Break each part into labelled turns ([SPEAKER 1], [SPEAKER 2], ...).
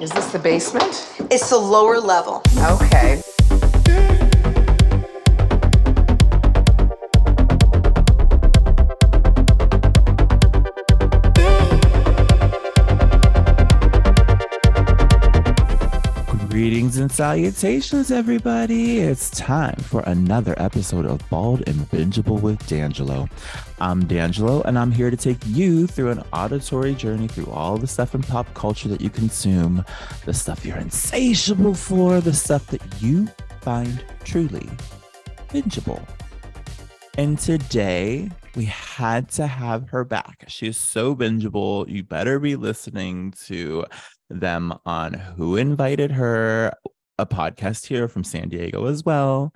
[SPEAKER 1] Is this the basement?
[SPEAKER 2] It's the lower level.
[SPEAKER 1] Okay.
[SPEAKER 3] And salutations, everybody. It's time for another episode of Bald and Bingeable with Dangilo. I'm Dangilo, and I'm here to take you through an auditory journey through all the stuff in pop culture that you consume, the stuff you're insatiable for, the stuff that you find truly bingeable. And today, we had to have her back. She is so bingeable. You better be listening to them on who invited her, a podcast here from San Diego as well.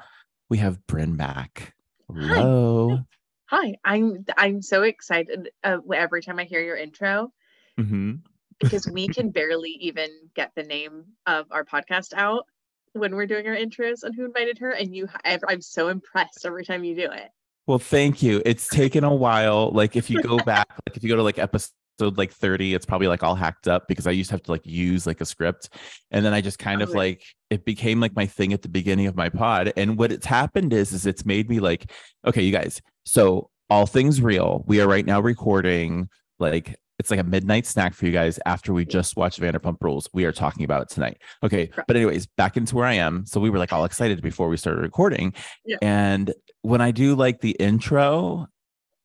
[SPEAKER 3] We have Brynne back. Hello.
[SPEAKER 4] Hi, I'm I'm so excited uh, every time I hear your intro
[SPEAKER 3] hmm
[SPEAKER 4] because we can barely even get the name of our podcast out when we're doing our intros on who invited her, and you, I'm so impressed every time you do it.
[SPEAKER 3] Well, thank you. It's taken a while. Like if you go back, like if you go to like episode like 30, it's probably like all hacked up because I used to have to like use like a script. And then I just kind of like it became like my thing at the beginning of my pod. And what it's happened is is it's made me like, okay, you guys. So all things real. We are right now recording like it's like a midnight snack for you guys after we just watched Vanderpump Rules. We are talking about it tonight. Okay. But anyways, back into where I am. So we were like all excited before we started recording.
[SPEAKER 4] Yeah.
[SPEAKER 3] And when I do like the intro,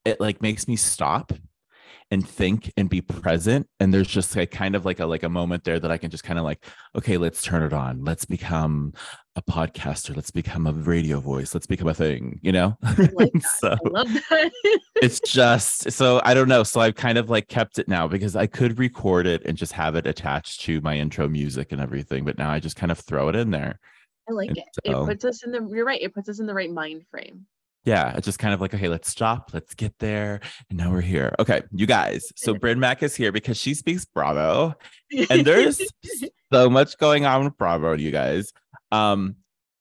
[SPEAKER 3] it like makes me stop and think and be present and there's just like kind of like a like a moment there that I can just kind of like okay let's turn it on let's become a podcaster let's become a radio voice let's become a thing you know
[SPEAKER 4] like
[SPEAKER 3] so
[SPEAKER 4] I love that.
[SPEAKER 3] it's just so I don't know so I've kind of like kept it now because I could record it and just have it attached to my intro music and everything but now I just kind of throw it in there
[SPEAKER 4] I like
[SPEAKER 3] And
[SPEAKER 4] it. It puts us in the. You're right. It puts us in the right mind frame.
[SPEAKER 3] Yeah, it's just kind of like, okay, let's stop, let's get there. And now we're here. Okay, you guys. So Brynne Mac is here because she speaks Bravo. And there's so much going on with Bravo, you guys. Um,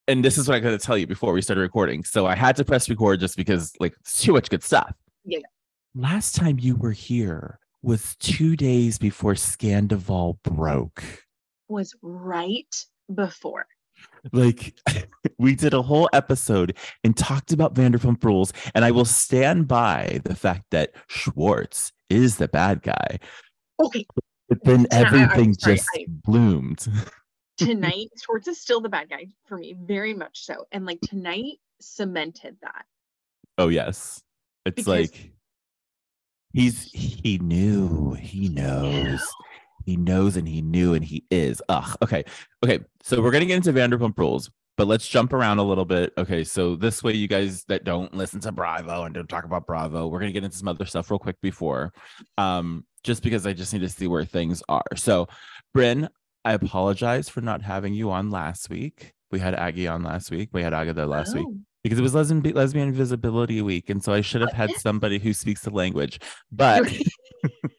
[SPEAKER 3] and this is what I gotta tell you before we started recording. So I had to press record just because like it's too much good stuff.
[SPEAKER 4] Yeah.
[SPEAKER 3] Last time you were here was two days before Scandoval broke.
[SPEAKER 4] was right before.
[SPEAKER 3] Like we did a whole episode and talked about Vanderpump Rules, and I will stand by the fact that Schwartz is the bad guy.
[SPEAKER 4] Okay,
[SPEAKER 3] But then everything
[SPEAKER 4] sorry,
[SPEAKER 3] just
[SPEAKER 4] I-
[SPEAKER 3] bloomed.
[SPEAKER 4] tonight Schwartz is still the bad guy for me, very much so. And like tonight cemented that.
[SPEAKER 3] Oh yes, it's
[SPEAKER 4] Because-
[SPEAKER 3] like he's he knew he knows. He knows and he knew and he is. Ugh. Okay. Okay. So we're gonna get into Vanderpump Rules, but let's jump around a little bit. Okay. So this way, you guys that don't listen to Bravo and don't talk about Bravo, we're gonna get into some other stuff real quick before, um, just because I just need to see where things are. So, Brynne, I apologize for not having you on last week. We had Aggie on last week. We had Agatha last week
[SPEAKER 4] Oh,
[SPEAKER 3] because it was lesbian lesbian visibility week, and so I should have had somebody who speaks the language. But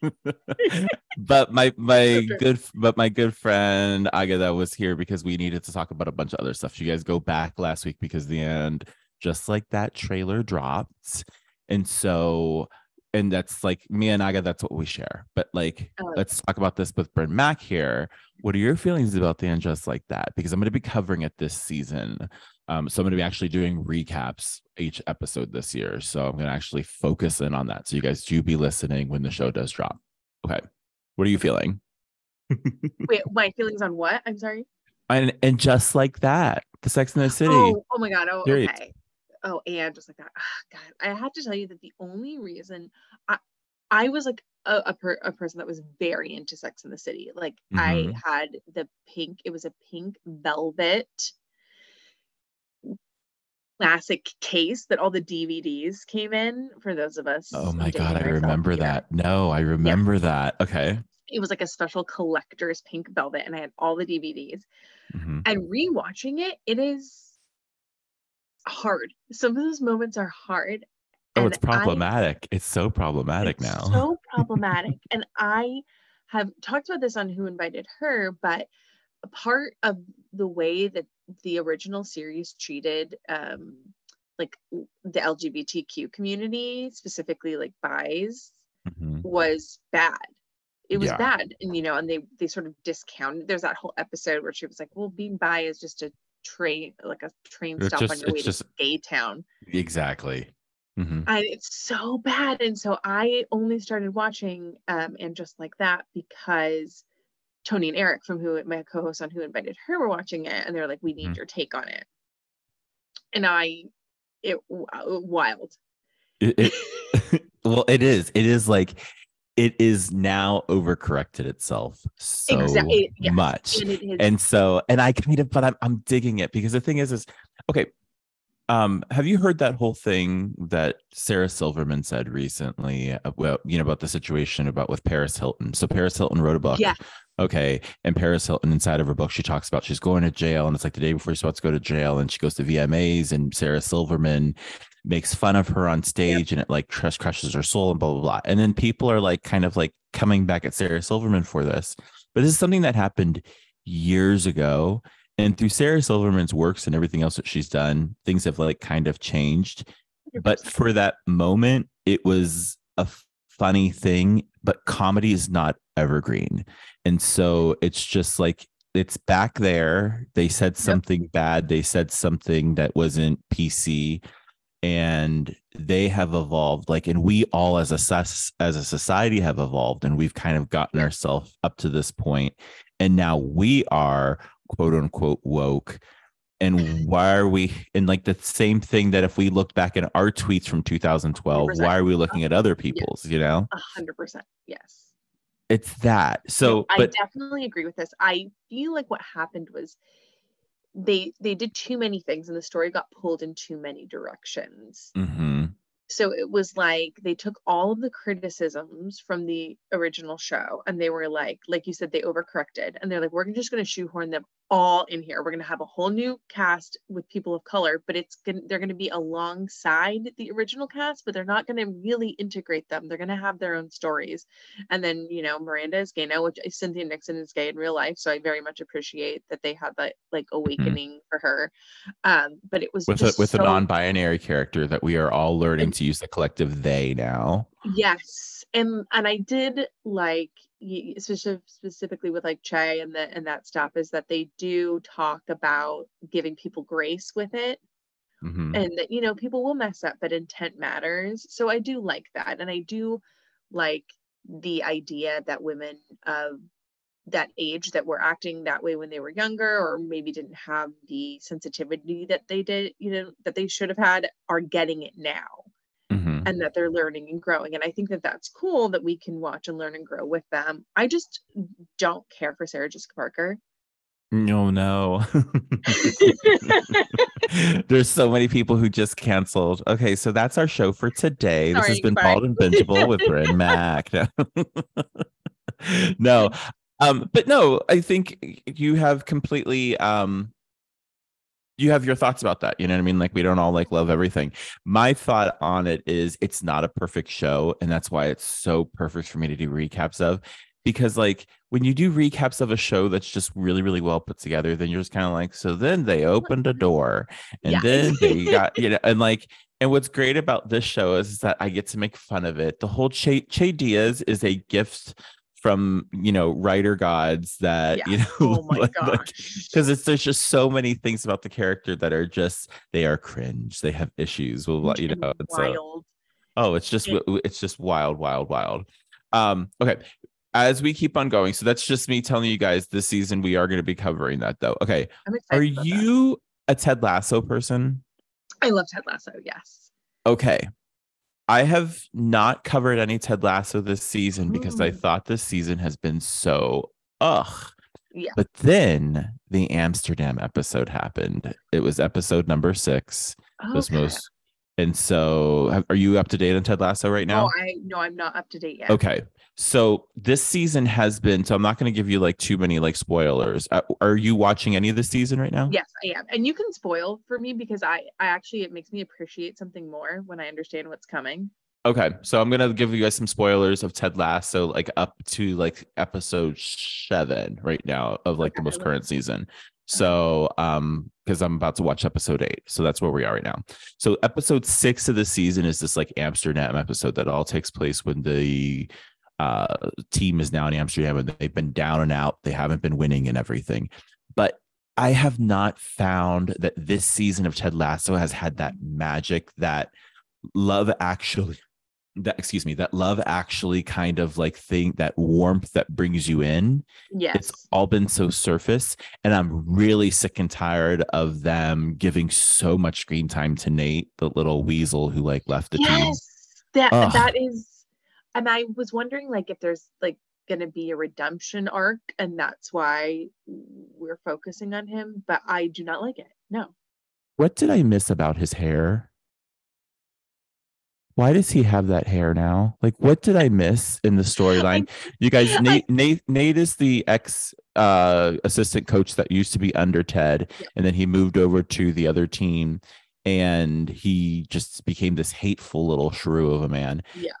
[SPEAKER 3] but my my good but my good friend Agatha was here because we needed to talk about a bunch of other stuff. You guys go back last week because the end, just like that trailer dropped, and so and that's like me and Aga. That's what we share. But like,
[SPEAKER 4] Oh.
[SPEAKER 3] let's talk about this with Brynne Mac here. What are your feelings about the end just like that? Because I'm going to be covering it this season. Um, so I'm going to be actually doing recaps each episode this year. So I'm going to actually focus in on that. So you guys do be listening when the show does drop. Okay. What are you feeling?
[SPEAKER 4] wait, my feelings on what? I'm sorry.
[SPEAKER 3] and and just like that, the Sex in the City.
[SPEAKER 4] Oh, oh my god. Oh,
[SPEAKER 3] Period.
[SPEAKER 4] okay. Oh, and just like that. Ah, God, I had to tell you that the only reason I I was like a a, per, a person that was very into Sex in the City. Like I
[SPEAKER 3] Mhm.
[SPEAKER 4] had the pink. It was a pink velvet classic case that all the DVDs came in for those of us.
[SPEAKER 3] Oh my god, I remember that. No, I remember that. Okay.
[SPEAKER 4] It was like a special collector's pink velvet, and I had all the DVDs.
[SPEAKER 3] Mhm.
[SPEAKER 4] and rewatching it, it is hard. Some of those moments are hard.
[SPEAKER 3] Oh, it's
[SPEAKER 4] I-
[SPEAKER 3] problematic. it's so problematic
[SPEAKER 4] it's
[SPEAKER 3] now.
[SPEAKER 4] So problematic. and I have talked about this on Who Invited Her, but a part of the way that the original series treated um like the LGBTQ community, specifically like bis,
[SPEAKER 3] Mhm.
[SPEAKER 4] was bad. it was
[SPEAKER 3] Yeah.
[SPEAKER 4] bad and you know and they they sort of discounted there's that whole episode where she was like well being bi is just a train like a train
[SPEAKER 3] It's
[SPEAKER 4] stop
[SPEAKER 3] just-
[SPEAKER 4] on your way
[SPEAKER 3] it's
[SPEAKER 4] to
[SPEAKER 3] just-
[SPEAKER 4] gay town
[SPEAKER 3] Exactly. Mhm.
[SPEAKER 4] and it's so bad and so i only started watching um and just like that because tony and eric from who my co-host on who invited her were watching it and they're like we need
[SPEAKER 3] Mhm.
[SPEAKER 4] your take on it and i it wild
[SPEAKER 3] It- it- well, it is. It is like it is now overcorrected itself so
[SPEAKER 4] Exactly, yes.
[SPEAKER 3] much.
[SPEAKER 4] and
[SPEAKER 3] and so and i kind of but I'm, I'm digging it because the thing is is okay um have you heard that whole thing that sarah silverman said recently well you know about the situation about with paris hilton? So paris hilton wrote a book.
[SPEAKER 4] Yeah.
[SPEAKER 3] okay. And paris hilton inside of her book she talks about she's going to jail and it's like the day before she's about to go to jail and she goes to vmas and sarah silverman makes fun of her on stage and it like crush, crushes her soul and blah blah blah. And then people are like kind of like coming back at sarah silverman for this. But this is something that happened years ago and through sarah silverman's works and everything else that she's done things have like kind of changed. But for that moment it was a funny thing but comedy is not evergreen. And so it's just like it's back there. They said something bad. They said something that wasn't pc and they have evolved like and we all as a sus- as a society have evolved and we've kind of gotten ourselves up to this point. And now we are quote unquote woke and why are we and like the same thing that if we look back at our tweets from 2012
[SPEAKER 4] 100%.
[SPEAKER 3] why are we looking at other people's you know
[SPEAKER 4] hundred percent yes
[SPEAKER 3] it's that so
[SPEAKER 4] I
[SPEAKER 3] but
[SPEAKER 4] definitely agree with this. I feel like what happened was they they did too many things and the story got pulled in too many directions.
[SPEAKER 3] Mhm.
[SPEAKER 4] So it was like they took all of the criticisms from the original show and they were like, like you said, they overcorrected and they're like, we're just going to shoehorn them all in here. We're going to have a whole new cast with people of color, but it's going they're going to be alongside the original cast, but they're not going to really integrate them. They're going to have their own stories. And then, you know, Miranda is gay now, which Cynthia Nixon is gay in real life. So I very much appreciate that they had that like awakening for her. Um, but it was
[SPEAKER 3] with a
[SPEAKER 4] just
[SPEAKER 3] with a non-binary character that we are all learning to use the collective they now
[SPEAKER 4] Yes, and and I did like y- speci- specifically with like Che and the and that stuff is that they do talk about giving people grace with it,
[SPEAKER 3] Mhm.
[SPEAKER 4] and that you know people will mess up, but intent matters. So I do like that, and I do like the idea that women of that age that were acting that way when they were younger or maybe didn't have the sensitivity that they did you know that they should have had are getting it now
[SPEAKER 3] Mhm.
[SPEAKER 4] and that they're learning and growing. And I think that that's cool that we can watch and learn and grow with them. I just don't care for Sarah Jessica Parker.
[SPEAKER 3] no no there's so many people who just canceled okay so that's our show for today this has been
[SPEAKER 4] bye.
[SPEAKER 3] bald and bingeable with Brynne Mac no. no um but no i think you have completely um you have your thoughts about that you know what i mean? Like we don't all like love everything. My thought on it is it's not a perfect show and that's why it's so perfect for me to do recaps of because like when you do recaps of a show that's just really really well put together then you're just kind of like so then they opened a door and
[SPEAKER 4] Yeah.
[SPEAKER 3] then they got you know and like and what's great about this show is, is that i get to make fun of it. The whole che, che diaz is a gift from you know writer gods that
[SPEAKER 4] Yeah.
[SPEAKER 3] you know
[SPEAKER 4] Oh
[SPEAKER 3] like- because it's there's just so many things about the character that are just they are cringe they have issues with what you know so-
[SPEAKER 4] wild.
[SPEAKER 3] oh it's just w- it's just wild wild wild um okay as we keep on going so that's just me telling you guys this season we are going to be covering that though okay are
[SPEAKER 4] about that.
[SPEAKER 3] you a ted lasso person
[SPEAKER 4] I love Ted Lasso. Yes.
[SPEAKER 3] okay i have not covered any ted lasso this season because i
[SPEAKER 4] Mm.
[SPEAKER 3] thought this season has been so ugh
[SPEAKER 4] Yeah.
[SPEAKER 3] but then the amsterdam episode happened it was episode number six was
[SPEAKER 4] Okay.
[SPEAKER 3] most and so are you up to date on ted lasso right now?
[SPEAKER 4] Oh, I no, I'm not up to date yet.
[SPEAKER 3] okay. So this season has been so i'm not going to give you like too many like spoilers. Uh, are you watching any of the season right now?
[SPEAKER 4] Yes, I am. And you can spoil for me because I I actually it makes me appreciate something more when I understand what's coming.
[SPEAKER 3] okay. So i'm going to give you guys some spoilers of ted lasso like up to like episode seven right now of like the most current season so um because i'm about to watch episode eight so that's where we are right now so episode six of the season is this like amsterdam episode that all takes place when the uh, team is now in Amsterdam and they've been down and out. They haven't been winning and everything. But I have not found that this season of Ted Lasso has had that magic that love actually that excuse me that love actually kind of like thing that warmth that brings you in
[SPEAKER 4] Yes.
[SPEAKER 3] it's all been so surface and i'm really sick and tired of them giving so much screen time to nate the little weasel who like left the team
[SPEAKER 4] yes. That
[SPEAKER 3] Ugh.
[SPEAKER 4] that is and I was wondering like if there's like gonna be a redemption arc and that's why we're focusing on him, but I do not like it. No.
[SPEAKER 3] what did i miss about his hair why does he have that hair now like what did i miss in the storyline you guys nate, nate nate is the ex uh assistant coach that used to be under ted
[SPEAKER 4] Yeah.
[SPEAKER 3] and then he moved over to the other team and he just became this hateful little shrew of a man
[SPEAKER 4] Yeah.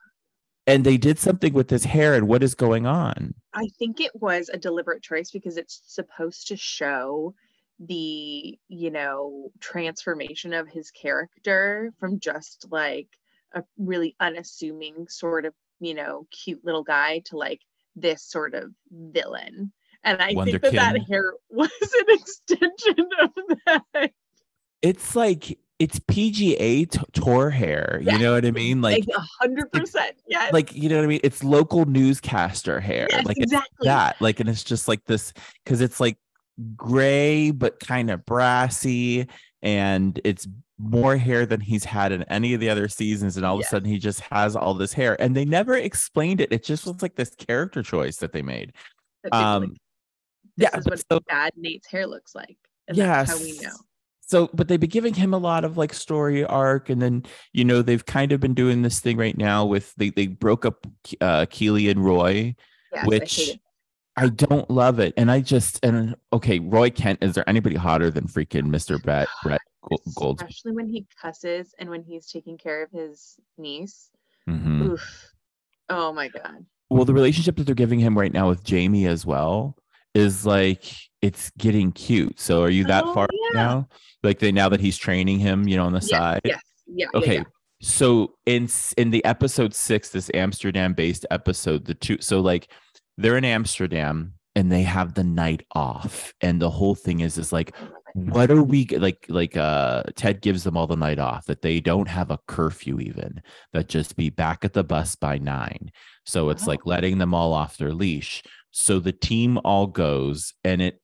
[SPEAKER 3] and they did something with his hair and what is going on
[SPEAKER 4] I think it was a deliberate choice because it's supposed to show the, you know, transformation of his character from just like a really unassuming sort of, you know, cute little guy to like this sort of villain. And I think that that hair was an extension of that.
[SPEAKER 3] it's like it's pga t- tour hair you know what i mean like
[SPEAKER 4] hundred percent. Yes.
[SPEAKER 3] like you know what I mean? It's local newscaster hair.
[SPEAKER 4] yes,
[SPEAKER 3] like
[SPEAKER 4] exactly.
[SPEAKER 3] that. Like, and it's just like this because it's like gray but kind of brassy, and it's more hair than he's had in any of the other seasons. And all of
[SPEAKER 4] Yes.
[SPEAKER 3] a sudden, he just has all this hair, and they never explained it. It just was like this character choice that they made.
[SPEAKER 4] That they were
[SPEAKER 3] Um,
[SPEAKER 4] like,
[SPEAKER 3] yeah,
[SPEAKER 4] is what
[SPEAKER 3] so-
[SPEAKER 4] bad Nate's hair looks like. And that's how we know.
[SPEAKER 3] So, but they've been giving him a lot of like story arc, and then you know they've kind of been doing this thing right now with they they broke up uh, Keely and Roy.
[SPEAKER 4] Yes,
[SPEAKER 3] which. I don't love it. And I just and okay, Roy Kent, is there anybody hotter than freaking Mr. Brett Brett Gold?
[SPEAKER 4] Especially when he cusses and when he's taking care of his niece.
[SPEAKER 3] Mhm.
[SPEAKER 4] Oof. Oh my god.
[SPEAKER 3] Well, the relationship that they're giving him right now with Jamie as well is like it's getting cute. So are you that
[SPEAKER 4] Oh,
[SPEAKER 3] far
[SPEAKER 4] yeah.
[SPEAKER 3] now? Like they now that he's training him, you know, on the
[SPEAKER 4] Yeah,
[SPEAKER 3] side.
[SPEAKER 4] Yes. Yeah. yeah,
[SPEAKER 3] okay
[SPEAKER 4] yeah.
[SPEAKER 3] so in in the episode six this amsterdam based episode the two so like they're in amsterdam and they have the night off and the whole thing is is like
[SPEAKER 4] I love it.
[SPEAKER 3] what are we like like uh ted gives them all the night off that they don't have a curfew even that just be back at the bus by nine so it's like
[SPEAKER 4] Oh.
[SPEAKER 3] letting them all off their leash so the team all goes and it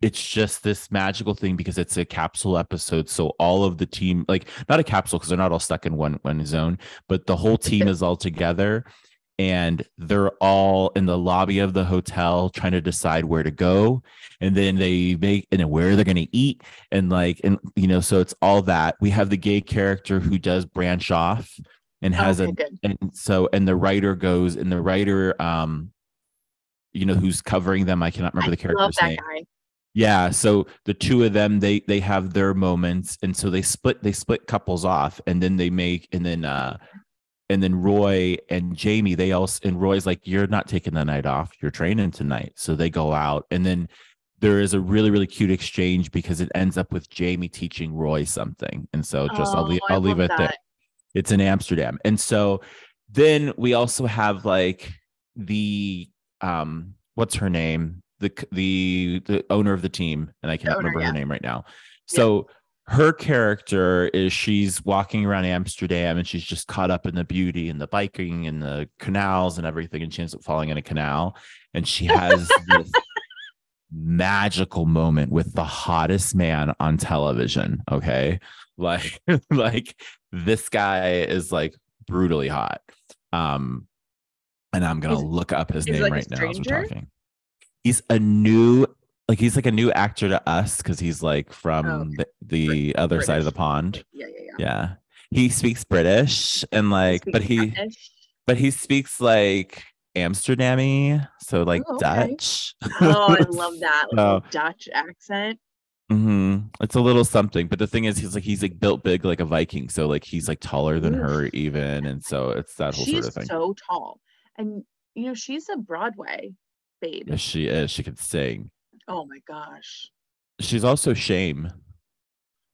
[SPEAKER 3] it's just this magical thing because it's a capsule episode so all of the team like not a capsule because they're not all stuck in one one zone but the whole team is all together and they're all in the lobby of the hotel trying to decide where to go. And then they make and where they're going to eat. And like and you know so it's all that. We have the gay character who does branch off and has
[SPEAKER 4] okay,
[SPEAKER 3] a
[SPEAKER 4] good.
[SPEAKER 3] and so and the writer goes and the writer um you know who's covering them i cannot remember the
[SPEAKER 4] I love
[SPEAKER 3] character's name.
[SPEAKER 4] guy.
[SPEAKER 3] yeah so the two of them they they have their moments. And so they split they split couples off. And then they make and then uh and then roy and jamie they also and roy's like you're not taking the night off you're training tonight so they go out and then there is a really really cute exchange because it ends up with jamie teaching roy something and so just i'll
[SPEAKER 4] Oh,
[SPEAKER 3] leave
[SPEAKER 4] I
[SPEAKER 3] i'll leave it there it's in Amsterdam. And so then we also have like the um what's her name? The the the owner of the team and I can't
[SPEAKER 4] owner,
[SPEAKER 3] remember
[SPEAKER 4] yeah.
[SPEAKER 3] her name right now. So her character is she's walking around Amsterdam and she's just caught up in the beauty and the biking and the canals and everything and she ends up falling in a canal. And she has this magical moment with the hottest man on television okay? Like like this guy is like brutally hot. Um and i'm gonna
[SPEAKER 4] Is-
[SPEAKER 3] look up his name
[SPEAKER 4] like
[SPEAKER 3] right now as we're talking. He's a new like he's like a new actor to us because he's like from
[SPEAKER 4] Oh, okay.
[SPEAKER 3] the, the other side of the pond
[SPEAKER 4] Yeah, yeah, yeah.
[SPEAKER 3] yeah he speaks british and like but he
[SPEAKER 4] Scottish.
[SPEAKER 3] but he speaks like amsterdamy so like
[SPEAKER 4] Oh, okay.
[SPEAKER 3] dutch
[SPEAKER 4] Oh, I love that little
[SPEAKER 3] So-
[SPEAKER 4] Dutch accent.
[SPEAKER 3] hmm It's a little something, but the thing is, he's like he's like built big like a Viking, so like he's like taller than her even, and so it's that whole
[SPEAKER 4] She's
[SPEAKER 3] sort of thing.
[SPEAKER 4] so tall, and you know she's a Broadway babe.
[SPEAKER 3] yes, she is. She can sing.
[SPEAKER 4] Oh my gosh.
[SPEAKER 3] She's also Shame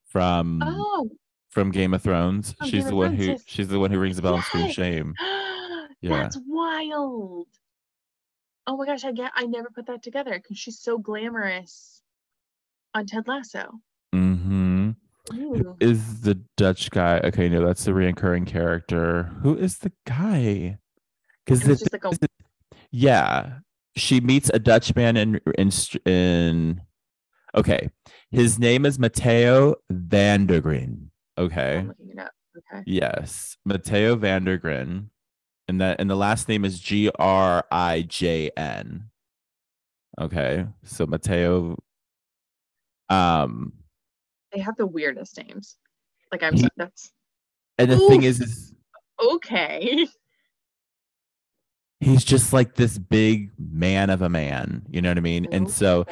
[SPEAKER 3] from
[SPEAKER 4] Oh,
[SPEAKER 3] from Game of Thrones. She's
[SPEAKER 4] Game
[SPEAKER 3] the one who she's the one who rings the bell and screams shame. Yeah.
[SPEAKER 4] That's wild. Oh my gosh, I get I never put that together because she's so glamorous on Ted Lasso.
[SPEAKER 3] Mm-hmm.
[SPEAKER 4] Ooh.
[SPEAKER 3] Is the Dutch guy? Okay, no, that's the reoccurring character. Who is the guy? Because
[SPEAKER 4] it's just like a
[SPEAKER 3] yeah, she meets a Dutchman in in in. Okay, his name is Matteo van der Grijn. Okay,
[SPEAKER 4] I'm looking it up. Okay.
[SPEAKER 3] yes, Matteo van der Grijn, and that and the last name is G R I J N. Okay, so Matteo. Um,
[SPEAKER 4] They have the weirdest names. Like I'm
[SPEAKER 3] He-
[SPEAKER 4] so, that's
[SPEAKER 3] and the thing is, is
[SPEAKER 4] okay.
[SPEAKER 3] he's just like this big man of a man. You know what I mean? And so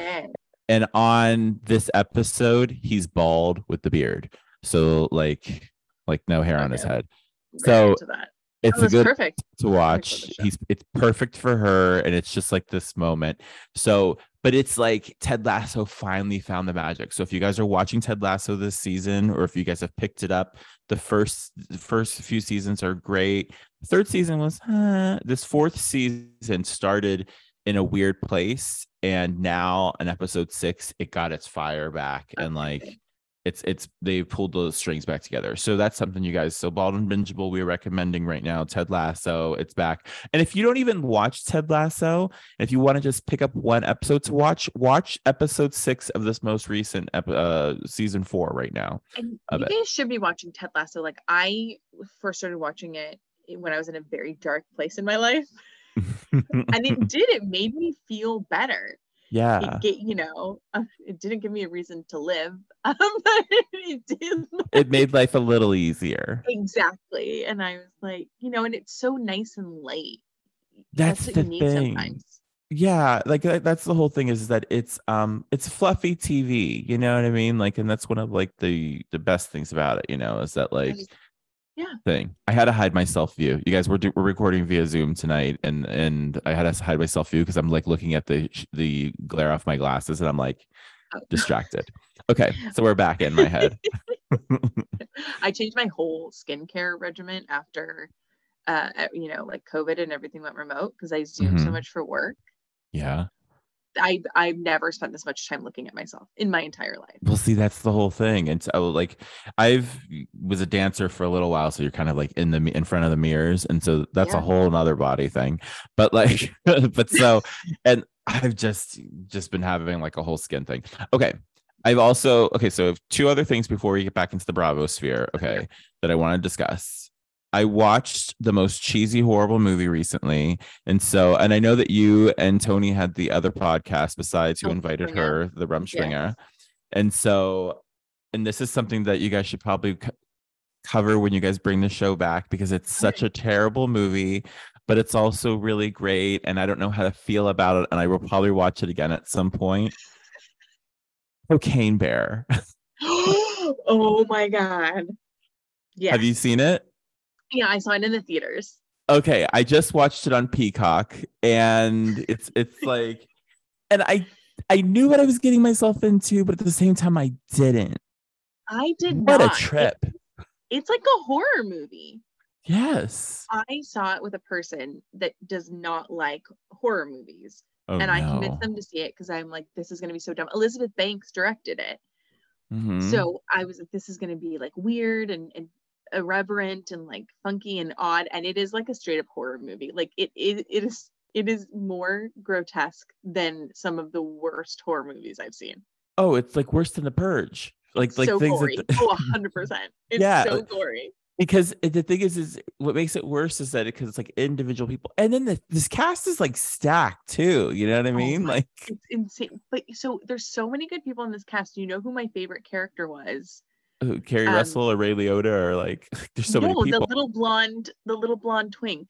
[SPEAKER 3] and on this episode he's bald with the beard so like like no hair on his
[SPEAKER 4] Okay.
[SPEAKER 3] head
[SPEAKER 4] Very
[SPEAKER 3] So, it's a good
[SPEAKER 4] perfect.
[SPEAKER 3] to watch
[SPEAKER 4] show.
[SPEAKER 3] he's it's perfect for her and it's just like this moment so but it's like ted lasso finally found the magic so if you guys are watching ted lasso this season or if you guys have picked it up the first first few seasons are great third season was huh. this fourth season started in a weird place and now in episode six it got its fire back and like it's it's they've pulled the strings back together so that's something you guys so bald and bingeable we're recommending right now ted lasso it's back and if you don't even watch ted lasso if you want to just pick up one episode to watch watch episode six of this most recent ep- uh season four right now
[SPEAKER 4] And you guys should be watching Ted Lasso. Like I first started watching it when I was in a very dark place in my life, and it did. It made me feel better.
[SPEAKER 3] Yeah
[SPEAKER 4] It you know, uh, it didn't give me a reason to live, um, it did.
[SPEAKER 3] it made life a little easier
[SPEAKER 4] exactly, and I was like, you know, and it's so nice and light.
[SPEAKER 3] That's
[SPEAKER 4] what
[SPEAKER 3] the
[SPEAKER 4] you need
[SPEAKER 3] thing.
[SPEAKER 4] sometimes.
[SPEAKER 3] yeah like that's the whole thing is that it's um it's fluffy tv you know what i mean like and that's one of like the the best things about it you know is that like
[SPEAKER 4] yeah.
[SPEAKER 3] thing i had to hide my self view you guys were do- we're recording via zoom tonight and and i had to hide my self view because i'm like looking at the the glare off my glasses and i'm like
[SPEAKER 4] Oh.
[SPEAKER 3] distracted okay so we're back in my head
[SPEAKER 4] I changed my whole skincare regimen after, uh, you know, like COVID and everything went remote because I zoomed so
[SPEAKER 3] Mhm.
[SPEAKER 4] much for work.
[SPEAKER 3] yeah
[SPEAKER 4] I I've never spent this much time looking at myself in my entire life.
[SPEAKER 3] Well, see, that's the whole thing. And so, oh, like, I've was a dancer for a little while, so you're kind of like in the in front of the mirrors, and so that's a whole nother body thing. But like, but so, and I've just just been having like a whole skin thing. Okay, I've also okay. So two other things before we get back into the Bravo sphere. Okay, that I want to discuss. I watched the most cheesy, horrible movie recently. And so, and I know that you and Tony had the other podcast besides who
[SPEAKER 4] Oh,
[SPEAKER 3] invited her, the Rumspringer. And so, and this is something that you guys should probably co- cover when you guys bring the show back because it's such a terrible movie, but it's also really great. And I don't know how to feel about it. And I will probably watch it again at some point. Cocaine Bear.
[SPEAKER 4] oh my god. Yeah.
[SPEAKER 3] Have you seen it?
[SPEAKER 4] Yeah, I saw it in the theaters.
[SPEAKER 3] okay i just watched it on peacock and it's it's like and i i knew what i was getting myself into but at the same time i didn't
[SPEAKER 4] I did
[SPEAKER 3] what
[SPEAKER 4] not.
[SPEAKER 3] a trip
[SPEAKER 4] It- it's like a horror movie.
[SPEAKER 3] yes
[SPEAKER 4] I saw it with a person that does not like horror movies.
[SPEAKER 3] oh,
[SPEAKER 4] and I
[SPEAKER 3] no.
[SPEAKER 4] convinced them to see it because I'm like, this is gonna be so dumb. Elizabeth Banks directed it.
[SPEAKER 3] Mhm.
[SPEAKER 4] So I was like, this is gonna be like weird and, and irreverent and like funky and odd. And it is like a straight up horror movie. Like it it, it is it is more grotesque than some of the worst horror movies I've seen.
[SPEAKER 3] oh it's like worse than the purge like like
[SPEAKER 4] so
[SPEAKER 3] things
[SPEAKER 4] gory.
[SPEAKER 3] that
[SPEAKER 4] oh, hundred percent. It's
[SPEAKER 3] Yeah,
[SPEAKER 4] so gory.
[SPEAKER 3] because the thing is is what makes it worse is that because it's like individual people and then the, this cast is like stacked too you know what i
[SPEAKER 4] Oh
[SPEAKER 3] mean
[SPEAKER 4] my-
[SPEAKER 3] like
[SPEAKER 4] It's insane. But so there's so many good people in this cast. You know who my favorite character was?
[SPEAKER 3] Uh, Keri
[SPEAKER 4] um,
[SPEAKER 3] russell or ray liotta or like there's so
[SPEAKER 4] no,
[SPEAKER 3] many people
[SPEAKER 4] the little blonde, the little blonde twink.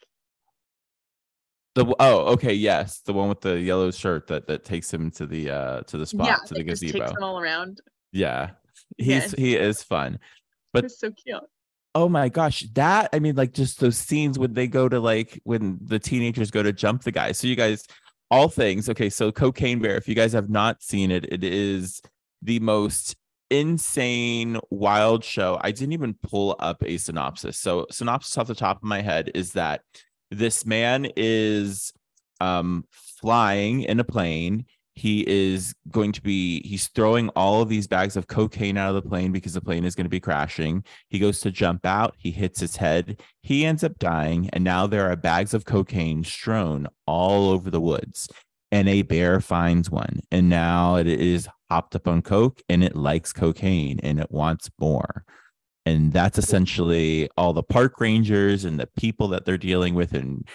[SPEAKER 3] The oh, okay, yes, the one with the yellow shirt that that takes him to the uh to the spot
[SPEAKER 4] yeah,
[SPEAKER 3] to the gazebo.
[SPEAKER 4] takes them all around.
[SPEAKER 3] Yeah, he's
[SPEAKER 4] Yes.
[SPEAKER 3] he is fun. But-
[SPEAKER 4] It's so cute.
[SPEAKER 3] Oh my gosh, that I mean, like just those scenes when they go to like when the teenagers go to jump the guy. So you guys, all things. Okay, so Cocaine Bear. If you guys have not seen it, it is the most insane wild show. I didn't even pull up a synopsis. So synopsis off the top of my head is that this man is um flying in a plane. He is going to be he's throwing all of these bags of cocaine out of the plane because the plane is going to be crashing. He goes to jump out. He hits his head. He ends up dying and now there are bags of cocaine strewn all over the woods and a bear finds one and now it is hopped up on coke and it likes cocaine and it wants more and that's essentially all the park rangers and the people that they're dealing with and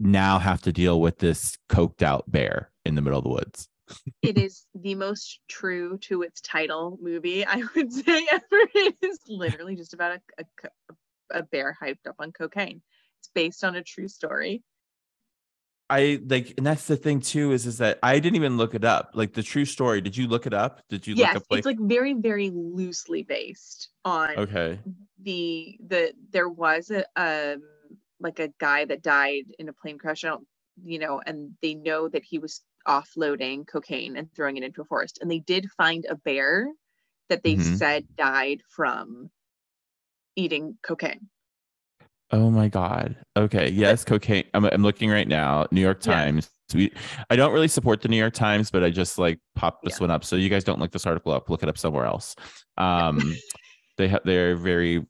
[SPEAKER 3] now have to deal with this coked out bear in the middle of the woods
[SPEAKER 4] it is the most true to its title movie I would say ever. It is literally just about a, a, a bear hyped up on cocaine. It's based on a true story.
[SPEAKER 3] I like, and that's the thing too, is is that I didn't even look it up. Like the true story. Did you look it up? Did you
[SPEAKER 4] yes,
[SPEAKER 3] look up like,
[SPEAKER 4] it's like very, very loosely based on
[SPEAKER 3] okay.
[SPEAKER 4] the the there was a um like a guy that died in a plane crash. I don't, you know, and they know that he was offloading cocaine and throwing it into a forest. And they did find a bear that they
[SPEAKER 3] Mhm.
[SPEAKER 4] said died from eating cocaine.
[SPEAKER 3] Oh my God. Okay. Yes, cocaine. I'm, I'm looking right now. New York
[SPEAKER 4] Yeah.
[SPEAKER 3] Times. We, I don't really support the New York Times, but I just like popped this
[SPEAKER 4] Yeah.
[SPEAKER 3] one up. So you guys don't look this article up. Look it up somewhere else. Um, they have they're very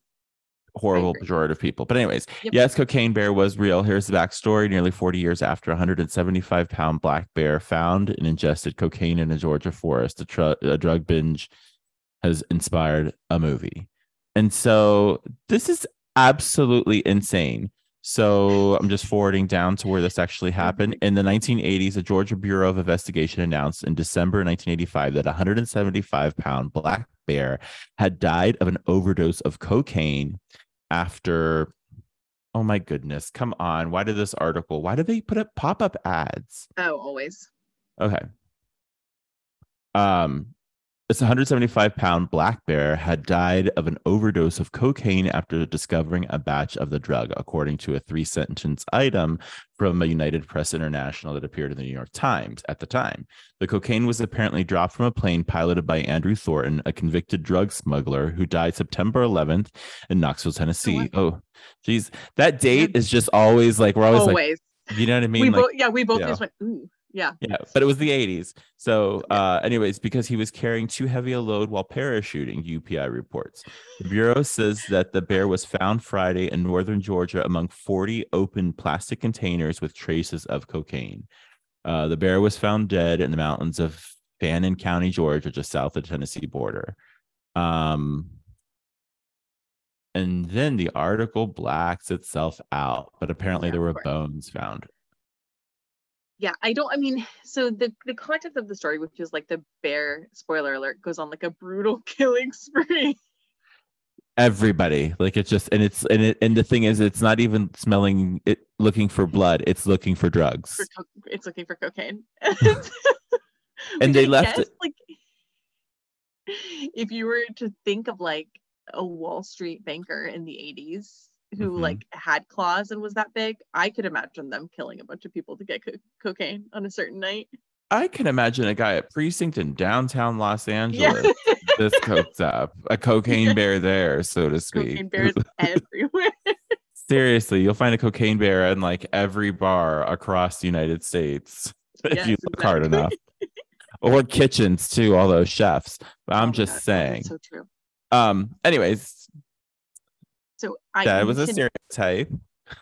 [SPEAKER 3] horrible pejorative people. But anyways,
[SPEAKER 4] Yep.
[SPEAKER 3] yes, cocaine bear was real. Here's the backstory. Nearly 40 years after, a 175 pound black bear found and ingested cocaine in a Georgia forest, a, tr- a drug binge has inspired a movie. And so this is absolutely insane. So I'm just forwarding down to where this actually happened. In the 1980s, the Georgia Bureau of Investigation announced in December 1985 that a 175 pound black bear had died of an overdose of cocaine after. Oh my goodness. Come on. Why did this article? Why did they put up pop up ads?
[SPEAKER 4] Oh, always.
[SPEAKER 3] Okay. Um, this 175 pound black bear had died of an overdose of cocaine after discovering a batch of the drug, according to a three sentence item from a United Press International that appeared in the New York Times at the time. The cocaine was apparently dropped from a plane piloted by Andrew Thornton, a convicted drug smuggler who died September 11th in Knoxville, Tennessee. Oh, geez. That date is just always like, we're always,
[SPEAKER 4] Always.
[SPEAKER 3] like, you know what I mean?
[SPEAKER 4] we
[SPEAKER 3] like,
[SPEAKER 4] both yeah, we both
[SPEAKER 3] yeah.
[SPEAKER 4] just went, ooh, yeah.
[SPEAKER 3] yeah, but it was the 80s. So, uh, anyways, because he was carrying too heavy a load while parachuting, UPI reports. The Bureau says that the bear was found Friday in northern Georgia among 40 open plastic containers with traces of cocaine. Uh, the bear was found dead in the mountains of Fannin County, Georgia, just south of the Tennessee border. Um, and then the article blacks itself out, but apparently
[SPEAKER 4] Yeah,
[SPEAKER 3] there were bones found.
[SPEAKER 4] Yeah, I don't I mean, so the the context of the story, which is like the bear, spoiler alert, goes on like a brutal killing spree.
[SPEAKER 3] everybody like it's just and it's and it and the thing is it's not even smelling it looking for blood it's looking for drugs
[SPEAKER 4] for co- it's looking for cocaine.
[SPEAKER 3] And they
[SPEAKER 4] I
[SPEAKER 3] left
[SPEAKER 4] guess,
[SPEAKER 3] it-
[SPEAKER 4] like if you were to think of like a Wall Street banker in the 80s who
[SPEAKER 3] Mhm.
[SPEAKER 4] like had claws and was that big, I could imagine them killing a bunch of people to get co- cocaine on a certain night.
[SPEAKER 3] i can imagine a guy at precinct in downtown los
[SPEAKER 4] Yeah.
[SPEAKER 3] angeles this cokes up a cocaine bear there so to speak
[SPEAKER 4] cocaine bears everywhere.
[SPEAKER 3] seriously you'll find a cocaine bear in like every bar across the united states if you look hard enough or kitchens too all those chefs but
[SPEAKER 4] Oh
[SPEAKER 3] i'm
[SPEAKER 4] my
[SPEAKER 3] just
[SPEAKER 4] God,
[SPEAKER 3] saying
[SPEAKER 4] so true.
[SPEAKER 3] um anyways
[SPEAKER 4] So I
[SPEAKER 3] that was a stereotype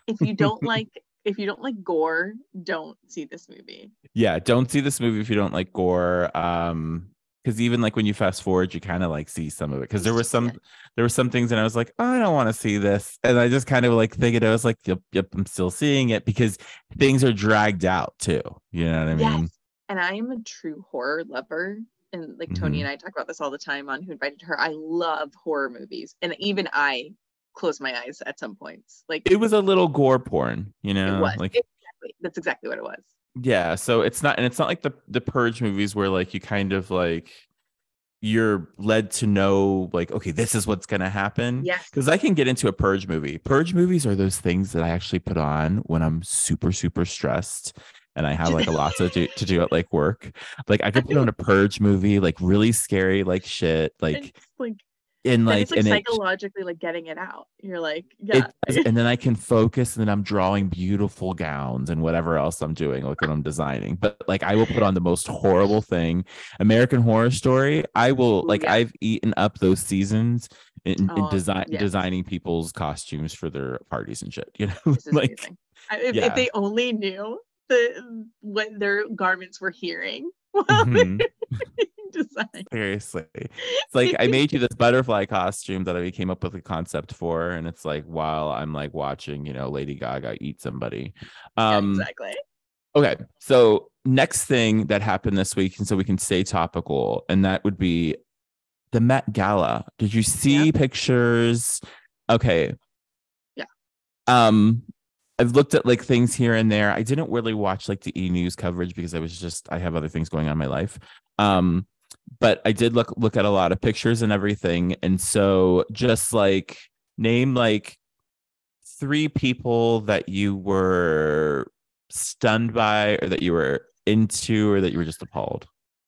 [SPEAKER 4] if you don't like if you don't like gore, don't see this movie.
[SPEAKER 3] yeah don't see this movie if you don't like gore um because even like when you fast forward you kind of like see some of it because there were some there were some things and i was like oh, i don't want to see this and i just kind of like thinking i was like yep, yep i'm still seeing it because things are dragged out too you know what i mean
[SPEAKER 4] Yes. And I am a true horror lover. And like Tony
[SPEAKER 3] Mhm.
[SPEAKER 4] and I talk about this all the time on Who Invited Her. I love horror movies. And even I close my eyes at some points. Like
[SPEAKER 3] it was a little gore porn you
[SPEAKER 4] it
[SPEAKER 3] know
[SPEAKER 4] was.
[SPEAKER 3] like
[SPEAKER 4] exactly. That's exactly what it was.
[SPEAKER 3] yeah so it's not and it's not like the the purge movies where like you kind of like you're led to know like okay this is what's gonna happen
[SPEAKER 4] yeah
[SPEAKER 3] because I can get into a purge movie. Purge movies are those things that I actually put on when I'm super, super stressed and I have like a lot to do to do at like work. Like I could put on a purge movie, like really scary, like shit. Like
[SPEAKER 4] like
[SPEAKER 3] and like
[SPEAKER 4] it's like
[SPEAKER 3] and it,
[SPEAKER 4] psychologically like getting it out. You're like, yeah.
[SPEAKER 3] it and then I can focus and then I'm drawing beautiful gowns and whatever else I'm doing, like when I'm designing. But like I will put on the most horrible thing. American Horror Story, I will like
[SPEAKER 4] yeah.
[SPEAKER 3] I've eaten up those seasons in, in
[SPEAKER 4] Oh,
[SPEAKER 3] design
[SPEAKER 4] yeah.
[SPEAKER 3] designing people's costumes for their parties and shit. You know, like.
[SPEAKER 4] If,
[SPEAKER 3] yeah.
[SPEAKER 4] if they only knew the what their garments were hearing
[SPEAKER 3] mhm,
[SPEAKER 4] they design.
[SPEAKER 3] seriously. It's like I made you this butterfly costume that I came up with a concept for, and it's like while I'm like watching, you know, Lady Gaga eat somebody.
[SPEAKER 4] Yeah,
[SPEAKER 3] Um
[SPEAKER 4] exactly.
[SPEAKER 3] Okay. So next thing that happened this week, and so we can stay topical, and that would be the Met Gala. Did you see pictures? Okay.
[SPEAKER 4] Yeah.
[SPEAKER 3] Um, I've looked at like things here and there. I didn't really watch like the e news coverage because I was just I have other things going on in my life. Um, but I did look look at a lot of pictures and everything, and so just like name like three people that you were stunned by or that you were into or that you were just appalled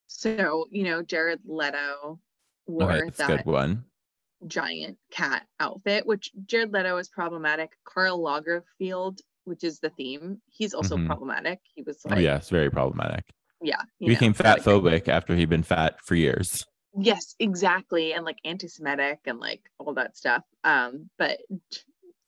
[SPEAKER 4] So, you know, Jared Leto wore
[SPEAKER 3] that's
[SPEAKER 4] that
[SPEAKER 3] good one
[SPEAKER 4] giant cat outfit, which Jared Leto is problematic. Karl Lagerfeld, which is the theme, he's also
[SPEAKER 3] Mhm.
[SPEAKER 4] problematic. He was
[SPEAKER 3] oh
[SPEAKER 4] like,
[SPEAKER 3] yeah it's very problematic
[SPEAKER 4] yeah,
[SPEAKER 3] he
[SPEAKER 4] know,
[SPEAKER 3] became fat phobic after he'd been fat for years
[SPEAKER 4] Yes, exactly, and like anti-Semitic and like all that stuff. Um, but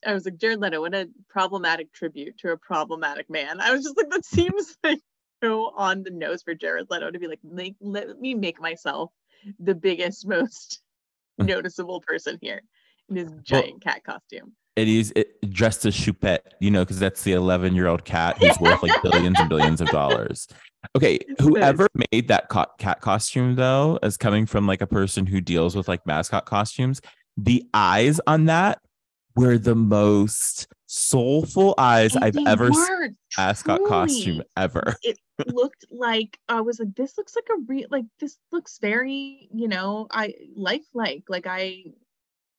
[SPEAKER 4] I was like, Jared Leto, what a problematic tribute to a problematic man. I was just like, that seems like so on the nose for Jared Leto to be like, make, let me make myself the biggest, most noticeable person here in his giant cat costume.
[SPEAKER 3] It, dressed as choupette you know because that's the 11 year old cat who's worth like billions and billions of dollars. Okay whoever made that co- cat costume though as coming from like a person who deals with like mascot costumes the eyes on that were the most soulful eyes
[SPEAKER 4] And
[SPEAKER 3] i've ever seen
[SPEAKER 4] were,
[SPEAKER 3] mascot costume ever.
[SPEAKER 4] It looked like I was like, this looks like a real like this looks very, you know, I lifelike. Like I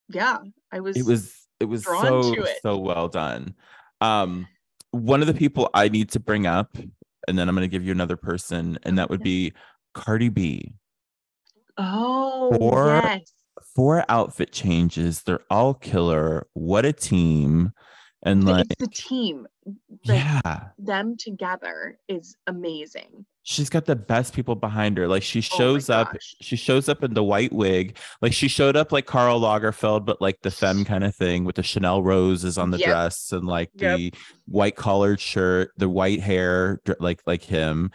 [SPEAKER 4] yeah, I was
[SPEAKER 3] it was it was
[SPEAKER 4] drawn
[SPEAKER 3] so
[SPEAKER 4] it.
[SPEAKER 3] so well done um one of the people i need to bring up and then i'm going to give you another person and that would be cardi b
[SPEAKER 4] Oh
[SPEAKER 3] Or-
[SPEAKER 4] yes.
[SPEAKER 3] four outfit changes they're all killer what a team and
[SPEAKER 4] But
[SPEAKER 3] like
[SPEAKER 4] it's the team. Like
[SPEAKER 3] yeah
[SPEAKER 4] them together is amazing.
[SPEAKER 3] She's got the best people behind her like she
[SPEAKER 4] Oh
[SPEAKER 3] shows up
[SPEAKER 4] gosh.
[SPEAKER 3] she shows up in the white wig like she showed up like Karl Lagerfeld but like the femme kind of thing with the Chanel roses on the
[SPEAKER 4] Yep.
[SPEAKER 3] dress and like
[SPEAKER 4] Yep.
[SPEAKER 3] the white collared shirt the white hair like like him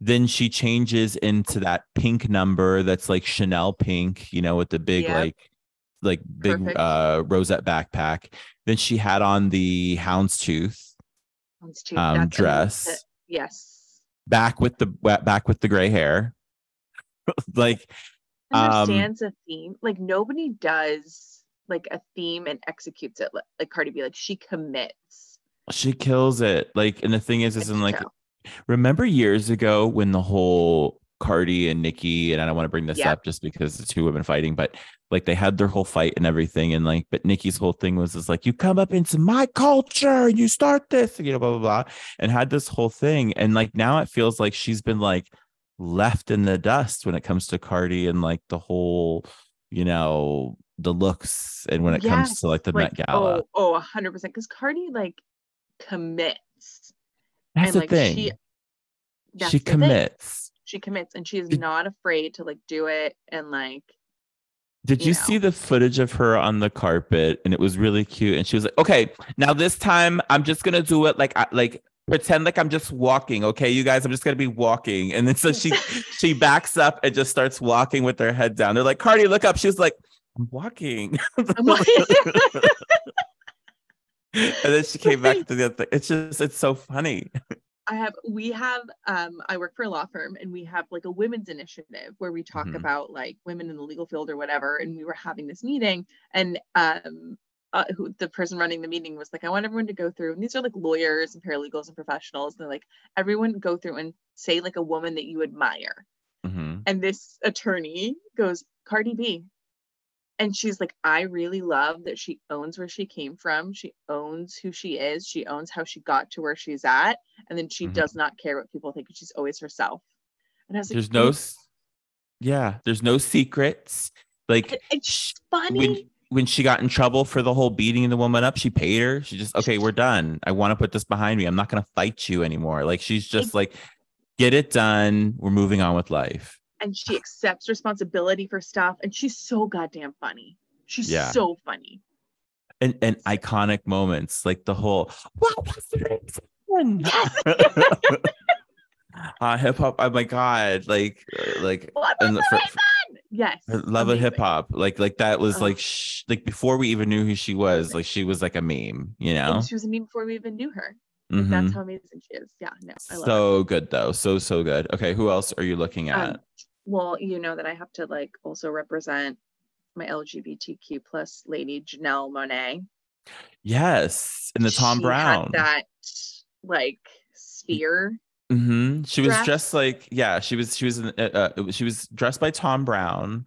[SPEAKER 3] then she changes into that pink number that's like Chanel pink you know with the big
[SPEAKER 4] Yep.
[SPEAKER 3] like like big
[SPEAKER 4] Perfect.
[SPEAKER 3] uh rosette backpack then she had on the houndstooth
[SPEAKER 4] Let's
[SPEAKER 3] um, dress.
[SPEAKER 4] Yes.
[SPEAKER 3] Back with the back with the gray hair like Um,
[SPEAKER 4] Understands a theme. Like nobody does like a theme and executes it like, like Cardi B. Like she commits.
[SPEAKER 3] she kills it like and the thing is is
[SPEAKER 4] It's
[SPEAKER 3] in like
[SPEAKER 4] dope.
[SPEAKER 3] remember years ago when the whole cardi and Nicki and i don't want to bring this
[SPEAKER 4] Yeah.
[SPEAKER 3] up just because it's two women fighting but like they had their whole fight and everything and like but Nicki's whole thing was is like you come up into my culture and you start this you know blah blah blah and had this whole thing and like now it feels like she's been like left in the dust when it comes to cardi and like the whole you know the looks and when it comes to like the met gala
[SPEAKER 4] Oh, oh, a hundred percent. Because Cardi like commits.
[SPEAKER 3] that's
[SPEAKER 4] and,
[SPEAKER 3] the
[SPEAKER 4] like,
[SPEAKER 3] thing
[SPEAKER 4] she-
[SPEAKER 3] she
[SPEAKER 4] the thing. She commits, and she is
[SPEAKER 3] Did-
[SPEAKER 4] not afraid to like do it and like.
[SPEAKER 3] Did
[SPEAKER 4] you
[SPEAKER 3] you
[SPEAKER 4] know.
[SPEAKER 3] see the footage of her on the carpet? And it was really cute. And she was like, "Okay, now this time I'm just gonna do it like I like pretend like I'm just walking. Okay, you guys, I'm just gonna be walking." And then so she she backs up and just starts walking with her head down. They're like, "Cardi, look up." she's like, "I'm walking." And then she came back to the other thing. It's just it's so funny.
[SPEAKER 4] I have we have um I work for a law firm and we have like a women's initiative where we talk
[SPEAKER 3] Mhm.
[SPEAKER 4] about like women in the legal field or whatever and we were having this meeting and um uh, who the person running the meeting was like I want everyone to go through and these are like lawyers and paralegals and professionals they're like everyone go through and say like a woman that you admire
[SPEAKER 3] Mhm.
[SPEAKER 4] and this attorney goes Cardi B and she's like I really love that she owns where she came from she owns who she is she owns how she got to where she's at and then she
[SPEAKER 3] Mhm.
[SPEAKER 4] does not care what people think she's always herself and I was like
[SPEAKER 3] There's no yeah, there's no secrets. Like
[SPEAKER 4] It's funny.
[SPEAKER 3] when when she got in trouble for the whole beating the woman up, she paid her. She just okay, we're done. I want to put this behind me. I'm not gonna fight you anymore. Like she's just like, get it done. We're moving on with life.
[SPEAKER 4] And she accepts responsibility for stuff and she's so goddamn funny she's
[SPEAKER 3] Yeah.
[SPEAKER 4] so funny
[SPEAKER 3] And and iconic moments like the whole what was the reason? uh, hip hop. Oh my god! Like uh, like
[SPEAKER 4] What was
[SPEAKER 3] the- for-
[SPEAKER 4] yes
[SPEAKER 3] love of hip hop. Like like that was
[SPEAKER 4] Ugh.
[SPEAKER 3] like sh- like before we even knew who she was. Like she was like a meme. You know.
[SPEAKER 4] and she was a meme before we even knew her Like,
[SPEAKER 3] Mhm.
[SPEAKER 4] that's how amazing she is yeah no i love her
[SPEAKER 3] so good though so so good okay who else are you looking at
[SPEAKER 4] Um, well you know that i have to like also represent my lgbtq plus lady janelle monáe
[SPEAKER 3] yes in the tom
[SPEAKER 4] She
[SPEAKER 3] brown
[SPEAKER 4] had that like sphere
[SPEAKER 3] mm-hmm. she was dressed like yeah she was she was uh, uh, she was dressed by thom browne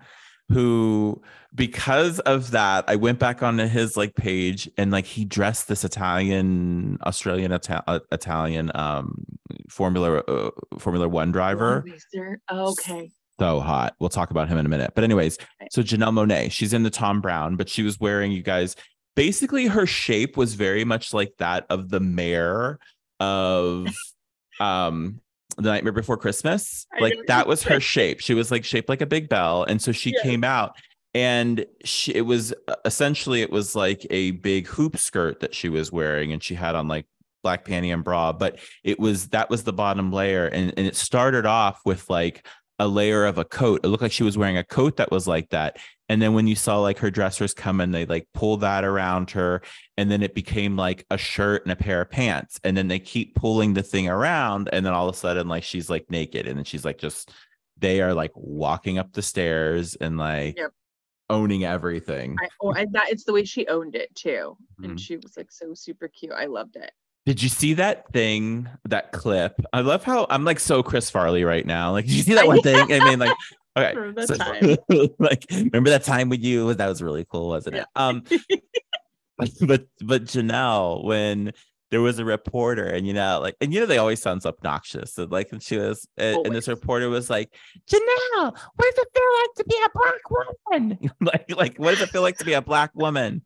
[SPEAKER 3] who because of that i went back onto his like page and like he dressed this italian australian Ita- uh, italian um formula uh, formula one driver.
[SPEAKER 4] Racer. okay
[SPEAKER 3] so hot. We'll talk about him in a minute. But anyways, so Janelle Monáe, she's in the Thom Browne, but she was wearing you guys. Basically, her shape was very much like that of the mayor of um the Nightmare Before Christmas. Like that was her shape. She was like shaped like a big bell, and so she
[SPEAKER 4] Yes.
[SPEAKER 3] came out. And she, it was uh, essentially it was like a big hoop skirt that she was wearing, and she had on like black panty and bra. But it was that was the bottom layer, and and it started off with like a layer of a coat. It looked like she was wearing a coat that was like that. And then when you saw like her dressers come in, they like pull that around her. And then it became like a shirt and a pair of pants. And then they keep pulling the thing around. And then all of a sudden, like she's like naked. And then she's like just they are like walking up the stairs and like
[SPEAKER 4] Yep.
[SPEAKER 3] owning everything.
[SPEAKER 4] I, oh, I, that it's the way she owned it too,
[SPEAKER 3] Mhm.
[SPEAKER 4] and she was like so super cute. I loved it.
[SPEAKER 3] Did you see that thing, that clip? I love how I'm like so Chris Farley right now. Like, did you see that one thing? I mean, like, okay.
[SPEAKER 4] Remember
[SPEAKER 3] so-
[SPEAKER 4] time?
[SPEAKER 3] like, remember that time with you? That was really cool, wasn't it? Um, but but Janelle, when there was a reporter, and you know, like, and you know, they always sounds obnoxious. And like, and she was, and, and this reporter was like, Janelle, what does it feel like to be a black woman? like, like, what does it feel like to be a black woman?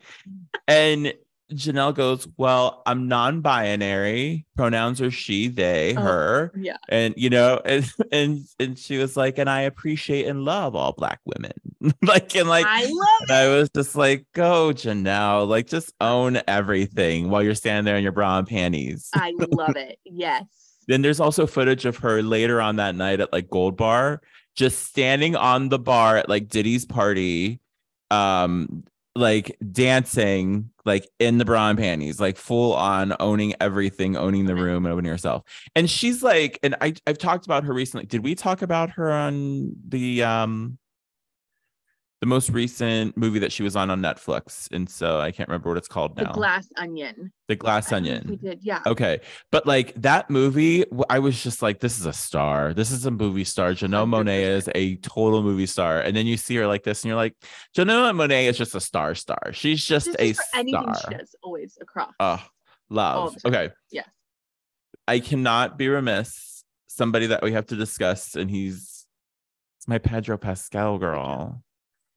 [SPEAKER 3] And Janelle goes, Well, I'm non-binary. Pronouns are she, they,
[SPEAKER 4] Oh.
[SPEAKER 3] her.
[SPEAKER 4] Yeah.
[SPEAKER 3] And you know, and and and she was like, and I appreciate and love all black women. like, and like
[SPEAKER 4] I love
[SPEAKER 3] and I was just like, go, Janelle, like just own everything while you're standing there in your bra and panties.
[SPEAKER 4] I love it. Yes.
[SPEAKER 3] Then there's also footage of her later on that night at like Gold Bar, just standing on the bar at like Diddy's party, um, like dancing, like in the bra and panties, like full on owning everything, owning the room and owning herself. And she's like, and I I've talked about her recently. Did we talk about her on the um the most recent movie that she was on on Netflix? And so I can't remember what it's called now.
[SPEAKER 4] The glass onion.
[SPEAKER 3] the Glass
[SPEAKER 4] I don't know if
[SPEAKER 3] Onion.
[SPEAKER 4] We did. Yeah.
[SPEAKER 3] Okay. But like that movie, I was just like, this is a star. This is a movie star. Janelle Monáe
[SPEAKER 4] 100%.
[SPEAKER 3] is a total movie star. And then you see her like this and you're like, Janelle Monáe is just a star star. She's just
[SPEAKER 4] Just
[SPEAKER 3] a
[SPEAKER 4] for anything
[SPEAKER 3] star.
[SPEAKER 4] she does, always across.
[SPEAKER 3] Oh, love. Okay.
[SPEAKER 4] Yes.
[SPEAKER 3] I cannot be remiss. Somebody that we have to discuss, and he's my Pedro Pascal girl.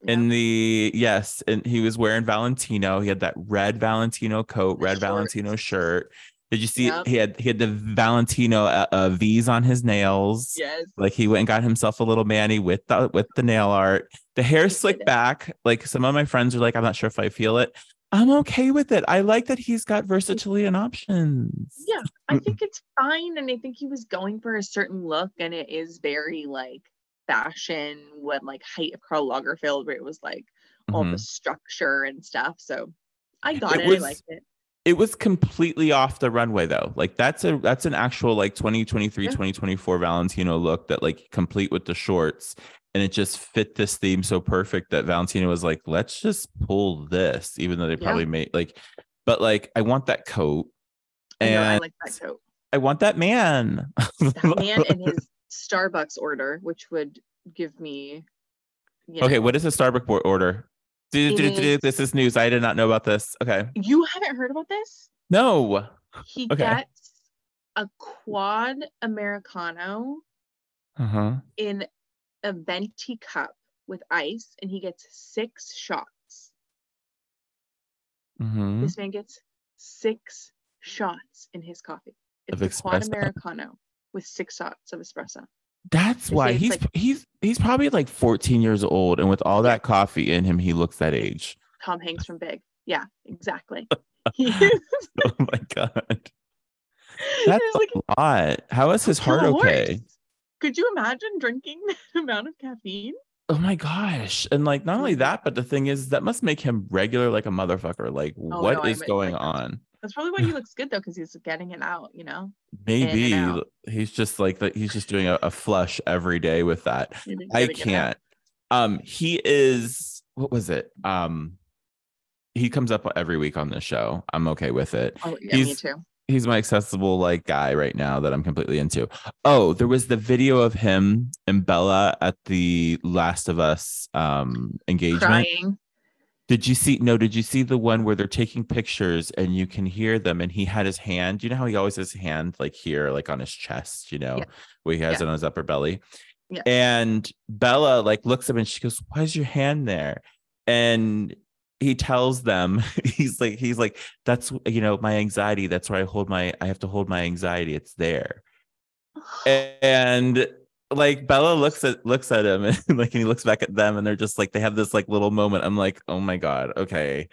[SPEAKER 4] Yeah.
[SPEAKER 3] In the yes, and he was wearing Valentino. He had that red Valentino coat, red
[SPEAKER 4] shorts.
[SPEAKER 3] Valentino shirt. Did you see?
[SPEAKER 4] Yep.
[SPEAKER 3] He had he had the Valentino uh, uh, V's on his nails.
[SPEAKER 4] yes.
[SPEAKER 3] Like he went and got himself a little manny with the with the nail art. The hair slicked back. Like some of my friends are like, I'm not sure if I feel it. I'm okay with it. I like that he's got versatility and options.
[SPEAKER 4] Yeah. I think it's fine. And I think he was going for a certain look and it is very like fashion when like height of Karl Lagerfeld where it was like all
[SPEAKER 3] Mhm.
[SPEAKER 4] the structure and stuff. So I got
[SPEAKER 3] It
[SPEAKER 4] it.
[SPEAKER 3] was-
[SPEAKER 4] I liked it.
[SPEAKER 3] It was completely off the runway though. Like that's a that's an actual like 2023
[SPEAKER 4] Yeah.
[SPEAKER 3] 2024 Valentino look that like complete with the shorts and it just fit this theme so perfect that Valentino was like let's just pull this even though they
[SPEAKER 4] Yeah.
[SPEAKER 3] probably made like but like I want that coat
[SPEAKER 4] I know, I
[SPEAKER 3] and
[SPEAKER 4] like that coat.
[SPEAKER 3] I want that man.
[SPEAKER 4] That man and his Starbucks order, which would give me
[SPEAKER 3] okay,
[SPEAKER 4] know-
[SPEAKER 3] what is a Starbucks order? Do, do, do, do, This is news. I did not know about this. Okay.
[SPEAKER 4] You haven't heard about this?
[SPEAKER 3] No.
[SPEAKER 4] He
[SPEAKER 3] Okay.
[SPEAKER 4] gets a quad Americano
[SPEAKER 3] Uh-huh.
[SPEAKER 4] in a venti cup with ice and he gets six shots.
[SPEAKER 3] Mhm.
[SPEAKER 4] This man gets six shots in his coffee.
[SPEAKER 3] Of
[SPEAKER 4] It's a quad? Americano with six shots of espresso.
[SPEAKER 3] That's why he's
[SPEAKER 4] like-
[SPEAKER 3] he's he's probably like 14 years old, and with all that coffee in him, he looks that age.
[SPEAKER 4] Tom Hanks from Big. Yeah, exactly.
[SPEAKER 3] Oh my god, that's
[SPEAKER 4] like
[SPEAKER 3] a lot. How is his heart okay?
[SPEAKER 4] Could you imagine drinking that amount of caffeine?
[SPEAKER 3] Oh my gosh. And like not only
[SPEAKER 4] Mhm.
[SPEAKER 3] that, but the thing is that must make him regular like a motherfucker. Like what
[SPEAKER 4] Oh, no, I
[SPEAKER 3] is going on?
[SPEAKER 4] That's probably why he looks good though, because he's getting it out, you know?
[SPEAKER 3] Maybe
[SPEAKER 4] out.
[SPEAKER 3] he's just like that he's just doing a, a flush every day with that. I
[SPEAKER 4] getting it out.
[SPEAKER 3] can't. Um he is what was it? Um he comes up every week on this show. I'm okay with it.
[SPEAKER 4] Oh, yeah, me too.
[SPEAKER 3] He's my accessible like guy right now that I'm completely into. Oh, there was the video of him and Bella at the Last of Us um engagement.
[SPEAKER 4] Crying.
[SPEAKER 3] Did you see? No, did you see the one where they're taking pictures and you can hear them? And he had his hand. You know how he always has his hand like here, like on his chest, you know,
[SPEAKER 4] Yeah.
[SPEAKER 3] where he has
[SPEAKER 4] Yeah.
[SPEAKER 3] it on his upper belly.
[SPEAKER 4] Yeah.
[SPEAKER 3] And Bella like looks at him and she goes, Why is your hand there? And he tells them, he's like, he's like, that's you know, my anxiety. That's where I hold my I have to hold my anxiety. It's there and like Bella looks at looks at him and like and he looks back at them and they're just like they have this like little moment. I'm like, oh my god, okay.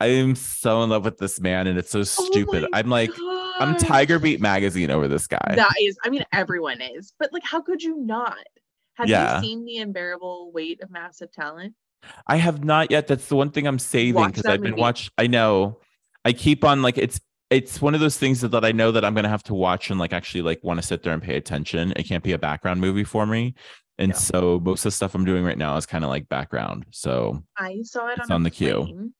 [SPEAKER 3] I'm so in love with this man and it's so oh stupid.
[SPEAKER 4] Oh
[SPEAKER 3] I'm like, I'm. Tiger Beat magazine over this guy.
[SPEAKER 4] That is, I mean, everyone is, but like, how could you not? Have
[SPEAKER 3] Yeah.
[SPEAKER 4] you seen the unbearable weight of massive talent?
[SPEAKER 3] I have not yet. That's the one thing I'm saving because I've been
[SPEAKER 4] movie.
[SPEAKER 3] watch. I know. I keep on like it's it's one of those things that, that I know that I'm gonna have to watch and like actually like want to sit there and pay attention. It can't be a background movie for me. And
[SPEAKER 4] Yeah.
[SPEAKER 3] so most of the stuff I'm doing right now is kind of like background. So
[SPEAKER 4] I saw it on,
[SPEAKER 3] on the queue.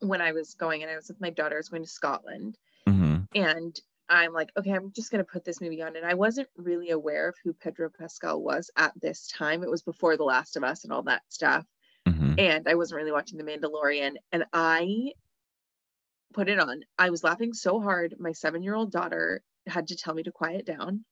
[SPEAKER 4] when I was going, and I was with my daughter. I was going to Scotland,
[SPEAKER 3] mhm.
[SPEAKER 4] and I'm like, okay, I'm just gonna put this movie on. And I wasn't really aware of who Pedro Pascal was at this time. It was before The Last of Us and all that stuff.
[SPEAKER 3] Mhm.
[SPEAKER 4] and I wasn't really watching The Mandalorian. And I put it on. I was laughing so hard. My seven year old daughter had to tell me to quiet down.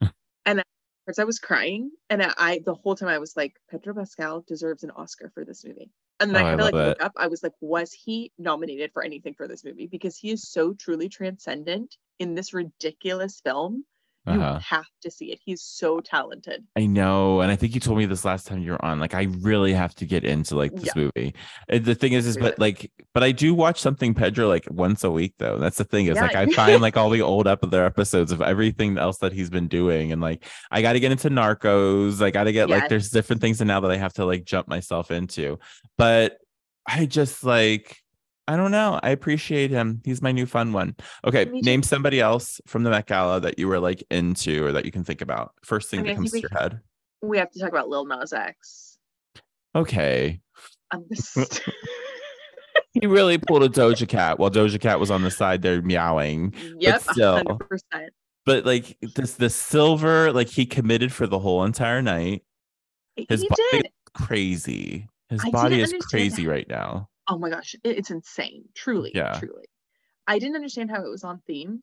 [SPEAKER 4] Hmm. and at first I was crying. And I, the whole time I was like, Pedro Pascal deserves an Oscar for this movie. And then
[SPEAKER 3] Oh, I
[SPEAKER 4] kind of like
[SPEAKER 3] love
[SPEAKER 4] woke up. I was like, was he nominated for anything for this movie? Because he is so truly transcendent in this ridiculous film. You
[SPEAKER 3] Uh-huh.
[SPEAKER 4] have to see it. He's so talented.
[SPEAKER 3] I know, and I think you told me this last time you were on. Like, I really have to get into like this
[SPEAKER 4] Yeah.
[SPEAKER 3] movie. And the thing is, is
[SPEAKER 4] Really.
[SPEAKER 3] but like, but I do watch something Pedro like once a week though. That's the thing is like I find like all the old up other episodes of everything else that he's been doing, and like I got to get into Narcos. I got to get like there's different things now that I have to like jump myself into. But I just like I don't know. I appreciate him. He's my new fun one. Okay, name somebody else from the Met Gala that you were like into or that you can think about. First thing
[SPEAKER 4] I mean,
[SPEAKER 3] that comes to your head.
[SPEAKER 4] We have to talk about Lil Nas X.
[SPEAKER 3] Okay.
[SPEAKER 4] Um, this-
[SPEAKER 3] He really pulled a Doja Cat while Doja Cat was on the side there meowing.
[SPEAKER 4] yep,
[SPEAKER 3] still.
[SPEAKER 4] hundred percent.
[SPEAKER 3] But like this the silver, like he committed for the whole entire night. His
[SPEAKER 4] He
[SPEAKER 3] body
[SPEAKER 4] did.
[SPEAKER 3] is crazy. His
[SPEAKER 4] I
[SPEAKER 3] body is crazy
[SPEAKER 4] that.
[SPEAKER 3] right now.
[SPEAKER 4] Oh my gosh, it- it's insane. Truly,
[SPEAKER 3] Yeah.
[SPEAKER 4] truly. I didn't understand how it was on theme.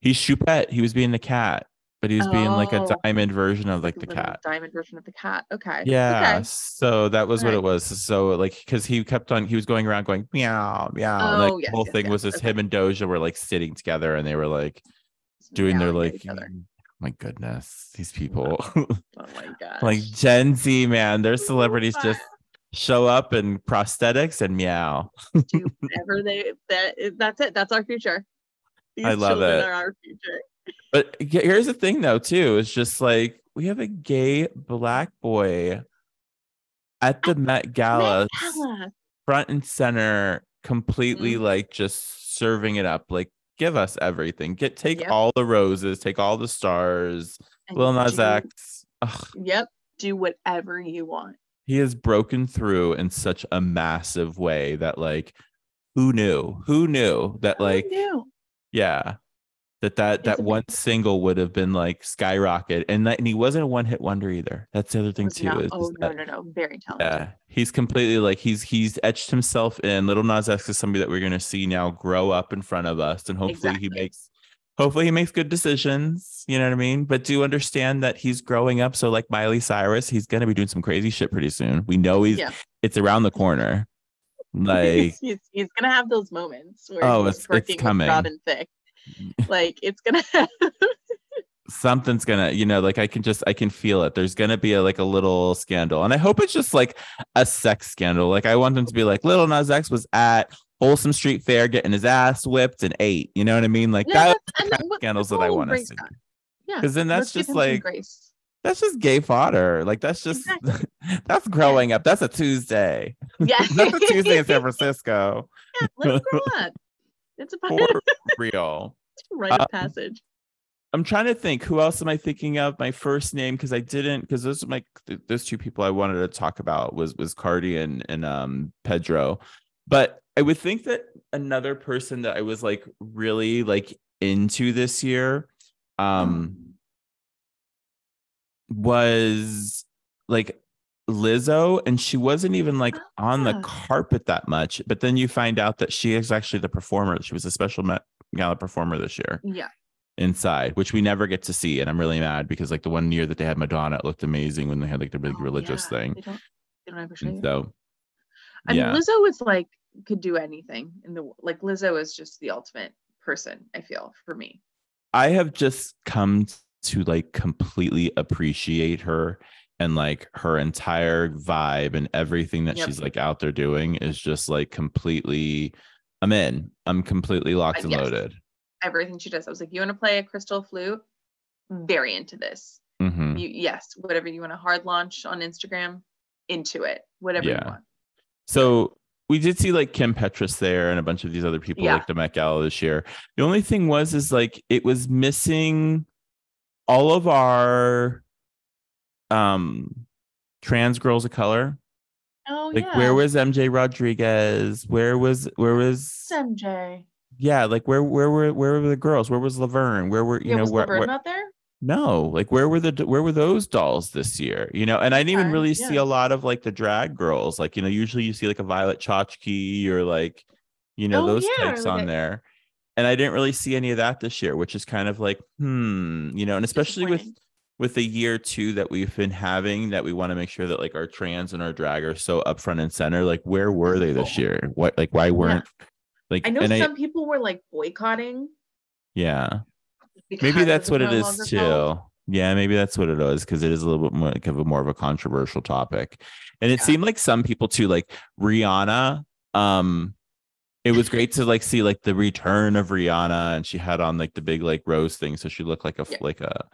[SPEAKER 3] He's Choupette. He was being the cat, but he was being like a
[SPEAKER 4] Oh.
[SPEAKER 3] diamond version of like the cat.
[SPEAKER 4] diamond version of the cat. Okay.
[SPEAKER 3] Yeah.
[SPEAKER 4] Okay.
[SPEAKER 3] So that was what it was. So like because he kept on he was going around going meow, meow. and, like
[SPEAKER 4] Oh,
[SPEAKER 3] the whole
[SPEAKER 4] yes,
[SPEAKER 3] thing was
[SPEAKER 4] yes,
[SPEAKER 3] just
[SPEAKER 4] okay.
[SPEAKER 3] him and Doja were like sitting together and they were like doing their like my goodness, these people.
[SPEAKER 4] Oh my gosh.
[SPEAKER 3] like Gen Z, man, their celebrities just show up in prosthetics and meow.
[SPEAKER 4] whatever they that that's it. That's our future. These
[SPEAKER 3] I love
[SPEAKER 4] children
[SPEAKER 3] it.
[SPEAKER 4] are our future.
[SPEAKER 3] But here's the thing though, too. It's just like we have a gay black boy at the Met Gala,
[SPEAKER 4] Met Gala.
[SPEAKER 3] front and center, completely
[SPEAKER 4] Mhm.
[SPEAKER 3] like just serving it up. Like, give us everything. Get take
[SPEAKER 4] Yep.
[SPEAKER 3] all the roses, take all the stars.
[SPEAKER 4] And
[SPEAKER 3] Lil Nas X. Ugh,
[SPEAKER 4] Yep. Do whatever you want.
[SPEAKER 3] He has broken through in such a massive way that like who knew? Who knew that like
[SPEAKER 4] knew?
[SPEAKER 3] yeah. That that that
[SPEAKER 4] It's
[SPEAKER 3] one single would have been like skyrocket. And that and he wasn't a one hit wonder either. That's the other thing too.
[SPEAKER 4] not-
[SPEAKER 3] is,
[SPEAKER 4] oh no,
[SPEAKER 3] that-
[SPEAKER 4] no, no. Very talented.
[SPEAKER 3] Yeah, he's completely like he's he's etched himself in. Lil Nas X is somebody that we're gonna see now grow up in front of us, and hopefully he makes hopefully he makes good decisions. You know what I mean? But do understand that he's growing up. So like Miley Cyrus, he's gonna be doing some crazy shit pretty soon. We know he's
[SPEAKER 4] Yeah.
[SPEAKER 3] it's around the corner. Like
[SPEAKER 4] he's, he's, gonna have those moments where
[SPEAKER 3] Oh,
[SPEAKER 4] he's
[SPEAKER 3] it's- it's coming.
[SPEAKER 4] Robin Thicke. Like it's gonna
[SPEAKER 3] something's gonna you know like i can just i can feel it there's gonna be a, like a little scandal and i hope it's just like a sex scandal like i want them to be like lil nas x was at folsom street fair getting his ass whipped and ate you know what i mean? Like
[SPEAKER 4] Yeah,
[SPEAKER 3] that kind of scandals that i want to see.
[SPEAKER 4] Yeah,
[SPEAKER 3] 'Cause then that's just like- that's just gay fodder. Like that's just
[SPEAKER 4] Exactly.
[SPEAKER 3] that's growing up. That's a tuesday.
[SPEAKER 4] Yeah,
[SPEAKER 3] that's a tuesday in san francisco.
[SPEAKER 4] Yeah, let him grow up. It's a
[SPEAKER 3] for real.
[SPEAKER 4] Rite of
[SPEAKER 3] Um,
[SPEAKER 4] passage.
[SPEAKER 3] I'm trying to think who else am I thinking of? My first name because I didn't because those are my th- those two people I wanted to talk about was was Cardi and and um Pedro, but I would think that another person that I was like really like into this year, um, was like Lizzo, and she wasn't even like on the
[SPEAKER 4] Ah.
[SPEAKER 3] carpet that much. But then you find out that she is actually the performer. She was a special Met Gala performer this year
[SPEAKER 4] Yeah,
[SPEAKER 3] inside, which we never get to see. And I'm really mad because like the one year that they had Madonna, it looked amazing when they had like the big
[SPEAKER 4] Oh,
[SPEAKER 3] religious
[SPEAKER 4] yeah.
[SPEAKER 3] thing.
[SPEAKER 4] They don't, they don't ever show you.
[SPEAKER 3] so
[SPEAKER 4] I
[SPEAKER 3] yeah.
[SPEAKER 4] mean, Lizzo was like could do anything in the like. Lizzo is just the ultimate person. I feel for me.
[SPEAKER 3] I have just come to like completely appreciate her and like her entire vibe and everything that
[SPEAKER 4] Yep.
[SPEAKER 3] she's like out there doing is just like completely I'm in. I'm completely locked and
[SPEAKER 4] yes.
[SPEAKER 3] loaded.
[SPEAKER 4] Everything she does. I was like, you want to play a crystal flute? Very into this.
[SPEAKER 3] Mm-hmm.
[SPEAKER 4] You yes, whatever you want to hard launch on Instagram, into it. Whatever
[SPEAKER 3] Yeah.
[SPEAKER 4] you want.
[SPEAKER 3] So we did see like Kim Petras there and a bunch of these other people
[SPEAKER 4] Yeah.
[SPEAKER 3] like the Met Gala this year. The only thing was is like it was missing all of our um trans girls of color.
[SPEAKER 4] Oh
[SPEAKER 3] Like
[SPEAKER 4] yeah.
[SPEAKER 3] where was MJ Rodriguez? Where was where was
[SPEAKER 4] MJ?
[SPEAKER 3] yeah, like where where were where were the girls? Where was Laverne? Where were you
[SPEAKER 4] yeah,
[SPEAKER 3] know
[SPEAKER 4] was
[SPEAKER 3] where,
[SPEAKER 4] Laverne
[SPEAKER 3] where
[SPEAKER 4] not there?
[SPEAKER 3] No, like where were the where were those dolls this year? You know, and I didn't even really see
[SPEAKER 4] yeah.
[SPEAKER 3] a lot of like the drag girls. Like, you know, usually you see like a Violet Chachki or like, you know,
[SPEAKER 4] Oh,
[SPEAKER 3] those
[SPEAKER 4] yeah,
[SPEAKER 3] types
[SPEAKER 4] like
[SPEAKER 3] on
[SPEAKER 4] a-
[SPEAKER 3] there. And I didn't really see any of that this year, which is kind of like, hmm, you know, and especially with with the year two that we've been having that we want to make sure that like our trans and our drag are so up front and center. Like, where were they this year? What like why weren't like
[SPEAKER 4] I know some people were like boycotting.
[SPEAKER 3] yeah. Maybe that's what it is too yeah maybe that's what it is because it is a little bit more like of a more of a controversial topic and it
[SPEAKER 4] Yeah.
[SPEAKER 3] seemed like some people too like rihanna um it was great to like see like the return of rihanna and she had on like the big like rose thing so she looked like a
[SPEAKER 4] Yeah.
[SPEAKER 3] like a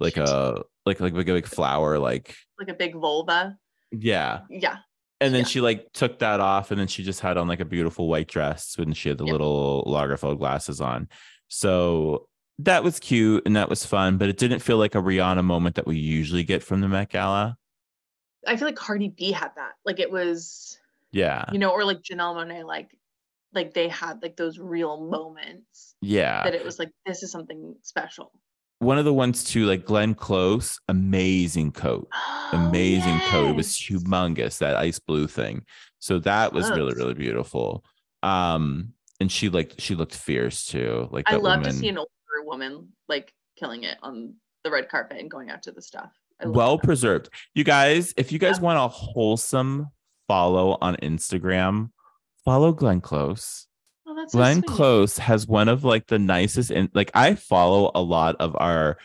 [SPEAKER 3] like a like like like a big flower like
[SPEAKER 4] Like a big vulva.
[SPEAKER 3] yeah
[SPEAKER 4] Yeah.
[SPEAKER 3] and then
[SPEAKER 4] Yeah.
[SPEAKER 3] she like took that off and then she just had on like a beautiful white dress when she had the little Lagerfeld glasses on. So that was cute and that was fun, but it didn't feel like a Rihanna moment that we usually get from the Met Gala.
[SPEAKER 4] I feel like Cardi B had that. Like it was,
[SPEAKER 3] Yeah.
[SPEAKER 4] you know, or like Janelle Monáe, like like they had like those real moments
[SPEAKER 3] Yeah.
[SPEAKER 4] that it was like this is something special.
[SPEAKER 3] One of the ones too, like Glenn Close, amazing coat. Amazing coat. It was
[SPEAKER 4] Oh,
[SPEAKER 3] humongous, that ice blue thing. So that was really,
[SPEAKER 4] Close.
[SPEAKER 3] really beautiful. Um, and she like she looked fierce too. Like
[SPEAKER 4] I love
[SPEAKER 3] woman.
[SPEAKER 4] to see an woman like killing it on the red carpet and going out to the stuff.
[SPEAKER 3] Well
[SPEAKER 4] that.
[SPEAKER 3] preserved. You guys, if you guys want a wholesome follow on Instagram, follow Glenn Close.
[SPEAKER 4] Oh, that's so
[SPEAKER 3] Glenn
[SPEAKER 4] sweet.
[SPEAKER 3] Close has one of like the nicest and like I follow a lot of our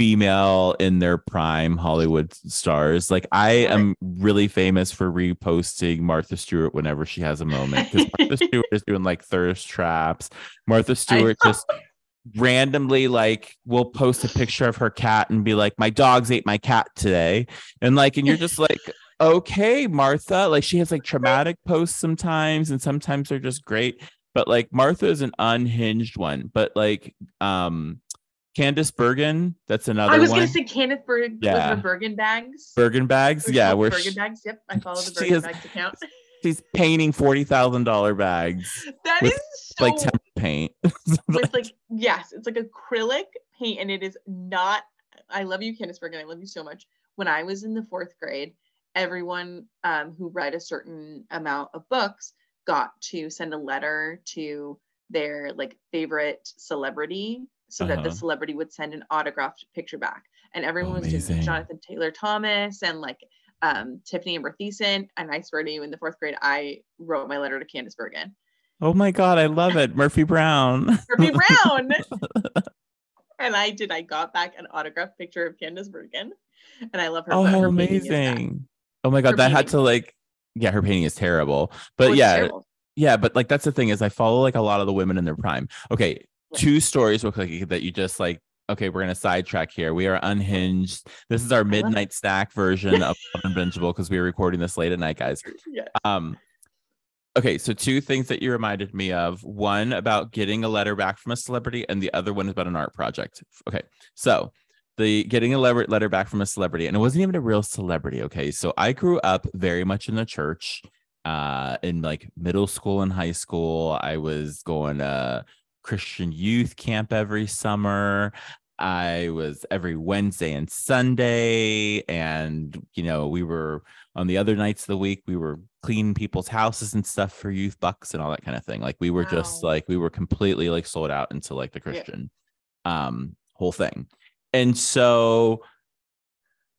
[SPEAKER 3] female in their prime Hollywood stars. Like I am really famous for reposting Martha Stewart whenever she has a moment because Martha Stewart is doing like thirst traps. Martha Stewart just randomly like will post a picture of her cat and be like, My dogs ate my cat today. And like, and you're just like, okay, Martha. Like she has like traumatic posts sometimes, and sometimes they're just great. But like Martha is an unhinged one. But like um Candice Bergen, that's another
[SPEAKER 4] I was
[SPEAKER 3] one.
[SPEAKER 4] gonna say Kenneth Bergen
[SPEAKER 3] Yeah.
[SPEAKER 4] was the Bergen bags.
[SPEAKER 3] Bergen bags, yeah, where
[SPEAKER 4] Bergen
[SPEAKER 3] she-
[SPEAKER 4] bags. Yep, I follow the Bergen
[SPEAKER 3] is-
[SPEAKER 4] bags account.
[SPEAKER 3] she's painting forty thousand dollar bags
[SPEAKER 4] That is so
[SPEAKER 3] like temp paint.
[SPEAKER 4] with like yes, it's like acrylic paint, and it is not. I love you, Candice Bergen. I love you so much. When I was in the fourth grade, everyone um, who read a certain amount of books got to send a letter to their like favorite celebrity so that the
[SPEAKER 3] Uh-huh.
[SPEAKER 4] celebrity would send an autographed picture back. And everyone was
[SPEAKER 3] Amazing.
[SPEAKER 4] doing Jonathan Taylor Thomas and like um, Tiffani Amber Thiessen. And I swear to you, in the fourth grade, I wrote my letter to Candice Bergen.
[SPEAKER 3] Oh my god, I love it. Murphy Brown.
[SPEAKER 4] Murphy Brown. and I did. I got back an autographed picture of Candice Bergen, and I love her.
[SPEAKER 3] Oh, how
[SPEAKER 4] her painting is bad.
[SPEAKER 3] amazing. Oh my god,
[SPEAKER 4] Her
[SPEAKER 3] that had to like yeah, her painting is terrible.
[SPEAKER 4] Oh,
[SPEAKER 3] But
[SPEAKER 4] it's
[SPEAKER 3] yeah,
[SPEAKER 4] terrible.
[SPEAKER 3] yeah, but like that's the thing is I follow like a lot of the women in their prime. Okay,
[SPEAKER 4] Yeah.
[SPEAKER 3] two stories real quick that you just like okay, we're gonna sidetrack here. We are unhinged. This is our midnight snack version of Unbingeable because we are recording this late at night, guys.
[SPEAKER 4] Yes.
[SPEAKER 3] Um okay, so two things that you reminded me of. One about getting a letter back from a celebrity, and the other one is about an art project. Okay, so the getting a letter back from a celebrity, and it wasn't even a real celebrity. Okay, so I grew up very much in the church. Uh, in like middle school and high school, I was going to Christian youth camp every summer. I was every Wednesday and Sunday, and you know, we were on the other nights of the week, we were cleaning people's houses and stuff for youth bucks and all that kind of thing. Like we were just like we were completely like sold out into like the Christian um whole thing. And so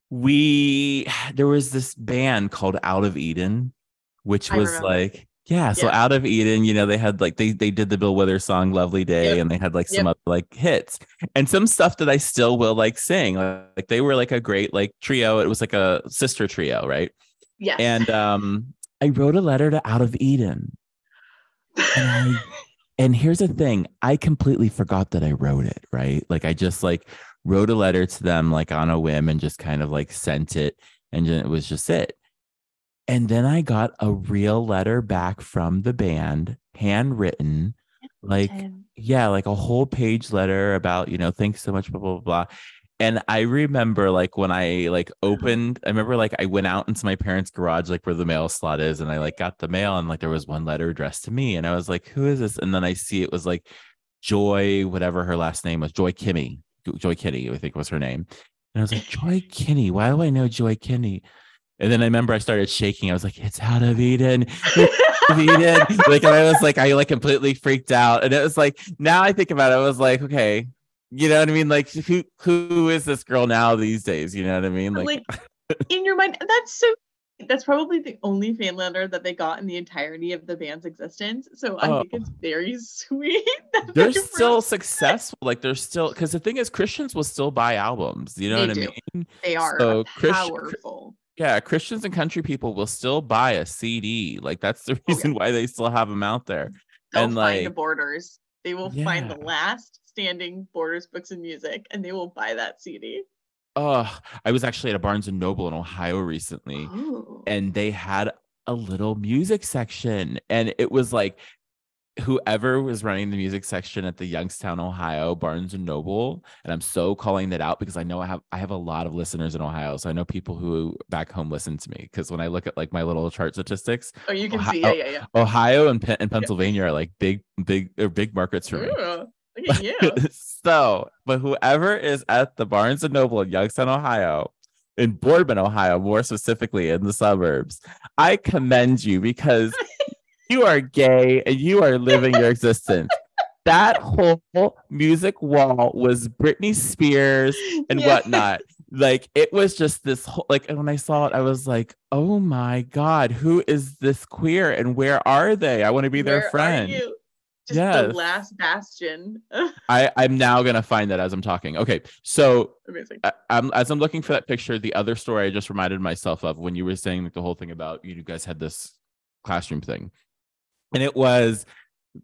[SPEAKER 3] we there was this band called Out of Eden, which was like yeah, so
[SPEAKER 4] Yeah.
[SPEAKER 3] Out of Eden, you know, they had like they they did the Bill Withers song "Lovely Day,"
[SPEAKER 4] Yep.
[SPEAKER 3] and they had like some
[SPEAKER 4] Yep.
[SPEAKER 3] other like hits and some stuff that I still will like sing. Like, like they were like a great like trio. It was like a sister trio, right?
[SPEAKER 4] Yeah.
[SPEAKER 3] And um, I wrote a letter to Out of Eden, and I and here's the thing i completely forgot that i wrote it right like i just like wrote a letter to them like on a whim and just kind of like sent it and it was just it and then i got a real letter back from the band handwritten like yeah like a whole page letter about you know thanks so much blah blah blah and i remember like when i like opened i remember like i went out into my parents garage like where the mail slot is and i like got the mail and like there was one letter addressed to me and i was like who is this? And then i see it was like joy whatever her last name was joy kimmy joy kinney i think was her name. And i was like joy kinney why do i know joy kinney and then i remember i started shaking i was like it's out of eden Eden. Like and I was like, I like completely freaked out. And it was like, now I think about it, I was like, okay, you know what I mean? Like who who is this girl now these days? You know what I mean? Like,
[SPEAKER 4] like in your mind, that's so. That's probably the only fan letter that they got in the entirety of the band's existence. So I
[SPEAKER 3] Oh.
[SPEAKER 4] think it's very sweet.
[SPEAKER 3] they're
[SPEAKER 4] they
[SPEAKER 3] still successful. Like they're still because the thing is Christians will still buy albums. You know
[SPEAKER 4] They
[SPEAKER 3] what
[SPEAKER 4] do.
[SPEAKER 3] I mean?
[SPEAKER 4] They are
[SPEAKER 3] so
[SPEAKER 4] powerful.
[SPEAKER 3] Yeah, Christians and country people will still buy a CD. Like that's the
[SPEAKER 4] Oh, yeah.
[SPEAKER 3] reason why they still have them out there.
[SPEAKER 4] They'll
[SPEAKER 3] and,
[SPEAKER 4] find the borders. They will find the last standing Borders books and music, and they will buy that CD.
[SPEAKER 3] Oh, I was actually at a Barnes and Noble in Ohio recently.
[SPEAKER 4] Ooh.
[SPEAKER 3] and they had a little music section and it was like whoever was running the music section at the youngstown ohio barnes and noble and i'm so calling that out because i know i have i have a lot of listeners in ohio so i know people who back home listen to me because when i look at like my little chart statistics
[SPEAKER 4] oh, you can
[SPEAKER 3] Ohio-
[SPEAKER 4] see. Yeah, oh, yeah, yeah.
[SPEAKER 3] ohio and, and pennsylvania are like big big or big markets for me
[SPEAKER 4] Ooh, at you.
[SPEAKER 3] so, but whoever is at the Barnes and Noble in Youngstown, Ohio, in Boardman, Ohio, more specifically in the suburbs, I commend you because you are gay and you are living your existence. That whole music wall was Britney Spears and
[SPEAKER 4] Yeah.
[SPEAKER 3] whatnot. Like it was just this whole like and when I saw it, I was like, oh my God, who is this queer and where are they? I want to be
[SPEAKER 4] Where
[SPEAKER 3] their friend.
[SPEAKER 4] you? Just
[SPEAKER 3] Yes.
[SPEAKER 4] the last bastion.
[SPEAKER 3] I, I'm now gonna find that as I'm talking. Okay, so
[SPEAKER 4] Amazing.
[SPEAKER 3] I, I'm as I'm looking for that picture, the other story I just reminded myself of when you were saying like the whole thing about you guys had this classroom thing, and it was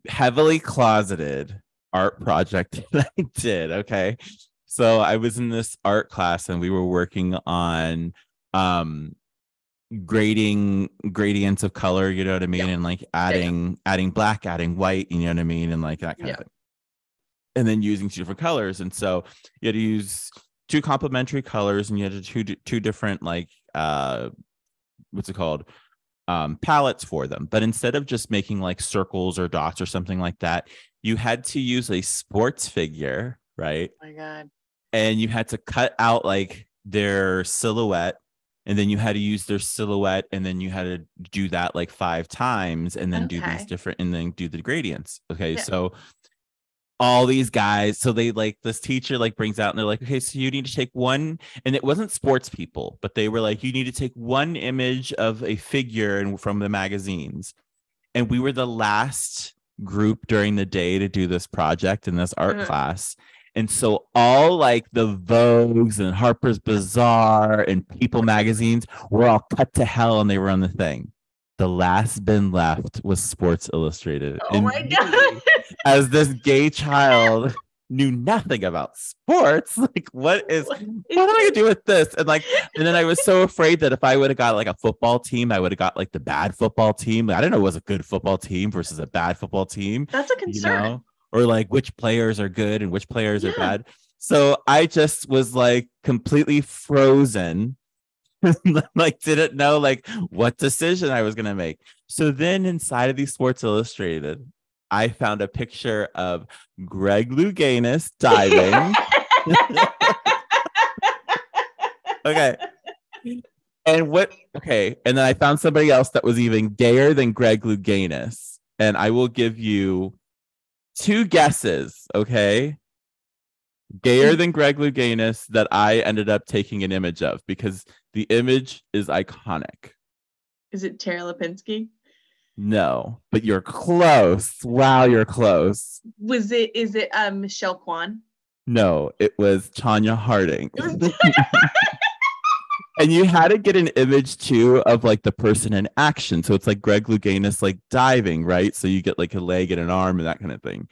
[SPEAKER 3] heavily closeted art project that I did. Okay, so I was in this art class and we were working on um grading gradients of color you know what i mean
[SPEAKER 4] Yeah.
[SPEAKER 3] and like
[SPEAKER 4] yeah.
[SPEAKER 3] adding adding black adding white you know what i mean and like that kind
[SPEAKER 4] Yeah.
[SPEAKER 3] of thing and then using two different colors and so you had to use two complementary colors and you had to two two different like uh what's it called um palettes for them but instead of just making like circles or dots or something like that you had to use a sports figure right
[SPEAKER 4] Oh my God.
[SPEAKER 3] and you had to cut out like their silhouette and then you had to use their silhouette and then you had to do that like five times and then do these different and then do the gradients okay
[SPEAKER 4] Yeah.
[SPEAKER 3] so all these guys. So they like this teacher like brings out and they're like, okay, so you need to take one, and it wasn't sports people, but they were like, you need to take one image of a figure and from the magazines. And we were the last group during the day to do this project in this art
[SPEAKER 4] Mhm.
[SPEAKER 3] class. And so all like the Vogues and Harper's Bazaar and People magazines were all cut to hell and they were on the thing. The last bin left was Sports Illustrated.
[SPEAKER 4] Oh
[SPEAKER 3] And
[SPEAKER 4] my god.
[SPEAKER 3] As this gay child knew nothing about sports. Like, what is
[SPEAKER 4] What
[SPEAKER 3] am I gonna do with this? And like, and then I was so afraid that if I would have got like a football team, I would have got like the bad football team. I didn't know it was a good football team versus a bad football team
[SPEAKER 4] That's a
[SPEAKER 3] you
[SPEAKER 4] concern.
[SPEAKER 3] know, or like which players are good and which players are bad. So I just was like completely frozen, like didn't know like what decision I was gonna make. So then inside of the Sports Illustrated, I found a picture of Greg Louganis diving. okay. And what okay, and then I found somebody else that was even gayer than Greg Louganis. And I will give you two guesses, okay? Gayer than Greg Louganis that I ended up taking an image of because the image is iconic.
[SPEAKER 4] Is it Tara Lipinski?
[SPEAKER 3] No, but you're close. Wow, you're close.
[SPEAKER 4] Was it is it um Michelle Kwan?
[SPEAKER 3] No, it was Tonya Harding. And you had to get an image too of like the person in action. So it's like Greg Louganis like diving, right? So you get like a leg and an arm and that kind of thing.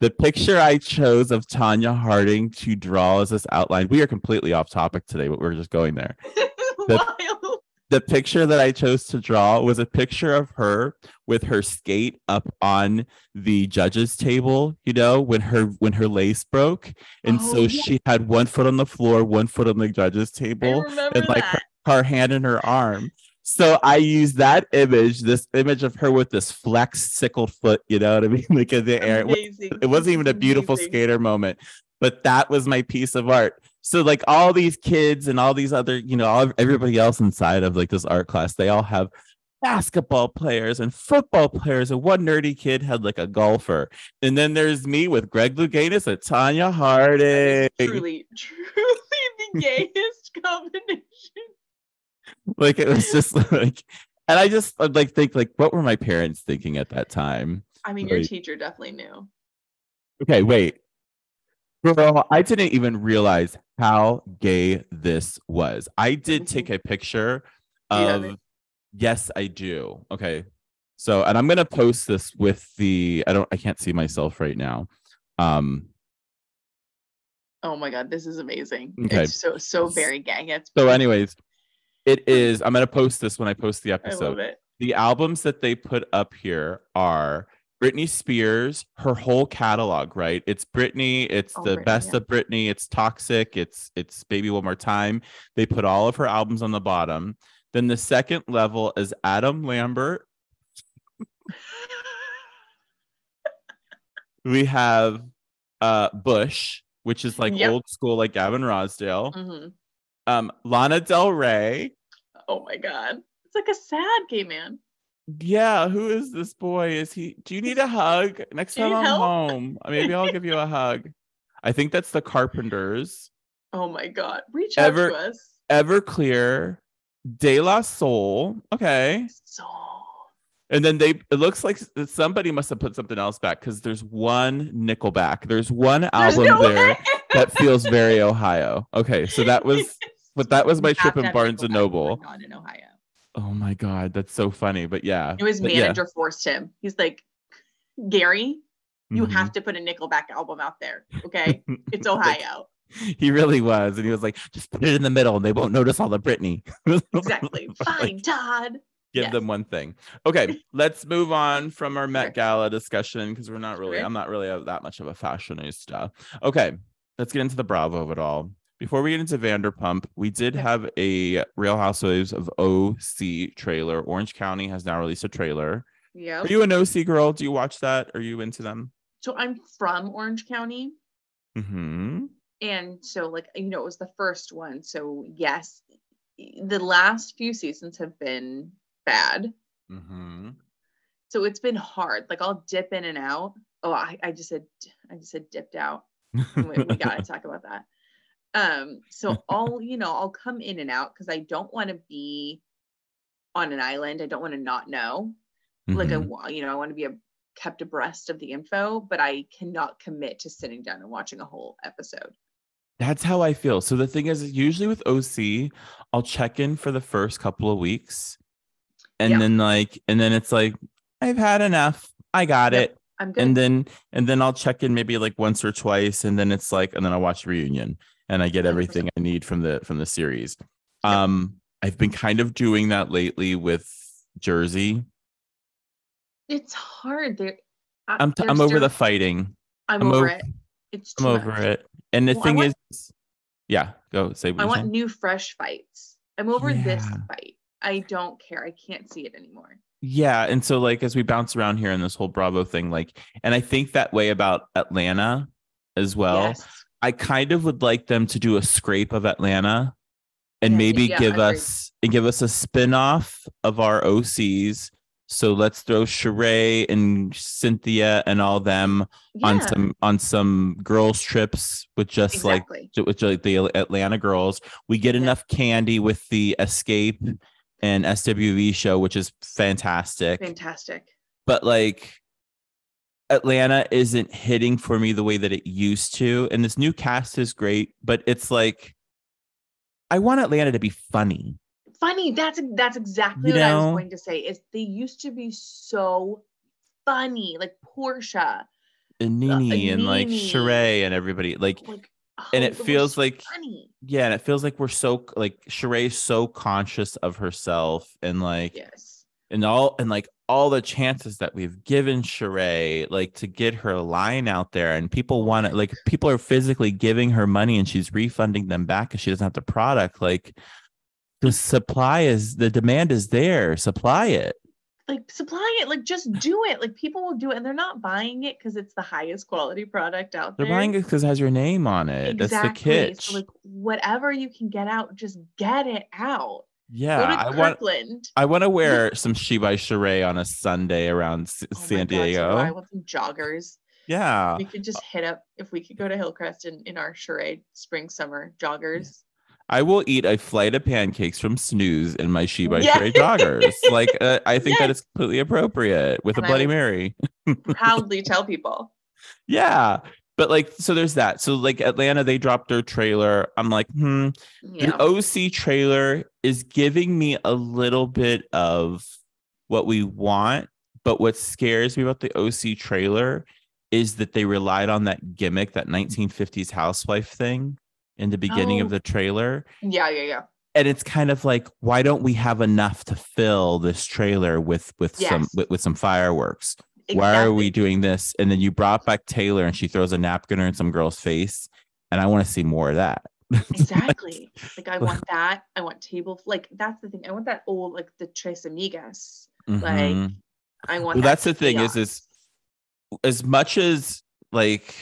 [SPEAKER 3] The picture I chose of Tonya Harding to draw as this outline. We are completely off topic today, but we're just going there.
[SPEAKER 4] wild.
[SPEAKER 3] The picture that I chose to draw was a picture of her with her skate up on the judges table, you know, when her when her lace broke. And
[SPEAKER 4] Oh,
[SPEAKER 3] so
[SPEAKER 4] yeah.
[SPEAKER 3] she had one foot on the floor, one foot on the judges table and like her, her hand in her arm. So I used that image, this image of her with this flex sickle foot, you know what I mean? Like in the air. It, wa-
[SPEAKER 4] Amazing.
[SPEAKER 3] it wasn't even a beautiful
[SPEAKER 4] Amazing.
[SPEAKER 3] skater moment, but that was my piece of art. So like all these kids and all these other, you know, all, everybody else inside of like this art class, they all have basketball players and football players, and one nerdy kid had like a golfer. And then there's me with Greg Louganis and Tonya Harding.
[SPEAKER 4] Truly, truly the gayest combination.
[SPEAKER 3] like it was just like and i just I'd like think like what were my parents thinking at that time
[SPEAKER 4] I mean, your teacher definitely knew.
[SPEAKER 3] okay wait girl i didn't even realize how gay this was i did
[SPEAKER 4] Mhm.
[SPEAKER 3] take a picture
[SPEAKER 4] Do you have
[SPEAKER 3] of yes i do okay so and i'm gonna post this with the i don't i can't see myself right now um
[SPEAKER 4] Oh my god, this is amazing.
[SPEAKER 3] Okay.
[SPEAKER 4] It's so so very gay. It's
[SPEAKER 3] so anyways it is i'm gonna post this when i post the
[SPEAKER 4] I
[SPEAKER 3] episode
[SPEAKER 4] love it.
[SPEAKER 3] the albums that they put up here are Britney Spears, her whole catalog, right? It's Britney, it's
[SPEAKER 4] Oh,
[SPEAKER 3] the
[SPEAKER 4] Britney,
[SPEAKER 3] best
[SPEAKER 4] yeah.
[SPEAKER 3] of Britney, it's Toxic, it's it's Baby One More Time. They put all of her albums on the bottom. Then the second level is Adam Lambert. We have uh Bush, which is like
[SPEAKER 4] Yep.
[SPEAKER 3] old school, like Gavin Rossdale.
[SPEAKER 4] Mhm.
[SPEAKER 3] Um, Lana Del Rey.
[SPEAKER 4] Oh my god, it's like a sad gay man.
[SPEAKER 3] Yeah, who is this boy? Is he? Do you need a hug? Next
[SPEAKER 4] Do
[SPEAKER 3] time I'm
[SPEAKER 4] help?
[SPEAKER 3] home, uh, maybe I'll give you a hug. I think that's the Carpenters.
[SPEAKER 4] Oh my god, reach out
[SPEAKER 3] Ever-
[SPEAKER 4] to us.
[SPEAKER 3] Everclear, De La Soul. Okay,
[SPEAKER 4] So
[SPEAKER 3] and then they. It looks like somebody must have put something else back because there's one Nickelback. There's one
[SPEAKER 4] There's
[SPEAKER 3] album
[SPEAKER 4] no
[SPEAKER 3] there
[SPEAKER 4] way.
[SPEAKER 3] that feels very Ohio. Okay, so that was. But that was my trip in Barnes and
[SPEAKER 4] Nickelback oh Noble. in Ohio.
[SPEAKER 3] Oh my god, that's so funny. But yeah,
[SPEAKER 4] It was
[SPEAKER 3] but yeah.
[SPEAKER 4] manager forced him. He's like, Gary, you
[SPEAKER 3] Mhm.
[SPEAKER 4] have to put a Nickelback album out there. Okay, it's Ohio.
[SPEAKER 3] he really was. And he was like, just put it in the middle and they won't notice all the Britney.
[SPEAKER 4] Exactly. Fine, Todd.
[SPEAKER 3] Give
[SPEAKER 4] Yes.
[SPEAKER 3] them one thing. Okay, let's move on from our Met. Gala discussion because we're not really. I'm not really a, that much of a fashionista. Okay, let's get into the Bravo of it all. Before we get into Vanderpump, we did have a Real Housewives of OC trailer. Orange County has now released a trailer.
[SPEAKER 4] Yeah.
[SPEAKER 3] Are you an OC girl? Do you watch that? Are you into them?
[SPEAKER 4] So I'm from Orange County.
[SPEAKER 3] Mm-hmm.
[SPEAKER 4] And so, like, you know, it was the first one. So, yes, the last few seasons have been bad.
[SPEAKER 3] Mm-hmm.
[SPEAKER 4] So it's been hard. Like, I'll dip in and out. Oh, I, I just said, I just said dipped out. we, we got to talk about that. Um, so I'll, you know, I'll come in and out because I don't want to be on an island. I don't want to not know. Like I
[SPEAKER 3] Mhm.
[SPEAKER 4] want, you know, I want to be a, kept abreast of the info, but I cannot commit to sitting down and watching a whole episode.
[SPEAKER 3] That's how I feel. So the thing is, usually with OC, I'll check in for the first couple of weeks, and
[SPEAKER 4] Yeah.
[SPEAKER 3] then like, and then it's like, I've had enough. I got
[SPEAKER 4] Yep.
[SPEAKER 3] it.
[SPEAKER 4] I'm good.
[SPEAKER 3] And then and then I'll check in maybe like once or twice, and then it's like, and then I'll watch reunion, and I get
[SPEAKER 4] 100%.
[SPEAKER 3] everything I need from the from the series.
[SPEAKER 4] Yep.
[SPEAKER 3] Um, I've been kind of doing that lately with Jersey.
[SPEAKER 4] it's hard. There, I-
[SPEAKER 3] I'm t- I'm over the fighting.
[SPEAKER 4] I'm,
[SPEAKER 3] I'm
[SPEAKER 4] over it. It's
[SPEAKER 3] I'm
[SPEAKER 4] too
[SPEAKER 3] over it. And the
[SPEAKER 4] Well,
[SPEAKER 3] thing
[SPEAKER 4] want-
[SPEAKER 3] is, yeah, go say what
[SPEAKER 4] I want
[SPEAKER 3] saying.
[SPEAKER 4] new, fresh fights. I'm over this fight. I don't care. I can't see it anymore.
[SPEAKER 3] Yeah, and so like as we bounce around here in this whole Bravo thing, like, and I think that way about Atlanta as well.
[SPEAKER 4] yes.
[SPEAKER 3] I kind of would like them to do a scrape of Atlanta and
[SPEAKER 4] Yes,
[SPEAKER 3] maybe
[SPEAKER 4] yeah,
[SPEAKER 3] give
[SPEAKER 4] agreed.
[SPEAKER 3] us and give us a spin-off of our OCs. So let's throw Sheree and Cynthia and all them on some on some girls trips with just like with like the Atlanta girls. We get
[SPEAKER 4] Yeah.
[SPEAKER 3] enough candy with the Xscape and SWV show, which is fantastic
[SPEAKER 4] Fantastic.
[SPEAKER 3] but like Atlanta isn't hitting for me the way that it used to. And this new cast is great, but it's like I want Atlanta to be funny.
[SPEAKER 4] Funny. That's that's exactly
[SPEAKER 3] You
[SPEAKER 4] what I was going to say. Is they used to be so funny, like Porsha,
[SPEAKER 3] And Nene and like
[SPEAKER 4] Nene.
[SPEAKER 3] Sheree and everybody. Like,
[SPEAKER 4] like.
[SPEAKER 3] Oh, and
[SPEAKER 4] oh,
[SPEAKER 3] it
[SPEAKER 4] was
[SPEAKER 3] feels like
[SPEAKER 4] funny.
[SPEAKER 3] yeah, and it feels like we're so like Sheree's so conscious of herself and like
[SPEAKER 4] Yes.
[SPEAKER 3] and all and like all the chances that we've given Sheree, like to get her line out there, and people want it. Like people are physically giving her money, and she's refunding them back because she doesn't have the product. Like the supply is the demand is there. Supply it.
[SPEAKER 4] like supply it like just do it like people will do it and they're not buying it because it's the highest quality product out there.
[SPEAKER 3] They're buying it because it has your name on it. That's the
[SPEAKER 4] exactly
[SPEAKER 3] kitsch.
[SPEAKER 4] so like whatever you can get out just get it out
[SPEAKER 3] yeah, I want. I want to wear some She by Sheree on a Sunday around S-
[SPEAKER 4] Oh
[SPEAKER 3] San Diego.
[SPEAKER 4] i want some joggers
[SPEAKER 3] yeah,
[SPEAKER 4] we could just hit up if we could go to hillcrest in, in our charade spring summer joggers
[SPEAKER 3] I will eat a flight of pancakes from Snooze in my She by. Sheree joggers. like uh, I think that
[SPEAKER 4] Yes.
[SPEAKER 3] is completely appropriate with
[SPEAKER 4] And
[SPEAKER 3] a Bloody Mary.
[SPEAKER 4] proudly tell people
[SPEAKER 3] Yeah. But like, so there's that. So like Atlanta, they dropped their trailer. I'm like, hmm.
[SPEAKER 4] yeah
[SPEAKER 3] The OC trailer is giving me a little bit of what we want. But what scares me about the OC trailer is that they relied on that gimmick, that 1950s housewife thing in the beginning of
[SPEAKER 4] Oh.
[SPEAKER 3] the trailer.
[SPEAKER 4] yeah yeah yeah
[SPEAKER 3] and it's kind of like why don't we have enough to fill this trailer with with some with, with some fireworks why are we doing this? And then you brought back taylor and she throws a napkin in some girl's face and i want to see more of that.
[SPEAKER 4] Exactly. Like i want that. I want table like that's the thing. I want that old like the tres amigas.
[SPEAKER 3] Mhm.
[SPEAKER 4] like i want
[SPEAKER 3] well
[SPEAKER 4] that
[SPEAKER 3] that's the thing is is. as much as like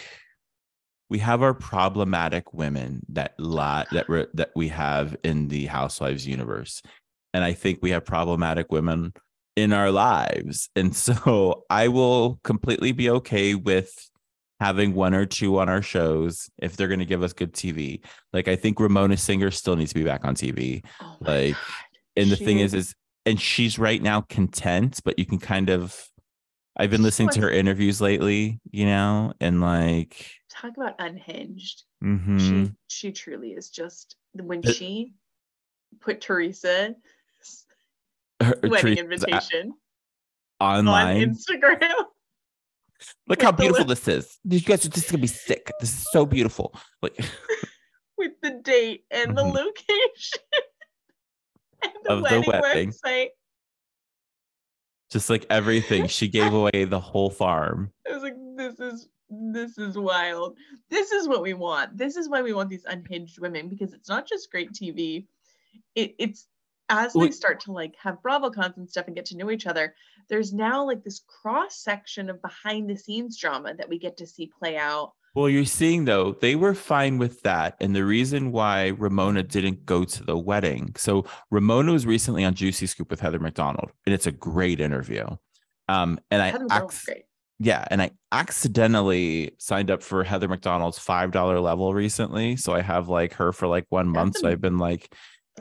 [SPEAKER 3] we have our problematic women that lot that re- that we have in the housewives universe and i think we have problematic women in our lives and so i will completely be okay with having one or two on our shows if they're going to give us good tv like i think ramona singer still needs to be back on tv
[SPEAKER 4] Oh
[SPEAKER 3] like,
[SPEAKER 4] God.
[SPEAKER 3] and the
[SPEAKER 4] She
[SPEAKER 3] thing is is and she's right now content but you can kind of i've been listening to her interviews lately you know and like
[SPEAKER 4] talk about unhinged
[SPEAKER 3] mhm.
[SPEAKER 4] she she truly is just when she put teresa
[SPEAKER 3] her
[SPEAKER 4] wedding invitation
[SPEAKER 3] online
[SPEAKER 4] on instagram
[SPEAKER 3] look how
[SPEAKER 4] with the
[SPEAKER 3] beautiful this is you guys are just gonna be sick this is so beautiful like
[SPEAKER 4] with the date and the
[SPEAKER 3] Mhm.
[SPEAKER 4] location and the
[SPEAKER 3] Of the
[SPEAKER 4] wedding,
[SPEAKER 3] wedding.
[SPEAKER 4] website
[SPEAKER 3] just like everything she gave away the whole farm
[SPEAKER 4] I was like, this is this is wild. This is what we want. This is why we want these unhinged women because it's not just great TV. It, it's as they start to like have BravoCons and stuff and get to know each other. There's now like this cross section of behind the scenes drama that we get to see play out.
[SPEAKER 3] Well, you're seeing though, they were fine with that. And the reason why Ramona didn't go to the wedding. So Ramona was recently on Juicy Scoop with Heather McDonald, and it's a great interview. Um, and I
[SPEAKER 4] Heather McDonald's
[SPEAKER 3] ax-
[SPEAKER 4] great.
[SPEAKER 3] yeah, and I accidentally signed up for Heather McDonald's five dollar level recently, so I have like her for like one month. So I've been like,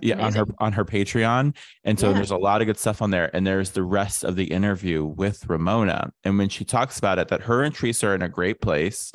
[SPEAKER 3] Yeah, on her on her Patreon, and so
[SPEAKER 4] Yeah.
[SPEAKER 3] there's a lot of good stuff on there. And there's the rest of the interview with Ramona, and when she talks about it, that her and Teresa are in a great place.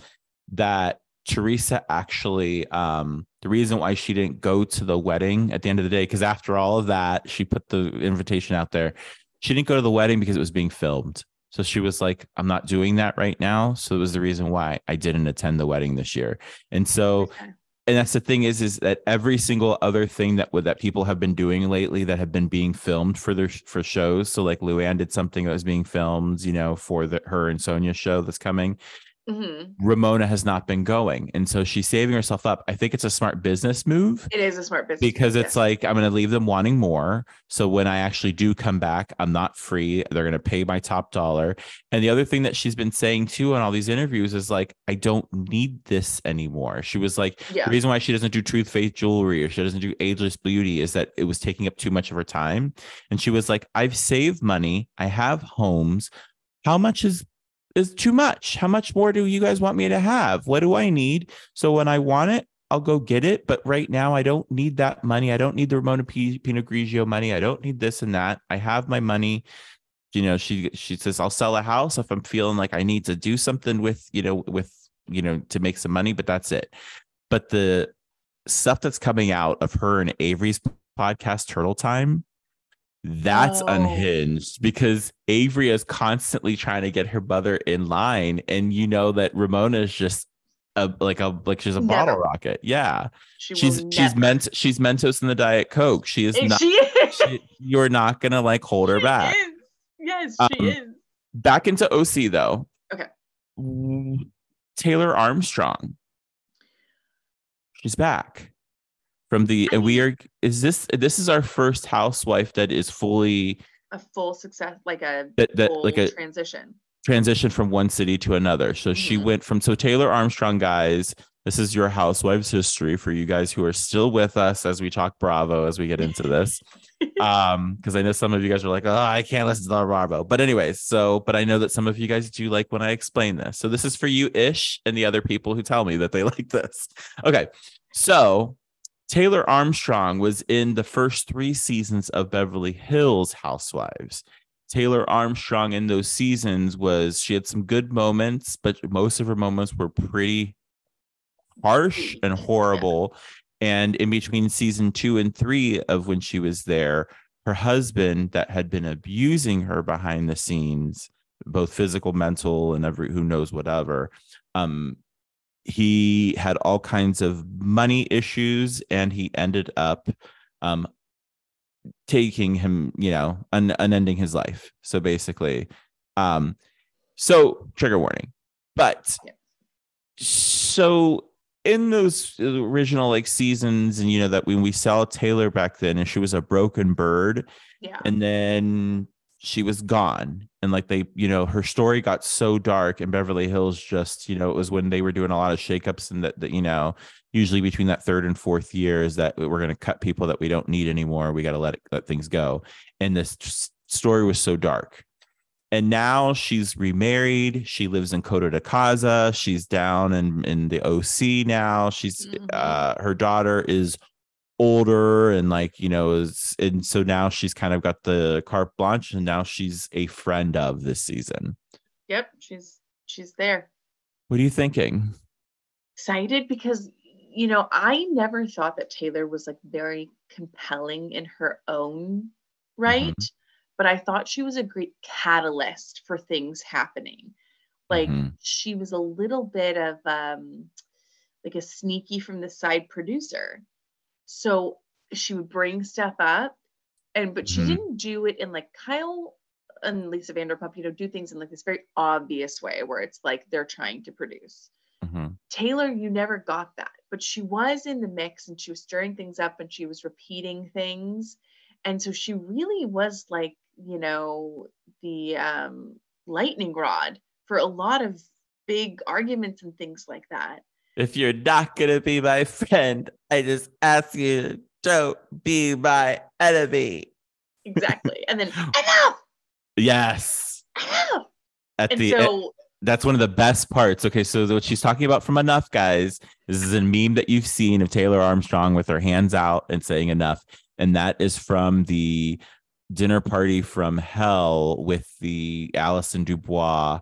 [SPEAKER 3] That Teresa actually, um, the reason why she didn't go to the wedding at the end of the day, because after all of that, she put the invitation out there. She didn't go to the wedding because it was being filmed. So she was like, I'm not doing that right now. So it was the reason why I didn't attend the wedding this year. And so,
[SPEAKER 4] Okay.
[SPEAKER 3] And that's the thing is, is that every single other thing that that people have been doing lately that have been being filmed for their for shows. So like Luann did something that was being filmed, you know, for the her and Sonja show that's coming.
[SPEAKER 4] Mhm.
[SPEAKER 3] Ramona has not been going. And so she's saving herself up. I think it's a smart business move
[SPEAKER 4] It is a smart business
[SPEAKER 3] because
[SPEAKER 4] move,
[SPEAKER 3] it's
[SPEAKER 4] yes.
[SPEAKER 3] like I'm going to leave them wanting more. So when I actually do come back, I'm not free. They're going to pay my top dollar. And the other thing that she's been saying too on all these interviews is like, I don't need this anymore. She was like,
[SPEAKER 4] yeah.
[SPEAKER 3] the reason why she doesn't do True Faith jewelry or she doesn't do ageless beauty is that it was taking up too much of her time. And she was like, I've saved money. I have homes. How much is is too much? How much more do you guys want me to have? What do I need? So when I want it, I'll go get it. But right now, I don't need that money. I don't need the Ramona P- Grigio money. I don't need this and that. I have my money. You know, she she says I'll sell a house if I'm feeling like I need to do something with you know with you know to make some money. But that's it. But the stuff that's coming out of her and Avery's podcast Turtle Time, that's
[SPEAKER 4] Oh.
[SPEAKER 3] unhinged because Avery is constantly trying to get her mother in line, and you know that Ramona is just a like a like she's a bottle rocket. Yeah,
[SPEAKER 4] She
[SPEAKER 3] she's she's meant she's Mentos in the Diet Coke. She is
[SPEAKER 4] And
[SPEAKER 3] not.
[SPEAKER 4] she is.
[SPEAKER 3] she- you're not gonna like hold her
[SPEAKER 4] She
[SPEAKER 3] back.
[SPEAKER 4] is. Yes, she
[SPEAKER 3] Um,
[SPEAKER 4] is.
[SPEAKER 3] Back into OC though.
[SPEAKER 4] Okay.
[SPEAKER 3] Taylor Armstrong. She's back from the and we are is this this is our first housewife that is fully
[SPEAKER 4] A full success, like a
[SPEAKER 3] that, that like a
[SPEAKER 4] transition.
[SPEAKER 3] transition from one city to another. So she
[SPEAKER 4] Mhm.
[SPEAKER 3] went from so Taylor Armstrong, guys. This is your housewives history for you guys who are still with us as we talk Bravo as we get into this. um, because I know some of you guys are like, oh, I can't listen to the Bravo. But anyways, so but I know that some of you guys do like when I explain this. So this is for you, Ish, and the other people who tell me that they like this. Okay, so Taylor Armstrong was in the first three seasons of Beverly Hills Housewives. Taylor Armstrong in those seasons was she had some good moments, but most of her moments were pretty harsh and horrible. And in between season two and three of when she was there, her husband that had been abusing her behind the scenes, both physical, mental, and every who knows whatever, um, he had all kinds of money issues and he ended up um taking him you know un- unending his life. So basically um so trigger warning. But so in those original like seasons and you know that when we saw taylor back then and she was a broken bird
[SPEAKER 4] Yeah.
[SPEAKER 3] and then she was gone and like they you know her story got so dark in beverly hills just you know it was when they were doing a lot of shakeups and that, that you know usually between that third and fourth year is that we're going to cut people that we don't need anymore. We got to let it, let things go. And this story was so dark. And now she's remarried. She lives in Coto de Caza. She's down in in the OC now. She's
[SPEAKER 4] Mhm.
[SPEAKER 3] uh her daughter is older and like you know is and so now she's kind of got the carte blanche and now she's a friend of this season
[SPEAKER 4] Yep. She's she's there.
[SPEAKER 3] what are you thinking
[SPEAKER 4] Excited because you know I never thought that Taylor was like very compelling in her own right, but I thought she was a great catalyst for things happening. Like
[SPEAKER 3] Mhm.
[SPEAKER 4] she was a little bit of um like a sneaky from the side producer. So she would bring stuff up and but she
[SPEAKER 3] Mhm.
[SPEAKER 4] didn't do it in like Kyle and Lisa Vanderpump, you know, do things in like this very obvious way where it's like they're trying to produce.
[SPEAKER 3] Mhm.
[SPEAKER 4] Taylor, you never got that, but she was in the mix and she was stirring things up and she was repeating things. And so she really was like, you know, the um, lightning rod for a lot of big arguments and things like that.
[SPEAKER 3] If you're not gonna be my friend i just ask you don't be my enemy
[SPEAKER 4] Exactly. And then enough,
[SPEAKER 3] yes
[SPEAKER 4] enough.
[SPEAKER 3] at
[SPEAKER 4] And
[SPEAKER 3] the
[SPEAKER 4] so
[SPEAKER 3] that's one of the best parts. Okay, so what she's talking about from Enough, guys, this is a meme that you've seen of Taylor Armstrong with her hands out and saying enough. And that is from the dinner party from hell with the Allison DuBois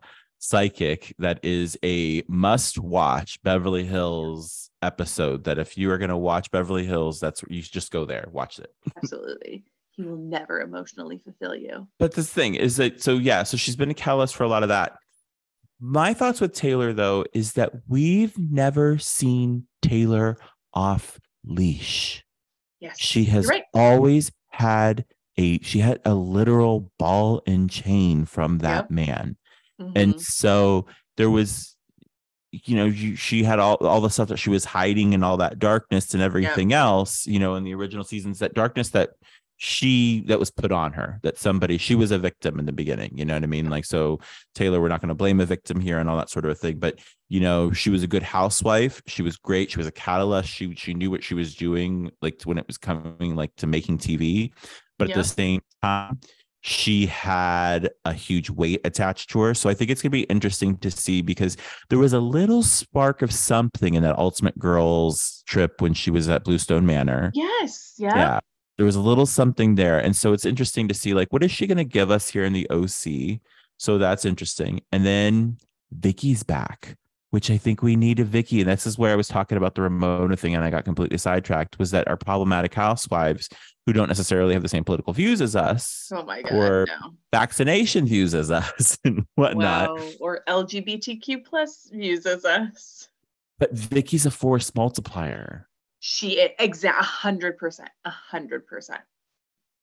[SPEAKER 3] psychic that is a must watch Beverly Hills episode that if you are going to watch Beverly Hills that's you just go there watch it
[SPEAKER 4] Absolutely. He will never emotionally fulfill you.
[SPEAKER 3] but this thing is that so yeah so she's been a catalyst for a lot of that my thoughts with Taylor though is that we've never seen Taylor off leash
[SPEAKER 4] Yes.
[SPEAKER 3] she has
[SPEAKER 4] right.
[SPEAKER 3] always had a she had a literal ball and chain from that
[SPEAKER 4] Yep.
[SPEAKER 3] man
[SPEAKER 4] Mhm.
[SPEAKER 3] and so there was you know you, she had all, all the stuff that she was hiding and all that darkness and everything else you know in the original seasons that darkness that she that was put on her that somebody she was a victim in the beginning you know what i mean? Like so taylor we're not going to blame a victim here and all that sort of a thing but you know she was a good housewife she was great she was a catalyst she she knew what she was doing like when it was coming like to making tv but at the same time she had a huge weight attached to her. So I think it's going to be interesting to see because there was a little spark of something in that Ultimate Girls trip when she was at Bluestone Manor.
[SPEAKER 4] Yes. Yeah.
[SPEAKER 3] Yeah. There was a little something there. And so it's interesting to see like what is she going to give us here in the OC? So that's interesting. And then Vicky's back, which I think we need a Vicky. And this is where I was talking about the Ramona thing and I got completely sidetracked was that our problematic housewives who don't necessarily have the same political views as us
[SPEAKER 4] Oh my god.
[SPEAKER 3] Or
[SPEAKER 4] no.
[SPEAKER 3] vaccination views as us and whatnot.
[SPEAKER 4] Wow. Or LGBTQ plus uses us.
[SPEAKER 3] But Vicky's a force multiplier.
[SPEAKER 4] She exact hundred percent. A hundred percent.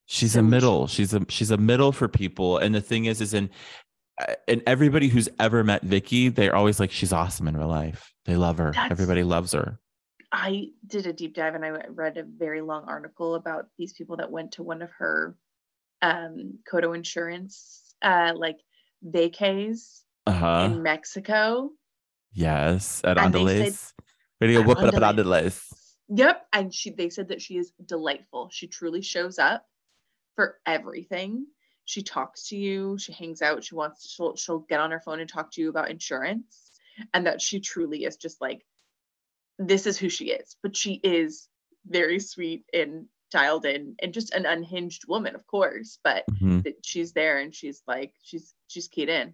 [SPEAKER 3] She's
[SPEAKER 4] So
[SPEAKER 3] a
[SPEAKER 4] she-
[SPEAKER 3] middle. She's a she's a middle for people. And the thing is, is in and everybody who's ever met Vicky, they're always like, she's awesome in real life. They love her.
[SPEAKER 4] That's-
[SPEAKER 3] Everybody loves her.
[SPEAKER 4] I did a deep dive and I read a very long article about these people that went to one of her um Coto insurance uh like vacays
[SPEAKER 3] Uh huh.
[SPEAKER 4] in Mexico.
[SPEAKER 3] Yes. At
[SPEAKER 4] And they
[SPEAKER 3] Andales. Video whoop it up at.
[SPEAKER 4] Andales. Yep. And she they said that she is delightful. She truly shows up for everything. She talks to you, she hangs out, she wants she'll she'll get on her phone and talk to you about insurance. And that she truly is just like this is who she is. But she is very sweet and dialed in and just an unhinged woman, of course. But
[SPEAKER 3] Mhm.
[SPEAKER 4] she's there and she's like she's she's keyed in.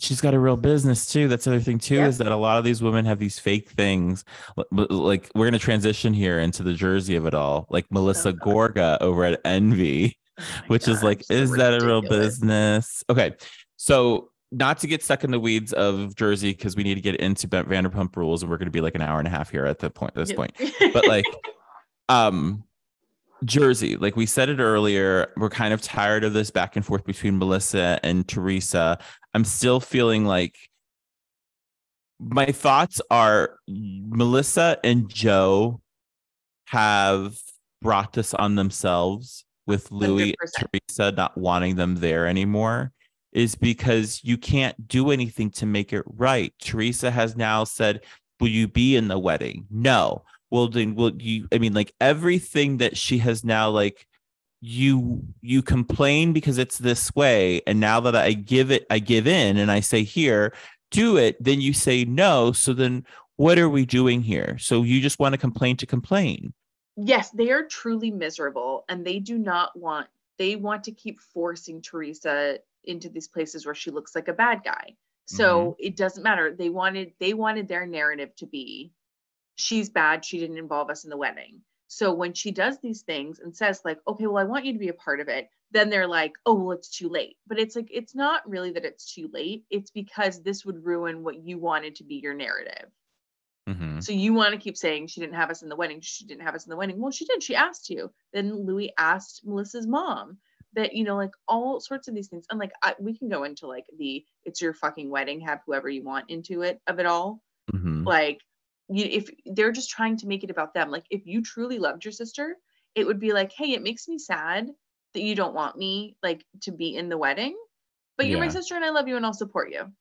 [SPEAKER 3] She's got a real business too. That's the other thing too
[SPEAKER 4] Yep.
[SPEAKER 3] is that a lot of these women have these fake things. Like we're gonna transition here into the Jersey of it all. Like Melissa
[SPEAKER 4] Oh,
[SPEAKER 3] Gorga over at Envy, Which is
[SPEAKER 4] God,
[SPEAKER 3] like,
[SPEAKER 4] so
[SPEAKER 3] is that a real business? Okay, so not to get stuck in the weeds of Jersey because we need to get into Vanderpump Rules, and we're gonna be like an hour and a half here at the point. This point, but like um Jersey, like we said it earlier, we're kind of tired of this back and forth between Melissa and Teresa. I'm still feeling like my thoughts are Melissa and Joe have brought this on themselves with Louis
[SPEAKER 4] 100%.
[SPEAKER 3] and Teresa not wanting them there anymore is because you can't do anything to make it right. Teresa has now said, Will you be in the wedding? No. Well, then will you? I mean, like everything that she has now, like, you you complain because it's this way and now that i give it i give in and i say here do it then you say no so then what are we doing here so you just want to complain to complain
[SPEAKER 4] yes, they are truly miserable and they do not want they want to keep forcing Teresa into these places where she looks like a bad guy. So mm-hmm. it doesn't matter. They wanted they wanted their narrative to be she's bad, she didn't involve us in the wedding. So when she does these things and says like, "Okay, well I want you to be a part of it." Then they're like, "Oh, well it's too late." But it's like it's not really that it's too late. It's because this would ruin what you wanted to be your narrative.
[SPEAKER 3] Mhm.
[SPEAKER 4] So you want to keep saying she didn't have us in the wedding. She didn't have us in the wedding. Well, she did. She asked you. Then Louis asked Melissa's mom that, you know, like all sorts of these things. And like, I, we can go into like the it's your fucking wedding, have whoever you want into it of it all.
[SPEAKER 3] Mhm.
[SPEAKER 4] Like, you, if they're just trying to make it about them, like if you truly loved your sister, it would be like, hey, it makes me sad that you don't want me like to be in the wedding, but you're my sister and I love you and I'll support you.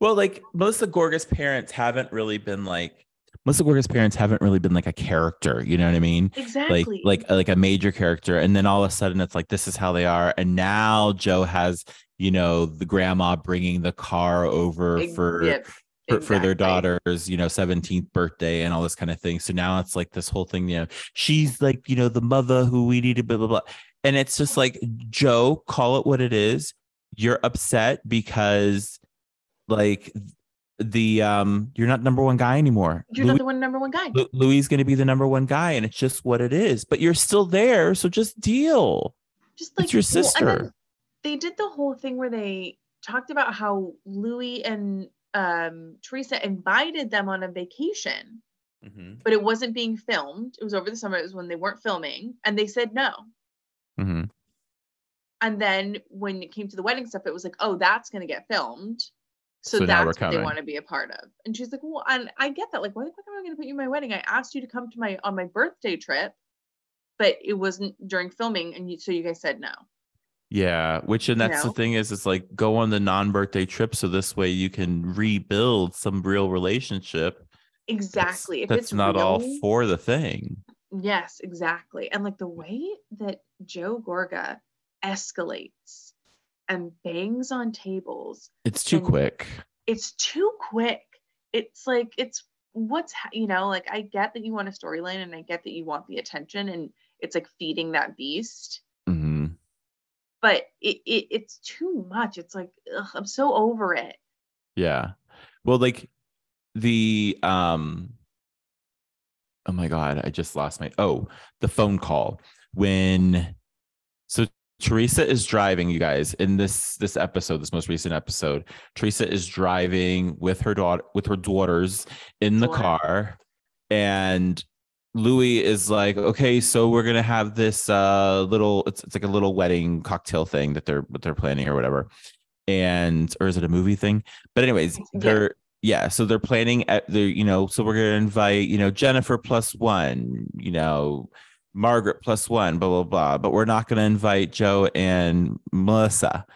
[SPEAKER 3] Well like most of gorga's parents haven't really been like most of gorga's parents haven't really been like a character you know what i mean?
[SPEAKER 4] Exactly.
[SPEAKER 3] like like like a major character and then all of a sudden it's like this is how they are and now joe has you know the grandma bringing the car over for
[SPEAKER 4] yep,
[SPEAKER 3] for, for their daughter's you know 17th birthday and all this kind of thing. So now it's like this whole thing you know she's like you know the mother who we need to blah blah blah. And it's just like joe call it what it is you're upset because like the um you're not number one guy anymore
[SPEAKER 4] You're
[SPEAKER 3] Louis,
[SPEAKER 4] not the one number one guy.
[SPEAKER 3] Lu- louis is going to be the number one guy and it's just what it is but you're still there so just deal
[SPEAKER 4] Just like
[SPEAKER 3] it's your
[SPEAKER 4] well,
[SPEAKER 3] sister
[SPEAKER 4] they did the whole thing where they talked about how Louis and um, Teresa invited them on a vacation,
[SPEAKER 3] Mhm,
[SPEAKER 4] but it wasn't being filmed. It was over the summer. It was when they weren't filming, and they said no.
[SPEAKER 3] mhm.
[SPEAKER 4] And then when it came to the wedding stuff, it was like, oh, that's going to get filmed. So,
[SPEAKER 3] So
[SPEAKER 4] that's what they want to be a part of. And she's like, well, and I get that. Like, why the fuck am I going to put you in my wedding? I asked you to come to my on my birthday trip, but it wasn't during filming, and you, so you guys said no.
[SPEAKER 3] Yeah, which and
[SPEAKER 4] You
[SPEAKER 3] that's the thing is it's like go on the non-birthday trip so this way you can rebuild some real relationship. That's-
[SPEAKER 4] Exactly. If
[SPEAKER 3] That's,
[SPEAKER 4] it's
[SPEAKER 3] not all for the thing.
[SPEAKER 4] Yes, exactly. And like the way that Joe Gorga escalates and bangs on tables,
[SPEAKER 3] It's too quick.
[SPEAKER 4] it's too quick. It's like it's what's you know, like I get that you want a storyline and I get that you want the attention and it's like feeding that beast,
[SPEAKER 3] hmm
[SPEAKER 4] but it, it it's too much. It's like ugh, I'm so over it.
[SPEAKER 3] Yeah. Well, like the um oh my god, I just lost my oh, the phone call when Teresa is driving, you guys, in this this episode, this most recent episode. Teresa is driving with her daughter with her daughters in the car and Louis is like, okay, so we're gonna have this uh little it's it's like a little wedding cocktail thing that they're what they're planning or whatever. And or is it a movie thing? But anyways,
[SPEAKER 4] Yeah.
[SPEAKER 3] they're yeah, so they're planning at the you know, so we're gonna invite, you know, Jennifer plus one, you know, Margaret plus one, blah blah blah. But we're not gonna invite Joe and Melissa.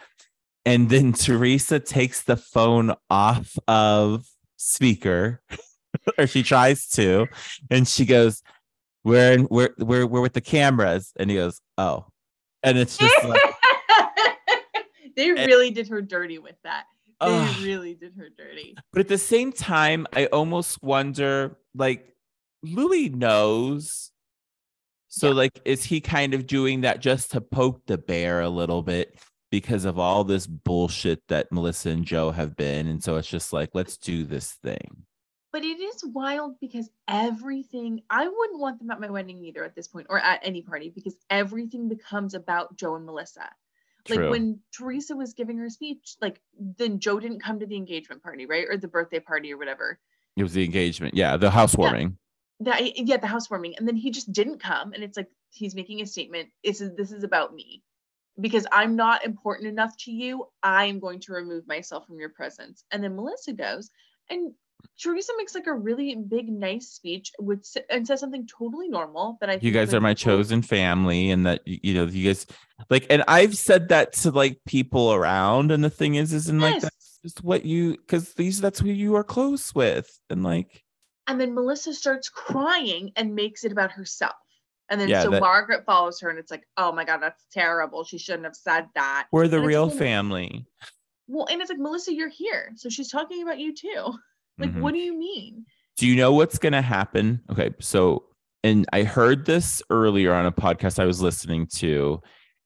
[SPEAKER 3] And then Teresa takes the phone off of speaker, or she tries to, and she goes, "We're in, we're we're we're with the cameras," and he goes, "Oh," and it's just like,
[SPEAKER 4] they really did her dirty with that. They really did her dirty.
[SPEAKER 3] but at the same time, I almost wonder, like, Louis knows. So,
[SPEAKER 4] Yeah.
[SPEAKER 3] like, is he kind of doing that just to poke the bear a little bit because of all this bullshit that Melissa and Joe have been? And so it's just like, let's do this thing.
[SPEAKER 4] But it is wild because everything, I wouldn't want them at my wedding either at this point or at any party because everything becomes about Joe and Melissa.
[SPEAKER 3] True.
[SPEAKER 4] Like when Teresa was giving her speech, like then Joe didn't come to the engagement party, right? Or the birthday party or whatever.
[SPEAKER 3] it was the engagement. Yeah, the housewarming.
[SPEAKER 4] That yeah, the housewarming. And then he just didn't come. And it's like he's making a statement. This is this is about me. Because I'm not important enough to you, I'm going to remove myself from your presence. And then Melissa goes and Teresa makes like a really big, nice speech, which and says something totally normal that I
[SPEAKER 3] you guys are my
[SPEAKER 4] people-
[SPEAKER 3] chosen family and that you know you guys like and i've said that to like people around and the thing is is in like that's just what you because these that's who you are close with and like
[SPEAKER 4] And then Melissa starts crying and makes it about herself. And then
[SPEAKER 3] Yeah,
[SPEAKER 4] so
[SPEAKER 3] that-
[SPEAKER 4] Margaret follows her and it's like, oh my God, that's terrible. She shouldn't have said that.
[SPEAKER 3] we're the
[SPEAKER 4] And
[SPEAKER 3] real
[SPEAKER 4] like,
[SPEAKER 3] family
[SPEAKER 4] Well, and it's like, Melissa, you're here. So she's talking about you too. Like,
[SPEAKER 3] Mhm.
[SPEAKER 4] what do you mean?
[SPEAKER 3] do you know what's going to happen okay so and i heard this earlier on a podcast i was listening to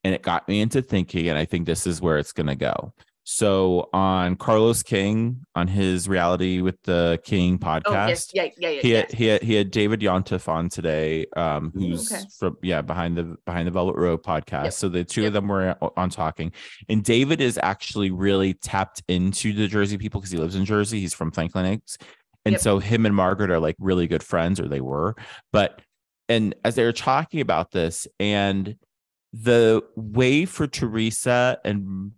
[SPEAKER 3] and it got me into thinking and i think this is where it's going to go so on carlos king on his reality with the king podcast
[SPEAKER 4] Oh, yes. Yeah, yeah, yeah.
[SPEAKER 3] he had, he had he had David Yontef on today, um, who's
[SPEAKER 4] okay.
[SPEAKER 3] from yeah behind the behind the Velvet Rope podcast.
[SPEAKER 4] Yep.
[SPEAKER 3] So the two
[SPEAKER 4] Yep.
[SPEAKER 3] of them were on talking, and David is actually really tapped into the Jersey people because he lives in Jersey. He's from Franklin Lakes, and
[SPEAKER 4] Yep.
[SPEAKER 3] so him and Margaret are like really good friends, or they were. But and as they were talking about this, and the way for Teresa and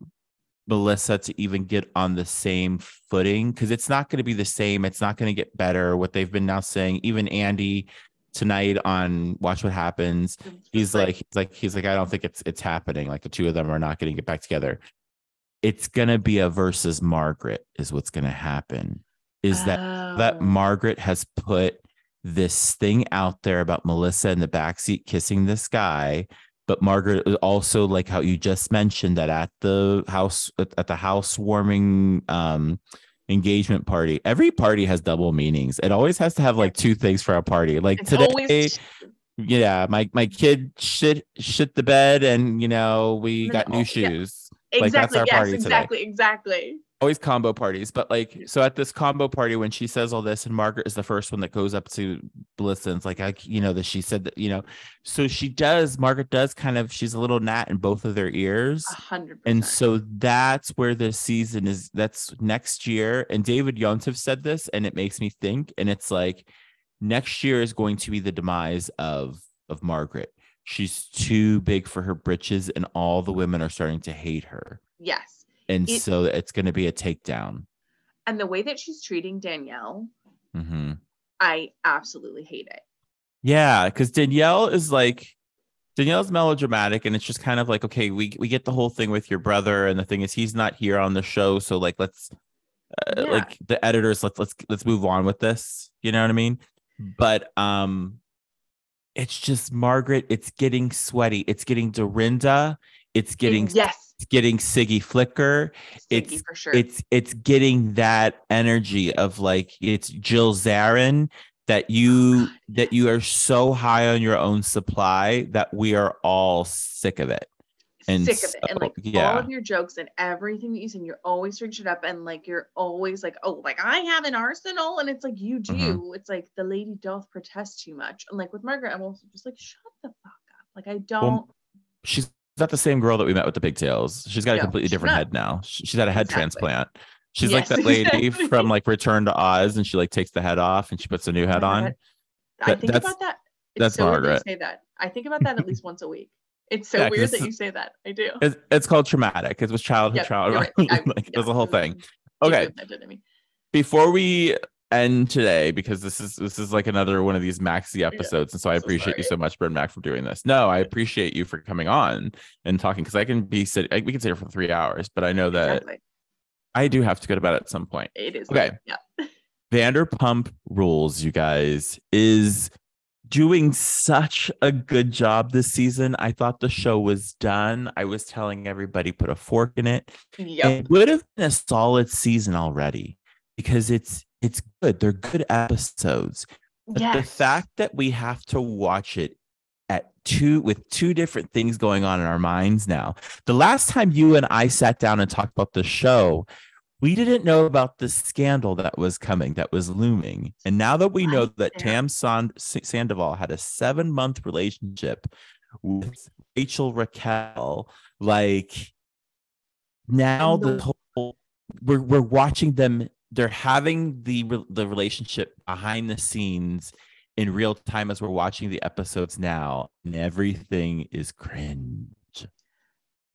[SPEAKER 3] Melissa to even get on the same footing because it's not going to be the same. It's not going to get better. What they've been now saying, even Andy tonight on Watch What Happens, he's like, he's like, he's like, I don't think it's it's happening. Like the two of them are not going to get back together. It's gonna be a versus Margaret is what's gonna happen. Is that that
[SPEAKER 4] Oh.
[SPEAKER 3] Margaret has put this thing out there about Melissa in the backseat kissing this guy, but Margaret also like how you just mentioned that at the house at, the housewarming um engagement party. Every party has double meanings. It always has to have like two things for a party. Like
[SPEAKER 4] It's
[SPEAKER 3] today,
[SPEAKER 4] always
[SPEAKER 3] yeah, my my kid shit shit the bed, and you know we got new
[SPEAKER 4] yeah.
[SPEAKER 3] shoes. like, that's
[SPEAKER 4] exactly
[SPEAKER 3] our
[SPEAKER 4] yes
[SPEAKER 3] party today.
[SPEAKER 4] exactly exactly
[SPEAKER 3] Always combo parties, but like so at this combo party when she says all this, and Margaret is the first one that goes up to Melissa and's like, I, you know, that she said that, you know, so she does. Margaret does kind of. She's a little gnat in both of their ears.
[SPEAKER 4] a hundred
[SPEAKER 3] And
[SPEAKER 4] percent.
[SPEAKER 3] so that's where the season is. That's next year. And David Yontef said this, and it makes me think. And it's like next year is going to be the demise of of Margaret. She's too big for her britches, and all the women are starting to hate her.
[SPEAKER 4] yes
[SPEAKER 3] And
[SPEAKER 4] It-
[SPEAKER 3] so it's going to be a takedown.
[SPEAKER 4] and the way that she's treating danielle
[SPEAKER 3] hmm
[SPEAKER 4] i absolutely hate it
[SPEAKER 3] Yeah, because Danielle is like Danielle's melodramatic, and it's just kind of like, okay, we we get the whole thing with your brother, and the thing is, he's not here on the show, so like, let's uh,
[SPEAKER 4] Yeah.
[SPEAKER 3] like the editors, let's let's let's move on with this. You know what I mean? But um, it's just Margaret. It's getting sweaty. It's getting Dorinda. It's getting
[SPEAKER 4] yes
[SPEAKER 3] it's getting Siggy Flicker.
[SPEAKER 4] Stinky
[SPEAKER 3] it's-
[SPEAKER 4] for sure
[SPEAKER 3] It's it's getting that energy of like it's Jill Zarin that you
[SPEAKER 4] God,
[SPEAKER 3] that you are so high on your own supply that we are all sick of it. and
[SPEAKER 4] sick of it and like all
[SPEAKER 3] yeah.
[SPEAKER 4] of your jokes and everything that you say you're always switching shit up and like you're always like oh like i have an arsenal and it's like you do
[SPEAKER 3] Mhm.
[SPEAKER 4] it's like the lady doth protest too much and like with margaret i'm also just like shut the fuck up like i don't
[SPEAKER 3] She's not the same girl that we met with the pigtails. She's got a
[SPEAKER 4] No,
[SPEAKER 3] completely different
[SPEAKER 4] not.
[SPEAKER 3] head now. She's had a head
[SPEAKER 4] Exactly.
[SPEAKER 3] transplant. She's like that lady
[SPEAKER 4] exactly.
[SPEAKER 3] from like Return to Oz, and she like takes the head off and she puts a new head on.
[SPEAKER 4] I
[SPEAKER 3] That-
[SPEAKER 4] think
[SPEAKER 3] that's-
[SPEAKER 4] about that it's
[SPEAKER 3] that's
[SPEAKER 4] so that
[SPEAKER 3] Margaret.
[SPEAKER 4] you say that i think about that at least once a week it's so
[SPEAKER 3] Yeah,
[SPEAKER 4] weird that
[SPEAKER 3] is-
[SPEAKER 4] you say that i do
[SPEAKER 3] It's, it's called traumatic. It was childhood
[SPEAKER 4] Yep,
[SPEAKER 3] trauma.
[SPEAKER 4] right. I-
[SPEAKER 3] like, it was a whole thing. Okay. before we end today because this is this is like another one of these maxi episodes and so i
[SPEAKER 4] so
[SPEAKER 3] appreciate you so much Brynne Mac for doing this. No i appreciate you for coming on and talking because i can be sit we can sit here for three hours but i know that
[SPEAKER 4] exactly.
[SPEAKER 3] I do have to go to bed at some point.
[SPEAKER 4] It is
[SPEAKER 3] Okay.
[SPEAKER 4] weird. yeah.
[SPEAKER 3] Vanderpump rules you guys is doing such a good job this season. I thought the show was done. I was telling everybody put a fork in it.
[SPEAKER 4] Yep.
[SPEAKER 3] It would have been a solid season already because it's it's good. They're good episodes. But the fact that we have to watch it at two with two different things going on in our minds now. The last time you and I sat down and talked about the show, we didn't know about the scandal that was coming, that was looming. And now that we know that. Tam Sand- Sandoval had a seven month relationship with Rachel Raquel, like now
[SPEAKER 4] the-
[SPEAKER 3] the whole we're we're watching them. They're having the the relationship behind the scenes in real time as we're watching the episodes now, and everything is cringe.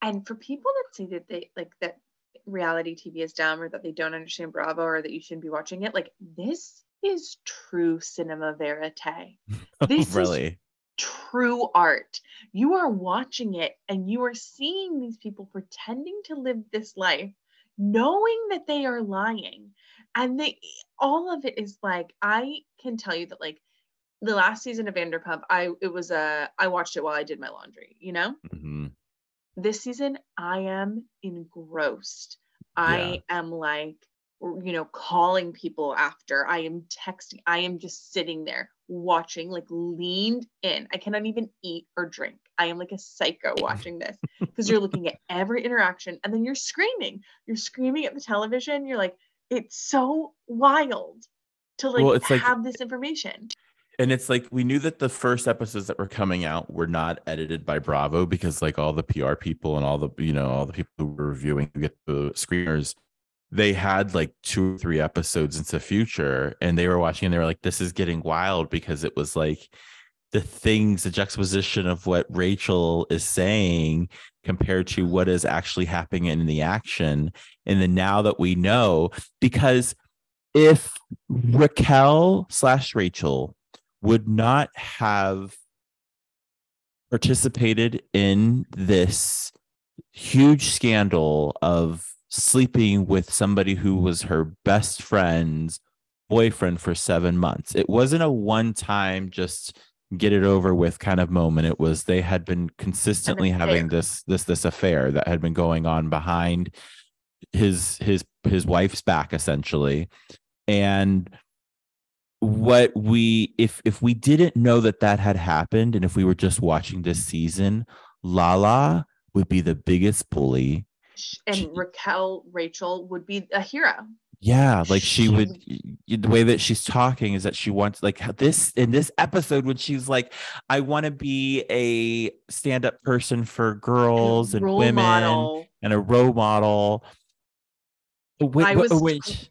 [SPEAKER 4] and for people that say that they like that reality TV is dumb or that they don't understand Bravo or that you shouldn't be watching it, like this is true cinema verite. This is
[SPEAKER 3] really?
[SPEAKER 4] true art. You are watching it and you are seeing these people pretending to live this life, knowing that they are lying. And they all of it is like, I can tell you that like the last season of Vanderpump, I it was a I watched it while I did my laundry, you know?
[SPEAKER 3] Mhm.
[SPEAKER 4] this season i am engrossed i am like you know calling people after i am texting i am just sitting there watching like leaned in. I cannot even eat or drink. I am like a psycho watching this because you're looking at every interaction and then you're screaming. You're screaming at the television. You're like it's so wild to like,
[SPEAKER 3] Well, it's like-
[SPEAKER 4] have this information.
[SPEAKER 3] And it's like we knew that the first episodes that were coming out were not edited by Bravo because like all the PR people and all the you know all the people who were reviewing who get the screeners, they had like two or three episodes into the future and they were watching and they were like, this is getting wild because it was like the things, the juxtaposition of what Rachel is saying compared to what is actually happening in the action. And then now that we know, because if Raquel slash Rachel would not have participated in this huge scandal of sleeping with somebody who was her best friend's boyfriend for seven months. It wasn't a one time just get it over with kind of moment. It was they had been consistently having this this this affair that had been going on behind his his his wife's back essentially. And what we if if we didn't know that that had happened and if we were just watching this season, Lala would be the biggest bully
[SPEAKER 4] and Raquel Rachel would be a hero.
[SPEAKER 3] Yeah, like she would. The way that she's talking is that she wants, like this in this episode, when she's like, "I want to be a stand-up person for girls and women
[SPEAKER 4] model.
[SPEAKER 3] and a role model." When,
[SPEAKER 4] I was-
[SPEAKER 3] she,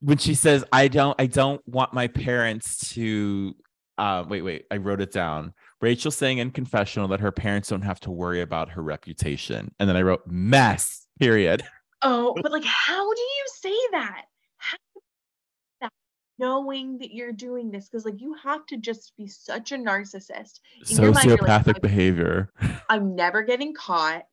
[SPEAKER 3] when she says, "I don't, I don't want my parents to." Uh, wait, wait, I wrote it down. Rachel saying in confessional that her parents don't have to worry about her reputation, and then I wrote mess. Period.
[SPEAKER 4] Oh, but like, how do you say that? How that knowing that you're doing this? Because like you have to just be such a narcissist. In you're like,
[SPEAKER 3] Sociopathic behavior.
[SPEAKER 4] I'm never getting caught.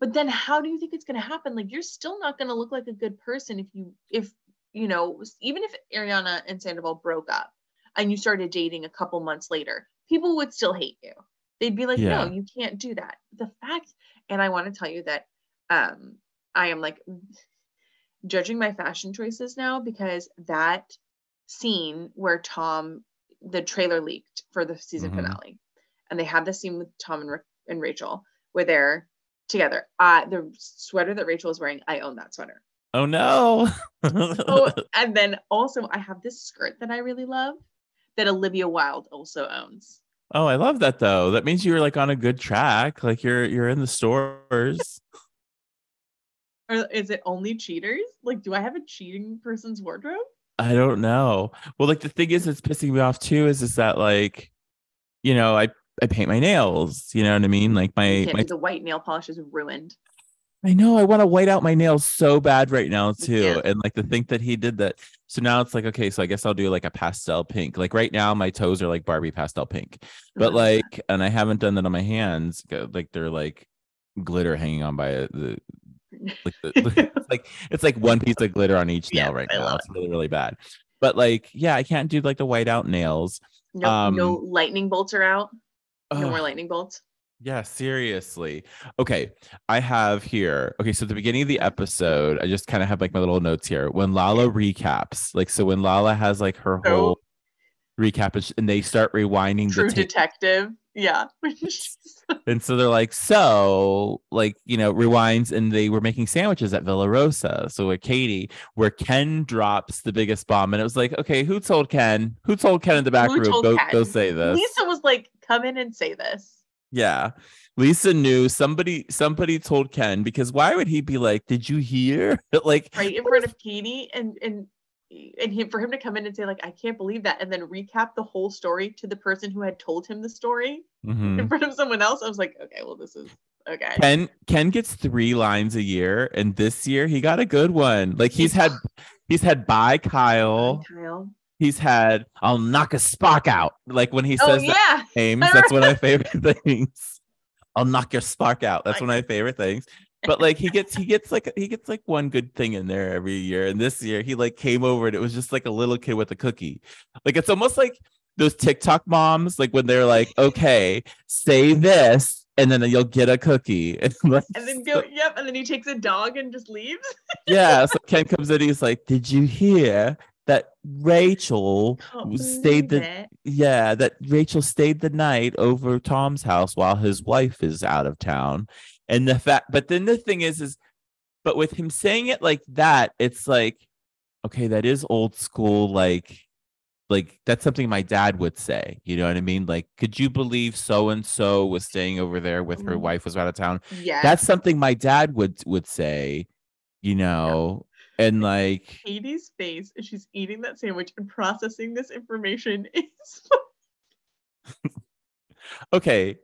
[SPEAKER 4] But then how do you think it's gonna happen? Like you're still not gonna look like a good person if you if you know, even if Ariana and Sandoval broke up and you started dating a couple months later, people would still hate you. They'd be like,
[SPEAKER 3] Yeah.
[SPEAKER 4] no, you can't do that. The fact, and I want to tell you that um I am like judging my fashion choices now because that scene where Tom, the trailer leaked for the season
[SPEAKER 3] Mhm.
[SPEAKER 4] finale, and they had the scene with Tom and, Ra- and Rachel where they're together. Uh, the sweater that Rachel is wearing, I own that sweater.
[SPEAKER 3] Oh no.
[SPEAKER 4] Oh, and then also I have this skirt that I really love that Olivia Wilde also owns.
[SPEAKER 3] Oh, I love that though. That means you're like on a good track. Like you're you're in the stores.
[SPEAKER 4] Or is it only cheaters? Like, do I have a cheating person's wardrobe?
[SPEAKER 3] I don't know. Well, like the thing is that's pissing me off too is is that like, you know, I I paint my nails, you know what I mean? Like my my
[SPEAKER 4] the white nail polish is ruined.
[SPEAKER 3] I know I want to white out my nails so bad right now too.
[SPEAKER 4] can't.
[SPEAKER 3] And like to think that he did that. So now it's like, okay, so I guess I'll do like a pastel pink. Like right now my toes are like Barbie pastel pink. But
[SPEAKER 4] Mhm.
[SPEAKER 3] like, and I haven't done that on my hands. Like they're like glitter hanging on by. The like the, it's like it's like one piece of glitter on each nail right
[SPEAKER 4] I
[SPEAKER 3] now. It's really really bad. But like, yeah, I can't do like the white out nails.
[SPEAKER 4] no, no
[SPEAKER 3] um,
[SPEAKER 4] lightning bolts are out. No
[SPEAKER 3] Ugh.
[SPEAKER 4] more lightning bolts.
[SPEAKER 3] Yeah, seriously. Okay, I have here. Okay, so at the beginning of the episode, I just kind of have like my little notes here. When Lala recaps, like, so when Lala has like her
[SPEAKER 4] So-
[SPEAKER 3] whole recap and they start rewinding
[SPEAKER 4] True
[SPEAKER 3] the tape,
[SPEAKER 4] detective. Yeah.
[SPEAKER 3] and so they're like, so like you know, rewinds, and they were making sandwiches at Villa Rosa. So with Katie, where Ken drops the biggest bomb, and it was like, okay, who told Ken? Who told Ken in the back
[SPEAKER 4] Who
[SPEAKER 3] room? Go
[SPEAKER 4] Ken?
[SPEAKER 3] go say this.
[SPEAKER 4] Lisa was like, come in and say this.
[SPEAKER 3] Yeah. Lisa knew somebody somebody told Ken because why would he be like, Did you hear? like
[SPEAKER 4] Right in front of Katie and and and him for him to come in and say, like, I can't believe that, and then recap the whole story to the person who had told him the story
[SPEAKER 3] mhm.
[SPEAKER 4] in front of someone else. I was like, okay, well, this is okay.
[SPEAKER 3] Ken Ken gets three lines a year, and this year he got a good one. Like he's had he's had by Kyle.
[SPEAKER 4] Kyle.
[SPEAKER 3] He's had I'll knock a spark out. Like when he
[SPEAKER 4] Oh
[SPEAKER 3] says that names, that's one of my favorite things. I'll knock your spark out. That's one of my favorite things. But like he gets he gets like he gets like one good thing in there every year. And this year he like came over and it was just like a little kid with a cookie. Like it's almost like those TikTok moms, like when they're like, okay, say this, and then you'll get a cookie. And, like,
[SPEAKER 4] And then go, yep. And then he takes a dog and just leaves.
[SPEAKER 3] yeah. So Ken comes in, he's like, Did you hear that Rachel stayed the
[SPEAKER 4] it.
[SPEAKER 3] yeah, that Rachel stayed the night over Tom's house while his wife is out of town. And the fact, but then the thing is, is, but with him saying it like that, it's like, okay, that is old school. Like, like that's something my dad would say. You know what I mean? Like, could you believe so and so was staying over there with her
[SPEAKER 4] Mhm.
[SPEAKER 3] wife was out of town?
[SPEAKER 4] Yeah.
[SPEAKER 3] That's something my dad would would say. You know, and like,
[SPEAKER 4] Katie's face as she's eating that sandwich and processing this information. Is
[SPEAKER 3] okay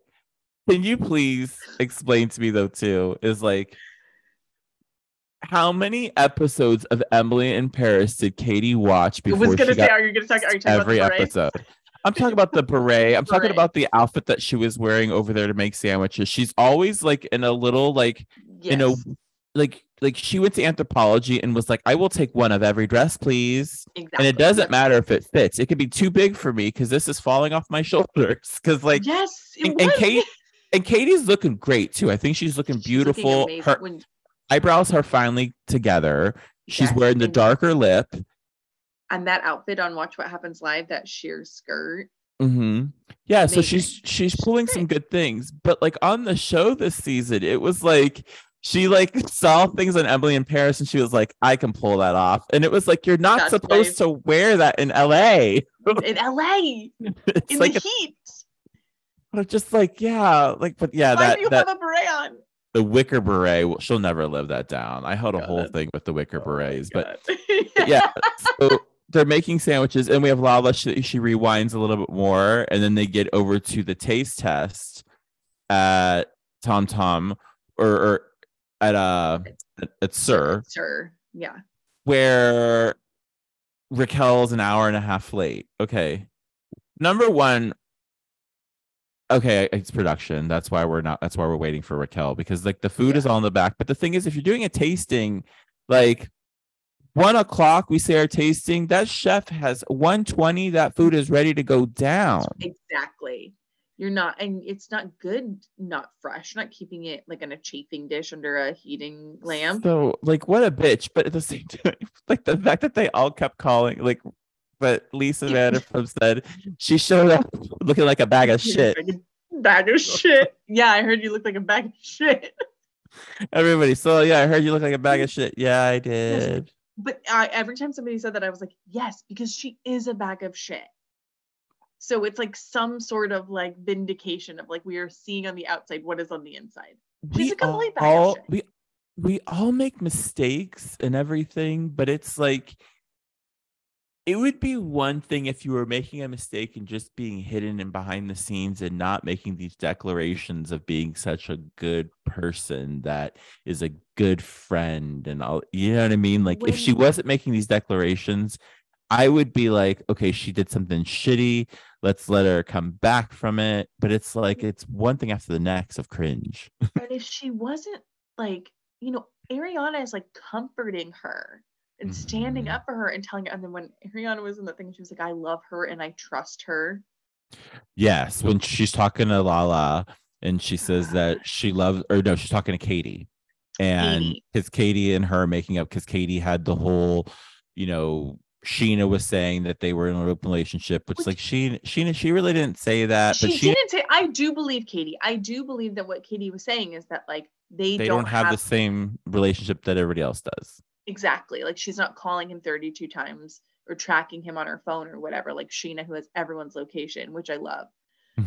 [SPEAKER 3] can you please explain to me though too is like how many episodes of emily in paris did katie watch
[SPEAKER 4] I
[SPEAKER 3] before
[SPEAKER 4] was gonna
[SPEAKER 3] she
[SPEAKER 4] say,
[SPEAKER 3] got
[SPEAKER 4] are you gonna talk are you talking
[SPEAKER 3] every
[SPEAKER 4] about beret?
[SPEAKER 3] episode? I'm talking about the beret. I'm talking about the outfit that she was wearing over there to make sandwiches. She's always like in a little like
[SPEAKER 4] Yes.
[SPEAKER 3] in a like like she went to Anthropologie and was like, I will take one of every dress, please.
[SPEAKER 4] Exactly.
[SPEAKER 3] And it doesn't matter if it fits. It could be too big for me because this is falling off my shoulders. Because like
[SPEAKER 4] yes,
[SPEAKER 3] and, and. Kate and Katie's looking great too. I think she's looking
[SPEAKER 4] She's
[SPEAKER 3] beautiful.
[SPEAKER 4] amazing.
[SPEAKER 3] Her
[SPEAKER 4] When-
[SPEAKER 3] eyebrows are finally together. She's
[SPEAKER 4] Yes,
[SPEAKER 3] wearing the darker lip.
[SPEAKER 4] and that outfit on Watch What Happens Live, that sheer skirt.
[SPEAKER 3] Mm-hmm. Yeah, so
[SPEAKER 4] Amazing.
[SPEAKER 3] she's
[SPEAKER 4] She's
[SPEAKER 3] pulling some good things, but like on the show this season, it was like she like saw things on Emily in Paris, and she was like, "I can pull that off," and it was like you're not
[SPEAKER 4] That's
[SPEAKER 3] supposed to wear that in L.A.
[SPEAKER 4] in LA in
[SPEAKER 3] like
[SPEAKER 4] the heat.
[SPEAKER 3] but just like yeah, like but yeah,
[SPEAKER 4] Why
[SPEAKER 3] that
[SPEAKER 4] do you
[SPEAKER 3] that
[SPEAKER 4] have a beret on?
[SPEAKER 3] the wicker beret, she'll never live that down. I held a whole thing with the wicker
[SPEAKER 4] Oh
[SPEAKER 3] berets, but
[SPEAKER 4] God.
[SPEAKER 3] yeah so they're making sandwiches and we have lala she, she rewinds a little bit more and then they get over to the taste test at tom tom or, or at uh at, at sir
[SPEAKER 4] Sir. Yeah.
[SPEAKER 3] where raquel's an hour and a half late okay number one okay it's production that's why we're not that's why we're waiting for raquel because like the food is all in the back but the thing is if you're doing a tasting like one o'clock we say our tasting that chef has 120 that food is ready to go down
[SPEAKER 4] Exactly. You're not, and it's not good, not fresh, not keeping it like in a chafing dish under a heating lamp.
[SPEAKER 3] so like what a bitch but at the same time like the fact that they all kept calling like but lisa vanderpump said she showed up looking like a bag of shit
[SPEAKER 4] look like a bag of shit. Yeah, I heard you look like a bag of shit.
[SPEAKER 3] everybody so yeah i heard you look like a bag of shit yeah i did
[SPEAKER 4] But I, every time somebody said that, I was like, yes, because she is a bag of shit. So it's like some sort of like vindication of like we are seeing on the outside what is on the inside. She's a complete
[SPEAKER 3] all we we all make mistakes and everything, but it's like it would be one thing if you were making a mistake and just being hidden and behind the scenes and not making these declarations of being such a good person that is a good friend and all you know what I mean? Like if she wasn't making these declarations, I would be like, okay, she did something shitty. Let's let her come back from it. But it's like it's one thing after the next of cringe.
[SPEAKER 4] But if she wasn't like, you know, Ariana is like comforting her and standing
[SPEAKER 3] Mhm.
[SPEAKER 4] up for her and telling her. And then when Ariana was in the thing, she was like, I love her and I trust her.
[SPEAKER 3] Yes, when she's talking to Lala and she says that she loves, or no, she's talking to Katie, and
[SPEAKER 4] Katie.
[SPEAKER 3] because Katie and her making up, because Katie had the whole, you know, Scheana was saying that they were in an open relationship, which
[SPEAKER 4] Which-
[SPEAKER 3] like she, Scheana, she really didn't say that,
[SPEAKER 4] she
[SPEAKER 3] but she,
[SPEAKER 4] didn't say, I do believe Katie. I do believe that what Katie was saying is that like they,
[SPEAKER 3] they don't have the same relationship that everybody else does.
[SPEAKER 4] exactly like she's not calling him 32 times or tracking him on her phone or whatever, like Scheana, who has everyone's location, which I love.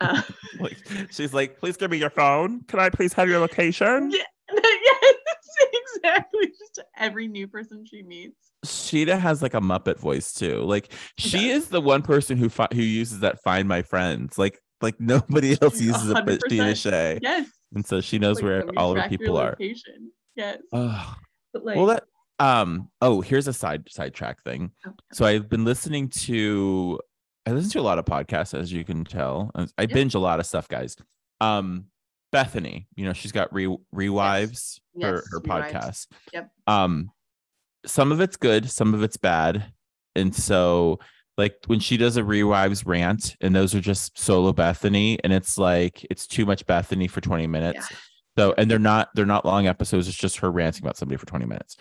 [SPEAKER 4] Uh,
[SPEAKER 3] like, she's like, please give me your phone. Can I please have your location?
[SPEAKER 4] yeah, yes, exactly. Just every new person she meets.
[SPEAKER 3] Scheana has like a Muppet voice too. Like
[SPEAKER 4] She
[SPEAKER 3] is the one person who fi- who uses that "Find My Friends." Like like nobody else uses it but
[SPEAKER 4] 100%.
[SPEAKER 3] Shea,
[SPEAKER 4] Yes.
[SPEAKER 3] and so she knows
[SPEAKER 4] like,
[SPEAKER 3] where all of her people are.
[SPEAKER 4] Yes.
[SPEAKER 3] Ugh.
[SPEAKER 4] but like
[SPEAKER 3] well, that um oh here's a side sidetrack thing.
[SPEAKER 4] Oh,
[SPEAKER 3] So I've been listening to I listen to a lot of podcasts as you can tell. I binge a lot of stuff, guys. Um Bethenny, you know, she's got re rewives her
[SPEAKER 4] Yes,
[SPEAKER 3] her
[SPEAKER 4] Rewives.
[SPEAKER 3] podcast.
[SPEAKER 4] Yep.
[SPEAKER 3] Um some of it's good, some of it's bad. And so like when she does a rewives rant and those are just solo Bethenny and it's like it's too much Bethenny for 20 minutes. So and they're not they're not long episodes, it's just her ranting about somebody for 20 minutes.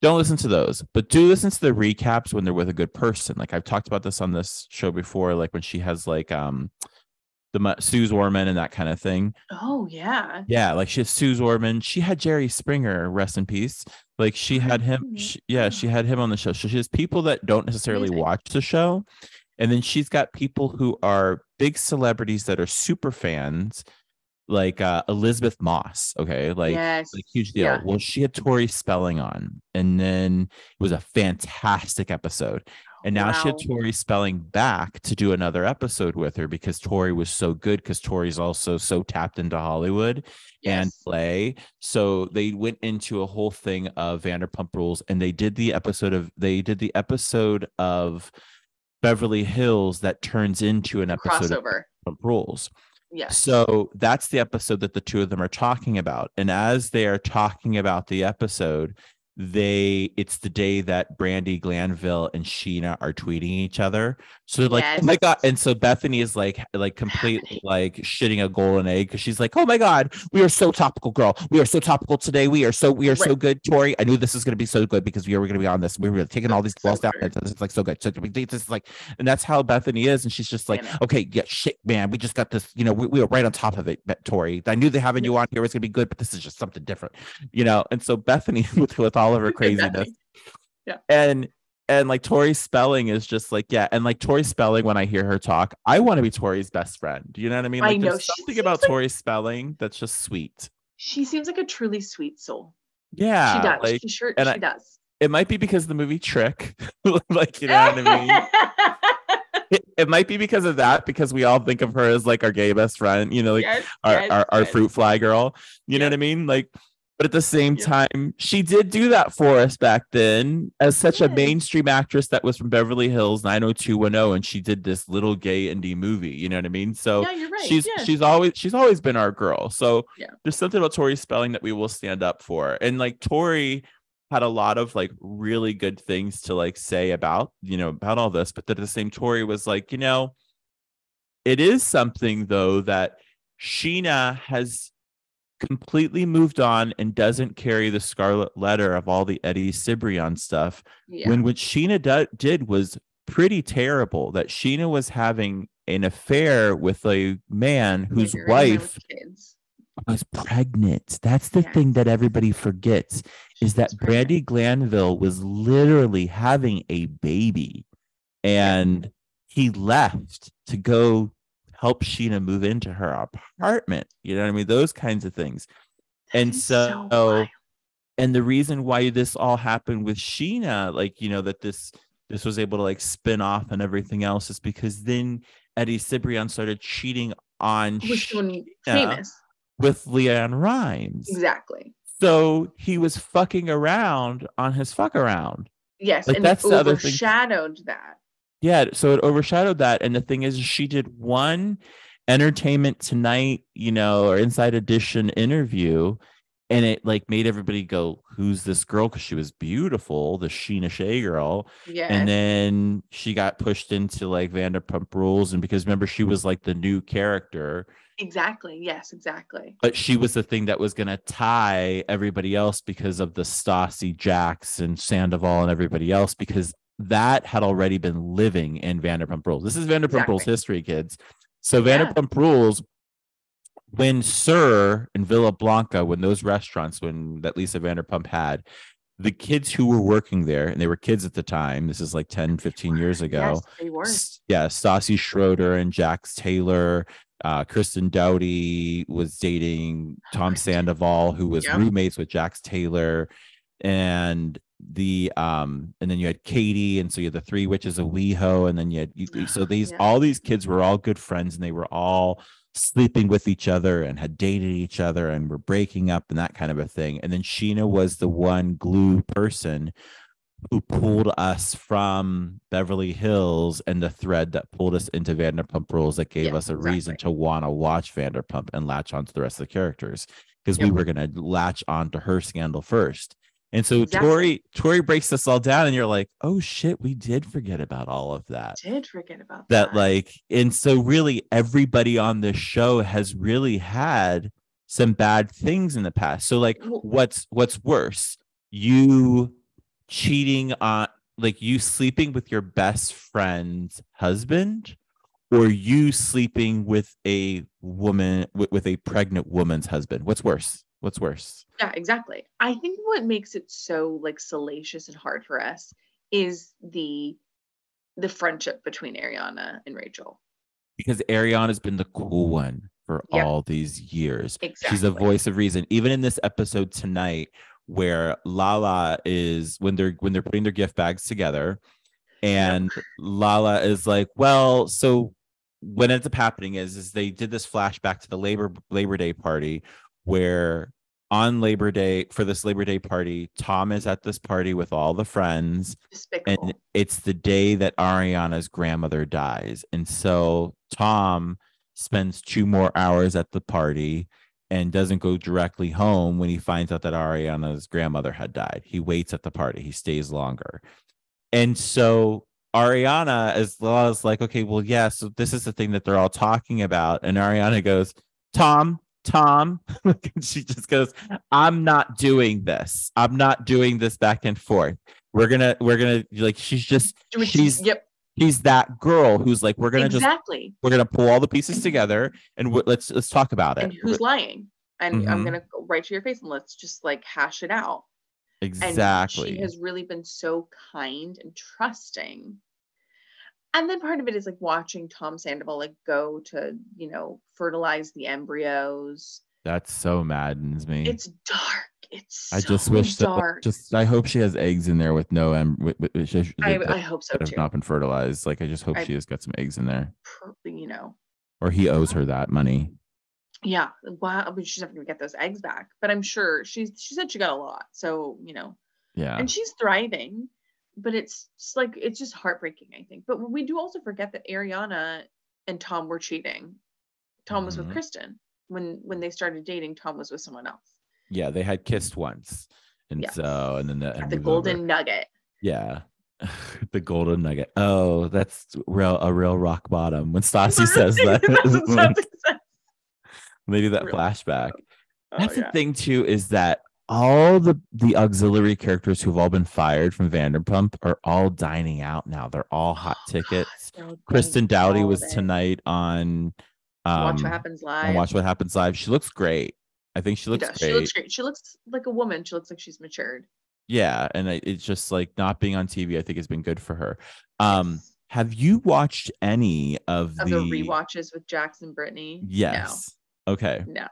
[SPEAKER 3] Don't listen to those, but do listen to the recaps when they're with a good person. Like I've talked about this on this show before, like when she has like um the Suze Orman and that kind of thing.
[SPEAKER 4] Oh yeah.
[SPEAKER 3] Yeah, like she has Suze Orman. She had Jerry Springer, rest in peace. Like she had him.
[SPEAKER 4] Mm.
[SPEAKER 3] She, yeah, she had him on the show. So she has people that don't necessarily
[SPEAKER 4] Amazing.
[SPEAKER 3] watch the show, and then she's got people who are big celebrities that are super fans, like uh, Elisabeth Moss. Okay, like
[SPEAKER 4] yes.
[SPEAKER 3] like huge deal.
[SPEAKER 4] Yeah.
[SPEAKER 3] Well, she had Tori Spelling on, and then it was a fantastic episode. And now she had Tori Spelling back to do another episode with her because Tori was so good. Because Tori's also so tapped into Hollywood and play. So they went into a whole thing of Vanderpump Rules, and they did the episode of they did the episode of Beverly Hills that turns into an episode of. Vanderpump Rules.
[SPEAKER 4] Yes.
[SPEAKER 3] So that's the episode that the two of them are talking about. And as they are talking about the episode, they it's the day that Brandi Glanville and Scheana are tweeting each other. So like, oh my god. And so Bethenny is like like completely like shitting a golden egg because she's like, Oh my god, we are so topical, girl. We are so topical today. We are so we are so good, Tori. I knew this is gonna be so good because we were gonna be on this. We were taking all these
[SPEAKER 4] So
[SPEAKER 3] balls down.
[SPEAKER 4] good.
[SPEAKER 3] This is like so good. So this is like, and that's how Bethenny is. And she's just like,
[SPEAKER 4] know.
[SPEAKER 3] okay, yeah, shit, man. We just got this, you know, we, we were right on top of it, Tori. I knew that having you on here was gonna be good, but this is just something different, you know. And so Bethenny, with with all of her craziness,
[SPEAKER 4] yeah.
[SPEAKER 3] and and like Tori Spelling is just like yeah, and like Tori Spelling, when I hear her talk, I want to be Tori's best friend. Do You know what I mean?
[SPEAKER 4] I
[SPEAKER 3] Like
[SPEAKER 4] know,
[SPEAKER 3] there's something about
[SPEAKER 4] like-
[SPEAKER 3] Tori Spelling that's just sweet.
[SPEAKER 4] She seems like a truly sweet soul.
[SPEAKER 3] Yeah,
[SPEAKER 4] she does.
[SPEAKER 3] like
[SPEAKER 4] she sure
[SPEAKER 3] and
[SPEAKER 4] she
[SPEAKER 3] I-
[SPEAKER 4] does.
[SPEAKER 3] it might be because of the movie Trick, like you know what I mean. It, it might be because of that, because we all think of her as like our gay best friend, you know, like
[SPEAKER 4] yes,
[SPEAKER 3] our,
[SPEAKER 4] yes,
[SPEAKER 3] our, our
[SPEAKER 4] yes.
[SPEAKER 3] fruit fly girl. You know what I mean? Like, but at the same
[SPEAKER 4] Yeah.
[SPEAKER 3] time, she did do that for us back then as such a mainstream actress that was from Beverly Hills 90210, and she did this little gay indie movie. You know what I mean? So
[SPEAKER 4] yeah, right.
[SPEAKER 3] she's she's always she's always been our girl. So there's something about Tori Spelling that we will stand up for. And like Tori had a lot of like really good things to like say about, you know, about all this, but at the same Tori was like, you know, it is something though that Scheana has completely moved on and doesn't carry the scarlet letter of all the Eddie Cibrian stuff
[SPEAKER 4] yeah.
[SPEAKER 3] when what Scheana do- did was pretty terrible. That Scheana was having an affair with a man whose wife was pregnant. That's the
[SPEAKER 4] Yes.
[SPEAKER 3] thing that everybody forgets is
[SPEAKER 4] She
[SPEAKER 3] that. Brandi Glanville was literally having a baby and he left to go help Scheana move into her apartment. You know what I mean? Those kinds of things.
[SPEAKER 4] That
[SPEAKER 3] and
[SPEAKER 4] is
[SPEAKER 3] so- and the reason why this all happened with Scheana, like you know, that this this was able to like spin off and everything else, is because then Eddie Cibrian started cheating on Scheana
[SPEAKER 4] famous.
[SPEAKER 3] with LeAnn Rimes.
[SPEAKER 4] Exactly.
[SPEAKER 3] So he was fucking around on his fuck around.
[SPEAKER 4] Yes,
[SPEAKER 3] Like,
[SPEAKER 4] and
[SPEAKER 3] that's the other thing.
[SPEAKER 4] overshadowed that.
[SPEAKER 3] Yeah, so it overshadowed that. And the thing is, she did one Entertainment Tonight, you know, or Inside Edition interview, and it like made everybody go, "Who's this girl?" Because she was beautiful, the Scheana Shay girl.
[SPEAKER 4] Yeah.
[SPEAKER 3] And then she got pushed into like Vanderpump Rules, and because remember she was like the new character,
[SPEAKER 4] exactly. Yes, exactly.
[SPEAKER 3] but she was the thing that was gonna tie everybody else because of the Stassi, Jax, and Sandoval, and everybody else because that had already been living in Vanderpump Rules. This is Vanderpump Rules history, kids. So
[SPEAKER 4] Yeah.
[SPEAKER 3] Vanderpump Rules, when SUR and Villa Blanca, when those restaurants, when that Lisa Vanderpump had, the kids who were working there, and they were kids at the time, this is like 10, 15 years ago.
[SPEAKER 4] Yes, they were.
[SPEAKER 3] Yeah, Stassi Schroeder and Jax Taylor. Uh, Kristen Doute was dating Tom Sandoval, who was
[SPEAKER 4] Yep.
[SPEAKER 3] roommates with Jax Taylor, and the um, and then you had Katie, and so you had the three witches of WeHo, and then you had you, so these
[SPEAKER 4] Yeah.
[SPEAKER 3] all these kids were all good friends, and they were all sleeping with each other and had dated each other and were breaking up and that kind of a thing. And then Scheana was the one glue person who pulled us from Beverly Hills and the thread that pulled us into Vanderpump Rules that gave
[SPEAKER 4] Yeah,
[SPEAKER 3] us a reason to want to watch Vanderpump and latch onto the rest of the characters because we were going to latch onto her scandal first. And so
[SPEAKER 4] Exactly.
[SPEAKER 3] Tori Tori breaks this all down and you're like, "Oh shit, we did forget about all of that."
[SPEAKER 4] Did forget about
[SPEAKER 3] that
[SPEAKER 4] that.
[SPEAKER 3] like and so really everybody on this show has really had some bad things in the past so like what's what's worse you cheating on like you sleeping with your best friend's husband or you sleeping with a woman with, with a pregnant woman's husband what's worse what's worse
[SPEAKER 4] Yeah, exactly. I think what makes it so like salacious and hard for us is the the friendship between Ariana and Rachel.
[SPEAKER 3] because Ariana has been the cool one for
[SPEAKER 4] Yeah.
[SPEAKER 3] all these years
[SPEAKER 4] Exactly.
[SPEAKER 3] She's a voice of reason. Even in this episode tonight, where Lala is when they're when they're putting their gift bags together, and Lala is like, "Well, so what ends up happening is is they did this flashback to the Labor Labor Day party where on Labor Day for this Labor Day party, Tom is at this party with all the friends
[SPEAKER 4] Despicable.
[SPEAKER 3] and it's the day that Ariana's grandmother dies. And so Tom spends two more hours at the party and doesn't go directly home when he finds out that Ariana's grandmother had died. He waits at the party, he stays longer. And so Ariana as well as like, okay, well, yeah, so this is the thing that they're all talking about. And Ariana goes, Tom, Tom, she just goes, I'm not doing this. I'm not doing this back and forth. We're gonna, we're gonna like she's just she's
[SPEAKER 4] yep,
[SPEAKER 3] he's that girl who's like, we're gonna just
[SPEAKER 4] exactly.
[SPEAKER 3] we're gonna pull all the pieces together and w- let's let's talk about it.
[SPEAKER 4] And who's lying? And I'm
[SPEAKER 3] Mhm.
[SPEAKER 4] gonna go right to your face and let's just like hash it out. And
[SPEAKER 3] exactly.
[SPEAKER 4] she has really been so kind and trusting. And then part of it is like watching Tom Sandoval like go to, you know, fertilize the embryos.
[SPEAKER 3] that so maddens me.
[SPEAKER 4] It's dark. It's
[SPEAKER 3] I just wish that just I hope she has eggs in there with no em with, with, with,
[SPEAKER 4] I,
[SPEAKER 3] that
[SPEAKER 4] I hope so
[SPEAKER 3] have
[SPEAKER 4] too.
[SPEAKER 3] not been fertilized. Like I just hope
[SPEAKER 4] I-
[SPEAKER 3] she has got some eggs in there,
[SPEAKER 4] You know,
[SPEAKER 3] or he owes her that money.
[SPEAKER 4] yeah. Wow. I mean, she's never gonna get those eggs back, but I'm sure she's. She said she got a lot, so you know,
[SPEAKER 3] Yeah,
[SPEAKER 4] and she's thriving. But it's just like it's just heartbreaking, I think. But we do also forget that Ariana and Tom were cheating. Tom was
[SPEAKER 3] Mhm.
[SPEAKER 4] with Kristen when when they started dating. Tom was with someone else
[SPEAKER 3] yeah, they had kissed once, and
[SPEAKER 4] Yes.
[SPEAKER 3] so and then had
[SPEAKER 4] at the
[SPEAKER 3] moved over.
[SPEAKER 4] Golden Nugget.
[SPEAKER 3] Yeah. the golden nugget. Oh, that's real a real rock bottom. When Stassi says that,
[SPEAKER 4] That's what Stassi said.
[SPEAKER 3] when they do that
[SPEAKER 4] Real
[SPEAKER 3] flashback.
[SPEAKER 4] Oh,
[SPEAKER 3] That's
[SPEAKER 4] yeah.
[SPEAKER 3] the thing too, is that all the the auxiliary characters who've all been fired from Vanderpump are all dining out now. They're all hot
[SPEAKER 4] Oh,
[SPEAKER 3] tickets.
[SPEAKER 4] they're
[SPEAKER 3] Kristen
[SPEAKER 4] Doute
[SPEAKER 3] was tonight on um
[SPEAKER 4] Watch what happens live.
[SPEAKER 3] Watch What Happens Live. She looks great. I think she
[SPEAKER 4] She
[SPEAKER 3] looks great.
[SPEAKER 4] She looks great. She looks like a woman. She looks like she's matured.
[SPEAKER 3] yeah, and it's just like not being on TV. I think has been good for her. Um,
[SPEAKER 4] Yes.
[SPEAKER 3] have you watched any of,
[SPEAKER 4] of the, rewatches with Jax and Brittany.
[SPEAKER 3] Yes. Okay.
[SPEAKER 4] No.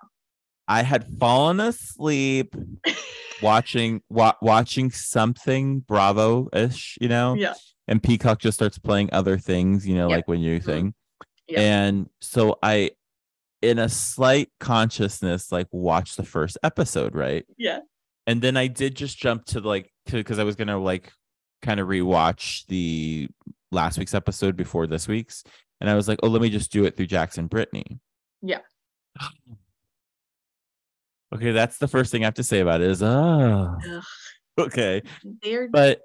[SPEAKER 3] I had fallen asleep watching wa- watching something Bravo ish, you know,
[SPEAKER 4] yeah.
[SPEAKER 3] and Peacock just starts playing other things, you know,
[SPEAKER 4] Yep.
[SPEAKER 3] like when you
[SPEAKER 4] mm-hmm.
[SPEAKER 3] thing.
[SPEAKER 4] Yep.
[SPEAKER 3] And so I, in a slight consciousness, like watched the first episode, right?
[SPEAKER 4] Yeah.
[SPEAKER 3] And then I did just jump to like because I was gonna like kind of rewatch the last week's episode before this week's, and I was like, oh, let me just do it through Jax and Brittany.
[SPEAKER 4] Yeah.
[SPEAKER 3] Okay, that's the first thing I have to say about it is oh
[SPEAKER 4] Ugh.
[SPEAKER 3] okay.
[SPEAKER 4] They're
[SPEAKER 3] But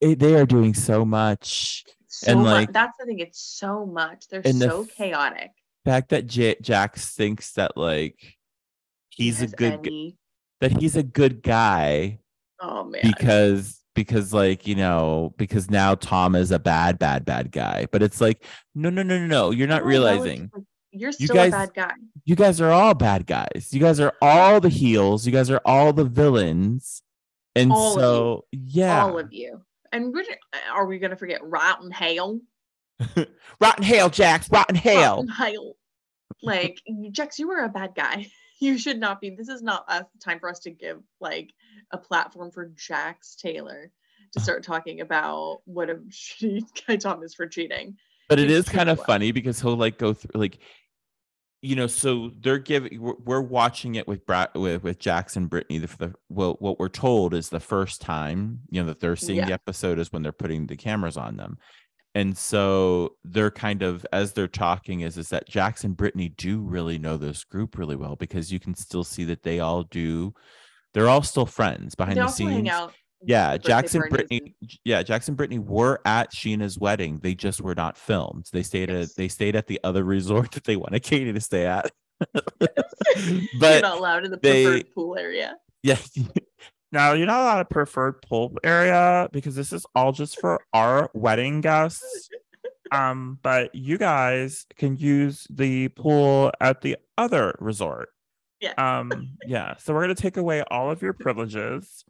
[SPEAKER 3] it, they are doing so much.
[SPEAKER 4] so
[SPEAKER 3] and,
[SPEAKER 4] much.
[SPEAKER 3] like-
[SPEAKER 4] That's the thing. It's so much. They're
[SPEAKER 3] the
[SPEAKER 4] so
[SPEAKER 3] f-
[SPEAKER 4] chaotic.
[SPEAKER 3] The fact that J- Jax thinks that like
[SPEAKER 4] He
[SPEAKER 3] he's a
[SPEAKER 4] has
[SPEAKER 3] good g- that he's a good guy
[SPEAKER 4] Oh man.
[SPEAKER 3] because because like you know because now Tom is a bad bad bad guy. But it's like no no no no no. You're not
[SPEAKER 4] No, no,
[SPEAKER 3] realizing
[SPEAKER 4] like, you're
[SPEAKER 3] You
[SPEAKER 4] still
[SPEAKER 3] guys-
[SPEAKER 4] a bad guy.
[SPEAKER 3] you guys are all bad guys. You guys are all the heels. You guys are all the villains. And
[SPEAKER 4] All
[SPEAKER 3] so yeah,
[SPEAKER 4] All of you. And we're, are we gonna forget Rotten Hale?
[SPEAKER 3] rotten hail, Jax, rotten hail.
[SPEAKER 4] Rotten Hale. Like Jax, you were a bad guy. You should not be. This is not a time for us to give like a platform for Jax Taylor to start talking about what a shitty guy Tom is for cheating.
[SPEAKER 3] but
[SPEAKER 4] It's
[SPEAKER 3] kind of funny because he'll like go through like you know so they're giving we're, we're watching it with Brad with with Jax and Brittany the, the well what we're told is the first time you know that they're seeing
[SPEAKER 4] Yeah.
[SPEAKER 3] the episode is when they're putting the cameras on them and so they're kind of as they're talking is is that Jax and Brittany do really know this group really well because you can still see that they all do they're all still friends behind
[SPEAKER 4] They
[SPEAKER 3] the scenes. Yeah,
[SPEAKER 4] birthday
[SPEAKER 3] Jackson
[SPEAKER 4] parties
[SPEAKER 3] Brittany.
[SPEAKER 4] and-
[SPEAKER 3] Yeah, Jax and Brittany were at Scheana's wedding. They just were not filmed. They stayed
[SPEAKER 4] Yes.
[SPEAKER 3] at they stayed at the other resort that they wanted Katie to stay at.
[SPEAKER 4] You're
[SPEAKER 3] but
[SPEAKER 4] not allowed in the
[SPEAKER 3] they-
[SPEAKER 4] preferred pool area.
[SPEAKER 3] yeah, no, you're not allowed a preferred pool area because this is all just for our wedding guests. Um, but you guys can use the pool at the other resort.
[SPEAKER 4] Yeah.
[SPEAKER 3] Um, yeah. So we're gonna take away all of your privileges.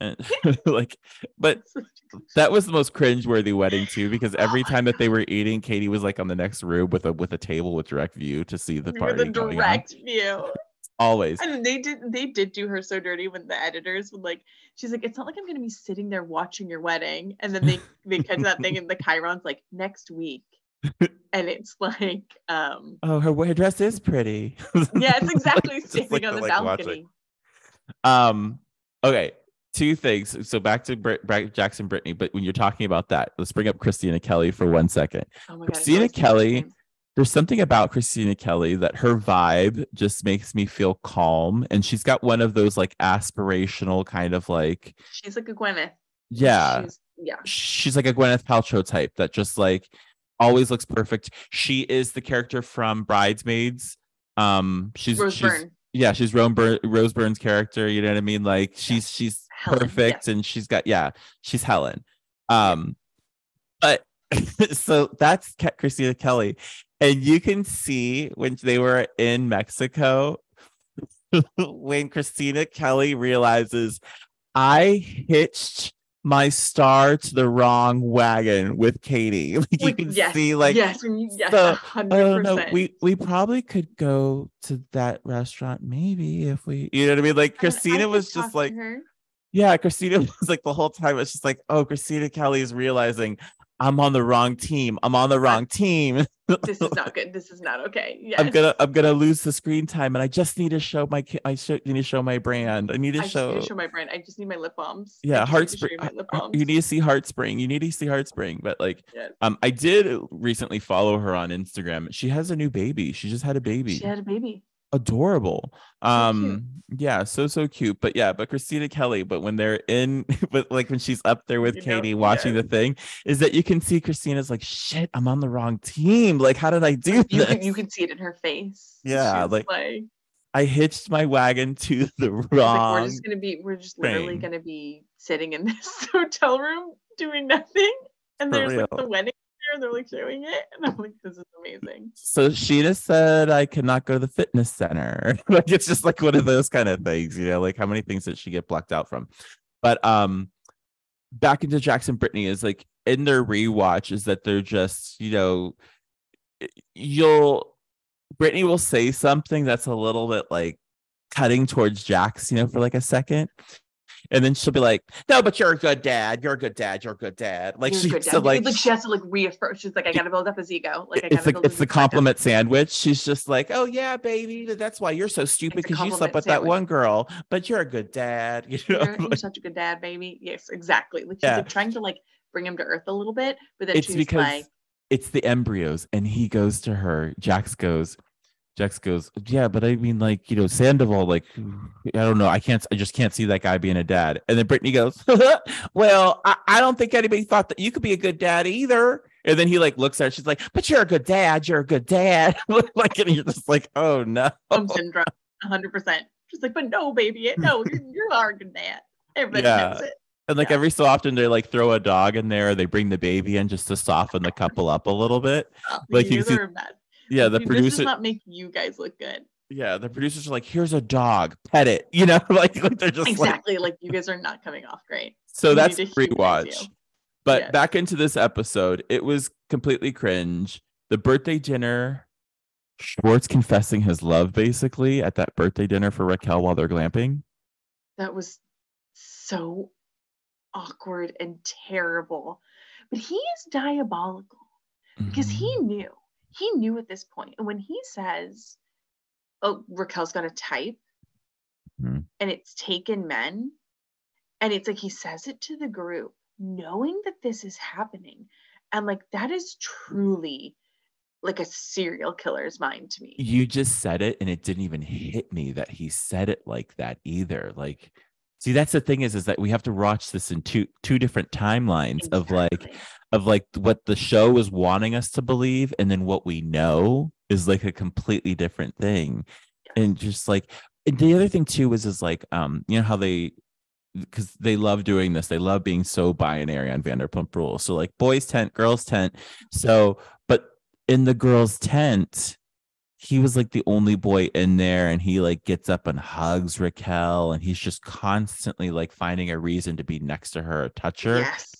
[SPEAKER 3] And like, but that was the most cringe-worthy wedding too, because every time that they were eating, Katie was like on the next room with a with a table with direct view to see the party. on.
[SPEAKER 4] direct view.
[SPEAKER 3] Always.
[SPEAKER 4] And they did they did do her so dirty when the editors would like she's like, it's not like I'm gonna be sitting there watching your wedding. And then they they catch that thing and the chyron's like next week. And it's like, um
[SPEAKER 3] Oh, her, her dress is pretty.
[SPEAKER 4] yeah, it's exactly
[SPEAKER 3] just
[SPEAKER 4] standing
[SPEAKER 3] like
[SPEAKER 4] on the
[SPEAKER 3] like,
[SPEAKER 4] balcony.
[SPEAKER 3] Um. Okay. Two things. So back to Brit- Brit- Jax and Brittany, but when you're talking about that, let's bring up Kristina Kelly for one second.
[SPEAKER 4] Oh my god.
[SPEAKER 3] Kristina
[SPEAKER 4] always too much
[SPEAKER 3] Kelly there's something about Kristina Kelly that her vibe just makes me feel calm. And she's got one of those like aspirational kind of like,
[SPEAKER 4] She's like a Gwyneth.
[SPEAKER 3] yeah,
[SPEAKER 4] She's, yeah.
[SPEAKER 3] she's like a Gwyneth Paltrow type that just like always looks perfect. She is the character from Bridesmaids. Um, she's
[SPEAKER 4] Rose
[SPEAKER 3] she's
[SPEAKER 4] Byrne.
[SPEAKER 3] Yeah, she's Rose, Byrne, Rose Byrne's character. You know what I mean? Like she's she's
[SPEAKER 4] Helen,
[SPEAKER 3] perfect, and she's got yeah, she's Helen. Um, but so that's Ke- Kristina Kelly, and you can see when they were in Mexico when Kristina Kelly realizes I hitched my star to the wrong wagon with Katie. Like you can
[SPEAKER 4] yes,
[SPEAKER 3] see, like
[SPEAKER 4] yes, yes, hundred
[SPEAKER 3] I don't know. We we probably could go to that restaurant maybe if we you know what I mean. Like
[SPEAKER 4] And I Kristina
[SPEAKER 3] was just like
[SPEAKER 4] her.
[SPEAKER 3] yeah, Kristina was like the whole time it's just like, oh, Kristina Kelly is realizing I'm on the wrong team. I'm on the wrong team.
[SPEAKER 4] this is not good. This is not okay. Yes.
[SPEAKER 3] I'm gonna I'm gonna lose the screen time and I just need to show my I show, need to show my brand. I need to
[SPEAKER 4] I just
[SPEAKER 3] show,
[SPEAKER 4] need to show my brand. I just need my lip balms.
[SPEAKER 3] Yeah, Heartspring.
[SPEAKER 4] you lip balms.
[SPEAKER 3] You need to see Heartspring. You need to see Heartspring. But like
[SPEAKER 4] Yes.
[SPEAKER 3] um I did recently follow her on Instagram. She has a new baby. She just had a baby.
[SPEAKER 4] She had a baby.
[SPEAKER 3] Adorable um yeah so so cute but yeah but kristina kelly but when they're in but like when she's up there with
[SPEAKER 4] You know,
[SPEAKER 3] katie watching
[SPEAKER 4] yes.
[SPEAKER 3] the thing is that you can see kristina's like shit i'm on the wrong team like how did i do
[SPEAKER 4] You
[SPEAKER 3] this
[SPEAKER 4] can, you can see it in her face.
[SPEAKER 3] Yeah,
[SPEAKER 4] She's
[SPEAKER 3] like,
[SPEAKER 4] like,
[SPEAKER 3] i hitched my wagon to the
[SPEAKER 4] she's like,
[SPEAKER 3] wrong
[SPEAKER 4] we're just gonna be we're just literally gonna be sitting in this hotel room doing nothing. And
[SPEAKER 3] For
[SPEAKER 4] there's like the wedding and they're like showing it. And I'm like, this is amazing.
[SPEAKER 3] so scheana said i cannot go to the fitness center like it's just like one of those kind of things you know like how many things did she get blocked out from but um back into jax and brittany is like in their rewatch is that they're just you know you'll brittany will say something that's a little bit like cutting towards jax you know for like a second and then she'll be like no but you're a good dad you're a good dad you're a good dad like
[SPEAKER 4] You're
[SPEAKER 3] she
[SPEAKER 4] good,
[SPEAKER 3] so
[SPEAKER 4] Dad.
[SPEAKER 3] like
[SPEAKER 4] like she has to like reaffirm. She's like, I gotta build up his ego. Like I
[SPEAKER 3] it's the it's the compliment sandwich. She's just like, oh yeah, baby, that's why you're so stupid because you slept with that one girl, but you're a good dad. You know,
[SPEAKER 4] You're, you're such a good dad, baby. Yes, exactly. Like she's
[SPEAKER 3] Yeah.
[SPEAKER 4] like trying to like bring him to earth a little bit, but then
[SPEAKER 3] it's
[SPEAKER 4] she's
[SPEAKER 3] because
[SPEAKER 4] like,
[SPEAKER 3] it's the embryos, and he goes to her. Jax goes, Jax goes, yeah, but I mean, like you know, Sandoval, like I don't know, I can't, I just can't see that guy being a dad. And then Brittany goes, well, I, I don't think anybody thought that you could be a good dad either. And then he like looks at her, she's like, but you're a good dad, you're a good dad. like, and you're just like, oh no.
[SPEAKER 4] syndrome, 100. percent She's like, but no, baby, no, you you are a good dad. Everybody
[SPEAKER 3] Yeah.
[SPEAKER 4] knows it.
[SPEAKER 3] And like
[SPEAKER 4] Yeah.
[SPEAKER 3] every so often they like throw a dog in there, they bring the baby in just to soften the couple up a little bit.
[SPEAKER 4] Oh,
[SPEAKER 3] Like, you see-
[SPEAKER 4] guys are bad.
[SPEAKER 3] Yeah, the
[SPEAKER 4] This
[SPEAKER 3] producer
[SPEAKER 4] does not make you guys look good.
[SPEAKER 3] yeah, the producers are like, here's a dog, pet it, you know, like, like they're just
[SPEAKER 4] Exactly. Like you guys are not coming off great.
[SPEAKER 3] so
[SPEAKER 4] We
[SPEAKER 3] that's
[SPEAKER 4] need to humanize
[SPEAKER 3] rewatch.
[SPEAKER 4] you.
[SPEAKER 3] But
[SPEAKER 4] Yes.
[SPEAKER 3] back into this episode, it was completely cringe. The birthday dinner, Schwartz confessing his love basically at that birthday dinner for Raquel while they're glamping.
[SPEAKER 4] That was so awkward and terrible. But he is diabolical because he
[SPEAKER 3] Mm-hmm.
[SPEAKER 4] knew. He knew at this point. And when he says, Oh, Raquel's got a type
[SPEAKER 3] Mhm.
[SPEAKER 4] and it's taken men, and it's like he says it to the group, knowing that this is happening. And like that is truly like a serial killer's mind to me.
[SPEAKER 3] you just said it and it didn't even hit me that he said it like that either like see that's the thing is is that we have to watch this in two two different timelines of like of like what the show is wanting us to believe and then what we know is like a completely different thing. And just like and the other thing too is is like um you know how they because they love doing this they love being so binary on vanderpump rules. So like boys tent girls tent. So but in the girls tent he was like the only boy in there and he like gets up and hugs raquel and he's just constantly like finding a reason to be next to her or touch her
[SPEAKER 4] Yes.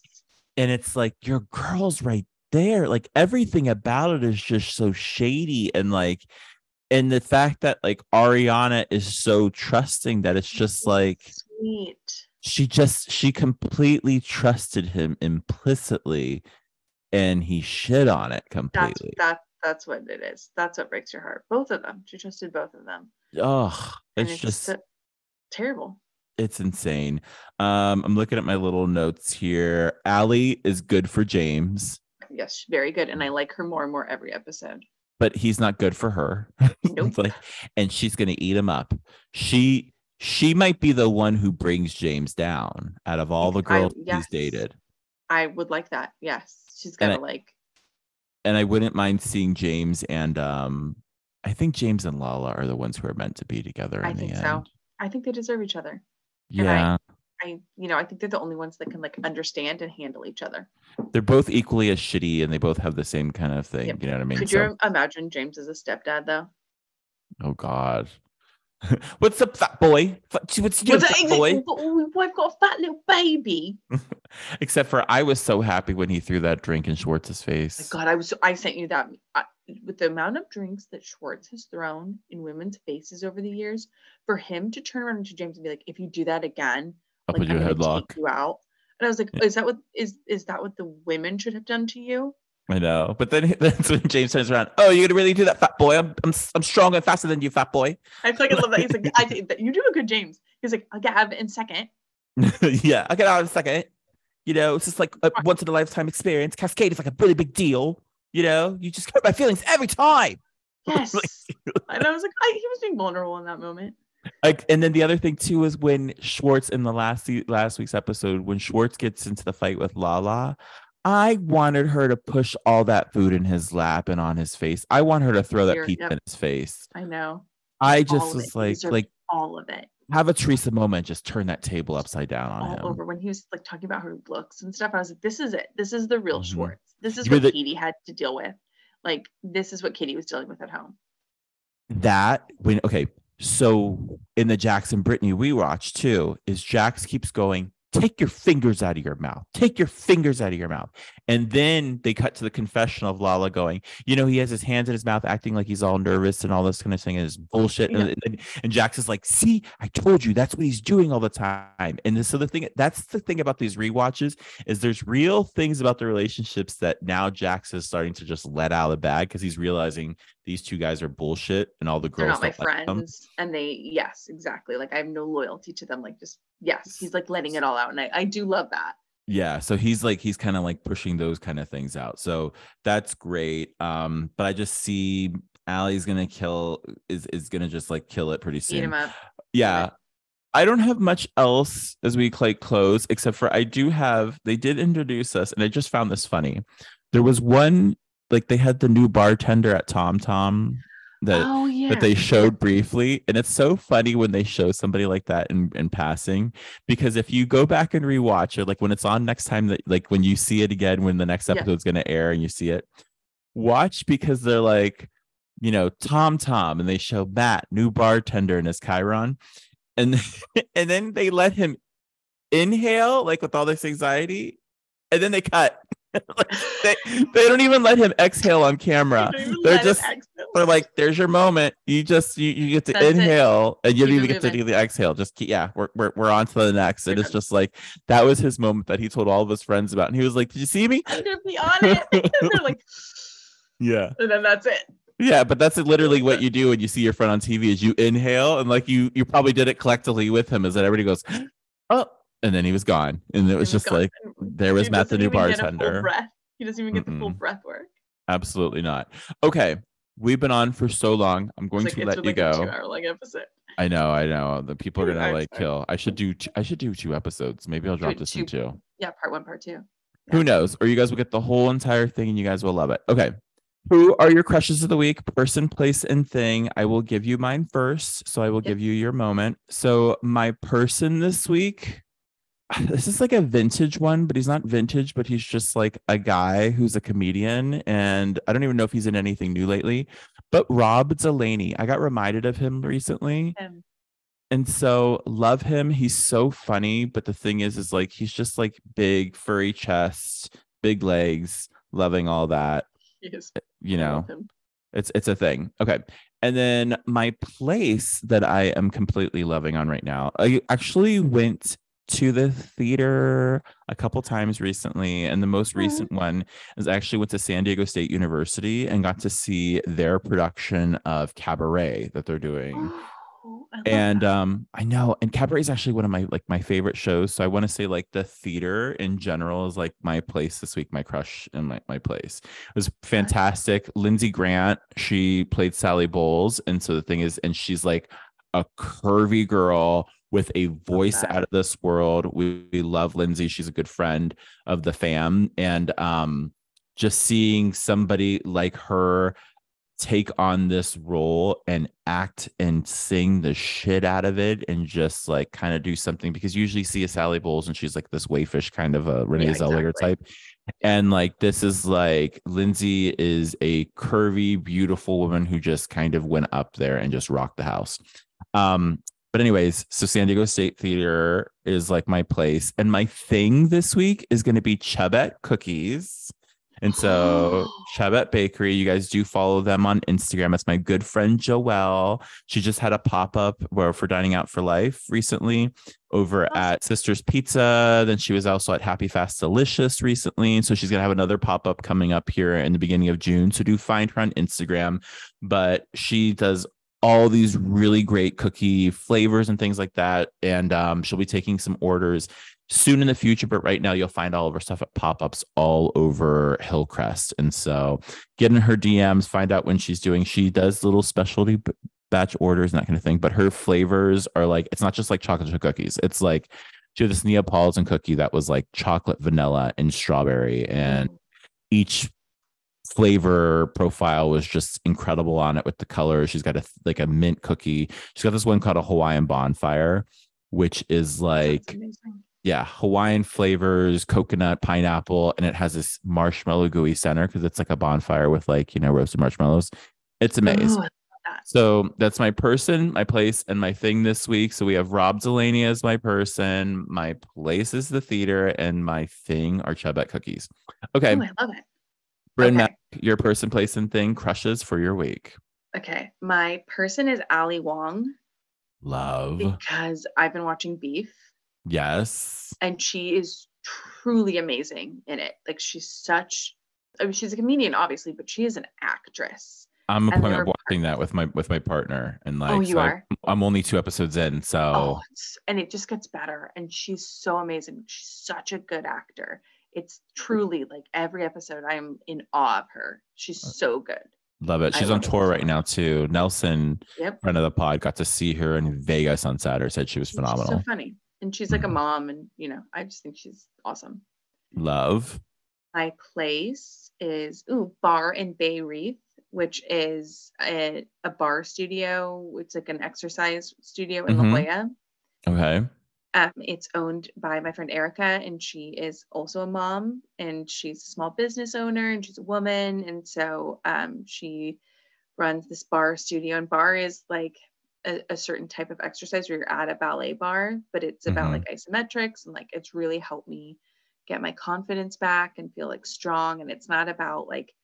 [SPEAKER 3] and it's like your girl's right there like everything about it is just so shady and like and the fact that like ariana is so trusting that it's just like
[SPEAKER 4] sweet.
[SPEAKER 3] she just she completely trusted him implicitly and he shit on it
[SPEAKER 4] That's
[SPEAKER 3] completely
[SPEAKER 4] that that's what it is. That's what breaks your heart. Both of them. She trusted both of them.
[SPEAKER 3] oh
[SPEAKER 4] And
[SPEAKER 3] it's just
[SPEAKER 4] so- terrible.
[SPEAKER 3] it's insane um i'm looking at my little notes here Ally is good for james
[SPEAKER 4] Yes, very good. And I like her more and more every episode.
[SPEAKER 3] but he's not good for her.
[SPEAKER 4] Nope.
[SPEAKER 3] like, and she's gonna eat him up. She she might be the one who brings James down out of all the
[SPEAKER 4] I-
[SPEAKER 3] girls
[SPEAKER 4] yes.
[SPEAKER 3] he's dated.
[SPEAKER 4] I would like that. Yes. She's gonna like
[SPEAKER 3] And I wouldn't mind seeing James and um I think James and Lala are the ones who are meant to be together
[SPEAKER 4] I think so.
[SPEAKER 3] end.
[SPEAKER 4] I think they deserve each other. and I-
[SPEAKER 3] Yeah.
[SPEAKER 4] I you know, I think they're the only ones that can like understand and handle each other.
[SPEAKER 3] They're both equally as shitty and they both have the same kind of thing.
[SPEAKER 4] Yep.
[SPEAKER 3] You know what I mean?
[SPEAKER 4] Could
[SPEAKER 3] So-
[SPEAKER 4] you imagine James as a stepdad though?
[SPEAKER 3] oh God. What's up, fat boy? What's what's you doing, fat boy?
[SPEAKER 4] oh, We've got a fat little baby.
[SPEAKER 3] Except for I was so happy when he threw that drink in Schwartz's face.
[SPEAKER 4] Oh my God, I was I sent you that I, with the amount of drinks that Schwartz has thrown in women's faces over the years, for him to turn around to James and be like, "If you do that again,
[SPEAKER 3] I'll
[SPEAKER 4] like,
[SPEAKER 3] put you
[SPEAKER 4] I'm
[SPEAKER 3] a headlock.
[SPEAKER 4] you out." And I was like,
[SPEAKER 3] Yeah.
[SPEAKER 4] "Is that what is is that what the women should have done to you?"
[SPEAKER 3] I know. But then that's when James turns around. Oh, you're gonna really do that, fat boy? I'm I'm I'm stronger and faster than you, fat boy.
[SPEAKER 4] I fucking love that. He's like, "I you do a good James." He's like, "I'll get out in second.
[SPEAKER 3] yeah, I'll get out in a second. You know, it's just like a once in a lifetime experience. Cascade is like a really big deal. You know, you just hurt my feelings every time.
[SPEAKER 4] Yes. and I was like, I, he was being vulnerable in that moment.
[SPEAKER 3] Like, and then the other thing too is when Schwartz in the last last week's episode, when Schwartz gets into the fight with Lala, I wanted her to push all that food in his lap and on his face. I want her to throw that pizza
[SPEAKER 4] yep.
[SPEAKER 3] in his face.
[SPEAKER 4] I know.
[SPEAKER 3] I just was
[SPEAKER 4] it.
[SPEAKER 3] Like, like
[SPEAKER 4] all of it.
[SPEAKER 3] have a Teresa moment, just turn that table upside down on
[SPEAKER 4] all
[SPEAKER 3] him.
[SPEAKER 4] over when he was like talking about her looks and stuff. I was like, this is it. This is the real
[SPEAKER 3] Mhm.
[SPEAKER 4] Schwartz. This is
[SPEAKER 3] You mean
[SPEAKER 4] what
[SPEAKER 3] the-
[SPEAKER 4] Katie had to deal with. Like, this is what Katie was dealing with at home.
[SPEAKER 3] that when okay so in the jax and brittany we watch too is jax keeps going take your fingers out of your mouth. Take your fingers out of your mouth. And then they cut to the confessional of lala going you know he has his hands in his mouth acting like he's all nervous and all this kind of thing and it's bullshit. And, and, and jax is like see i told you that's what he's doing all the time. And so the thing that's the thing about these rewatches is there's real things about the relationships that now jax is starting to just let out of the bag because he's realizing these two guys are bullshit and all the
[SPEAKER 4] They're not my
[SPEAKER 3] like them.
[SPEAKER 4] friends. And they, yes, exactly. Like, I have no loyalty to them. Like, just, yes, he's like letting it all out. And I, I do love that.
[SPEAKER 3] Yeah, so he's like he's kind of like pushing those kind of things out. So that's great. Um, but I just see Ally's gonna kill is is gonna just like kill it pretty soon. Yeah. I don't have much else as we like close, except for I do have they did introduce us, and I just found this funny. There was one like they had the new bartender at Tom Tom that
[SPEAKER 4] oh, yeah.
[SPEAKER 3] that they showed briefly and it's so funny when they show somebody like that in, in passing because if you go back and rewatch it like when it's on next time that like when you see it again when the next
[SPEAKER 4] Yeah.
[SPEAKER 3] episode's going to air and you see it watch because they're like you know tom tom and they show matt new bartender and his chyron and and then they let him inhale like with all this anxiety and then they cut like, they, they don't even let him exhale on camera they're just they're like, there's your moment. You just you, you get to
[SPEAKER 4] That's it.
[SPEAKER 3] inhale and you don't even get to do the exhale. Just keep, yeah, we're we're we're on to the next. And it's just like that was his moment that he told all of his friends about. And he was like, Did you see me?
[SPEAKER 4] I'm gonna be on it. and they're like,
[SPEAKER 3] Yeah.
[SPEAKER 4] and then that's it.
[SPEAKER 3] Yeah, but that's literally what you do when you see your friend on TV is you inhale and like you you probably did it collectively with him is that everybody goes, Oh, and then he was gone. And it was just
[SPEAKER 4] gone.
[SPEAKER 3] like there was Matt the new
[SPEAKER 4] even get a full
[SPEAKER 3] bartender.
[SPEAKER 4] He doesn't even get the full breath work.
[SPEAKER 3] Absolutely not. Okay. We've been on for so long. I'm going
[SPEAKER 4] It's
[SPEAKER 3] to let you
[SPEAKER 4] like
[SPEAKER 3] go. I know, I know. The people are gonna
[SPEAKER 4] hours,
[SPEAKER 3] like
[SPEAKER 4] sorry.
[SPEAKER 3] kill. I should do. Two, I should do two episodes. Maybe I'll drop
[SPEAKER 4] it
[SPEAKER 3] this in
[SPEAKER 4] two.
[SPEAKER 3] two.
[SPEAKER 4] Yeah, part one, part two.
[SPEAKER 3] Who knows? Or you guys will get the whole entire thing, and you guys will love it. Okay. Who are your crushes of the week? Person, place, and thing. I will give you mine first. So I will
[SPEAKER 4] Yep.
[SPEAKER 3] give you your moment. So my person this week. This is like a vintage one, but he's not vintage, but he's just like a guy who's a comedian. And I don't even know if he's in anything new lately. But Rob Delaney, I got reminded of him recently.
[SPEAKER 4] Um,
[SPEAKER 3] and so love him. He's so funny but the thing is is like he's just like big furry chest big legs loving all that.
[SPEAKER 4] He is-
[SPEAKER 3] you know it's it's a thing. Okay. And then my place that i am completely loving on right now i actually went to the theater a couple times recently and the most recent one is I actually went to san diego state university and got to see their production of cabaret that they're doing.
[SPEAKER 4] Oh,
[SPEAKER 3] and
[SPEAKER 4] that.
[SPEAKER 3] um i know and cabaret is actually one of my like my favorite shows so i want to say like the theater in general is like my place this week my crush and my, my place. It was fantastic. Lindsay grant she played sally bowles and so the thing is and she's like a curvy girl with a voice out of this world we, we love lindsay she's a good friend of the fam and um just seeing somebody like her take on this role and act and sing the shit out of it and just like kind of do something because you usually see a Sally Bowles and she's like this wayfish kind of a Renee
[SPEAKER 4] Yeah,
[SPEAKER 3] Zellweger
[SPEAKER 4] exactly.
[SPEAKER 3] type. And like this is like Lindsay is a curvy, beautiful woman who just kind of went up there and just rocked the house. Um, but anyways, so San Diego State Theater is like my place. And my thing this week is going to be Chubette cookies. And so Chabette Bakery, you guys do follow them on Instagram. It's my good friend Joelle. She just had a pop-up where for dining out for life recently over at Sisters Pizza. Then she was also at Happy Fast Delicious recently. So she's gonna have another pop-up coming up here in the beginning of June. So do find her on Instagram. But she does all these really great cookie flavors and things like that. And um, she'll be taking some orders soon in the future, but right now you'll find all of her stuff at pop-ups all over Hillcrest. And so get in her DMs, find out when she's doing. She does little specialty b- batch orders and that kind of thing, but her flavors are like it's not just like chocolate chip cookies. It's like she had this Neapolitan cookie that was like chocolate, vanilla, and strawberry, and each flavor profile was just incredible on it with the colors. She's got a like a mint cookie. She's got this one called a Hawaiian bonfire, which is like yeah, Hawaiian flavors, coconut, pineapple, and it has this marshmallow gooey center because it's like a bonfire with like, you know, roasted marshmallows. It's oh,
[SPEAKER 4] amazing. I love that.
[SPEAKER 3] So that's my person, my place, and my thing this week. So we have Rob Delaney as my person. My place is the theater, and my thing are Chubette cookies. Okay,
[SPEAKER 4] Ooh, I love it.
[SPEAKER 3] Brynne,
[SPEAKER 4] okay.
[SPEAKER 3] Mac, your person, place, and thing crushes for your week.
[SPEAKER 4] Okay. My person is Ali Wong
[SPEAKER 3] Love.
[SPEAKER 4] because I've been watching Beef
[SPEAKER 3] Yes.
[SPEAKER 4] and she is truly amazing in it. Like she's such I mean, she's a comedian, obviously, but she is an actress.
[SPEAKER 3] I'm
[SPEAKER 4] And
[SPEAKER 3] planning
[SPEAKER 4] there
[SPEAKER 3] watching that with my with my partner, and oh, like,
[SPEAKER 4] oh, you
[SPEAKER 3] so
[SPEAKER 4] are?
[SPEAKER 3] I'm only two episodes in, so
[SPEAKER 4] Oh, and it just gets better. And she's so amazing. She's such a good actor. It's truly like every episode, I'm in awe of her. She's
[SPEAKER 3] Uh,
[SPEAKER 4] so good.
[SPEAKER 3] love it.
[SPEAKER 4] I
[SPEAKER 3] She's on
[SPEAKER 4] love it
[SPEAKER 3] tour right now too. Nelson,
[SPEAKER 4] Yep.
[SPEAKER 3] friend of the pod, got to see her in Vegas on Saturday. Said she was
[SPEAKER 4] She's
[SPEAKER 3] phenomenal.
[SPEAKER 4] so funny. And she's like a
[SPEAKER 3] Mhm.
[SPEAKER 4] mom, and you know, I just think she's awesome.
[SPEAKER 3] Love.
[SPEAKER 4] My place is ooh, Bar in Bay Reef, which is a, a bar studio. It's like an exercise studio in
[SPEAKER 3] Mhm.
[SPEAKER 4] La Jolla.
[SPEAKER 3] Okay.
[SPEAKER 4] Um, it's owned by my friend Erica, and she is also a mom, and she's a small business owner, and she's a woman, and so um, she runs this bar studio. And bar is like a, a certain type of exercise where you're at a ballet bar, but it's about
[SPEAKER 3] Mhm.
[SPEAKER 4] like isometrics, and like it's really helped me get my confidence back and feel like strong. And it's not about like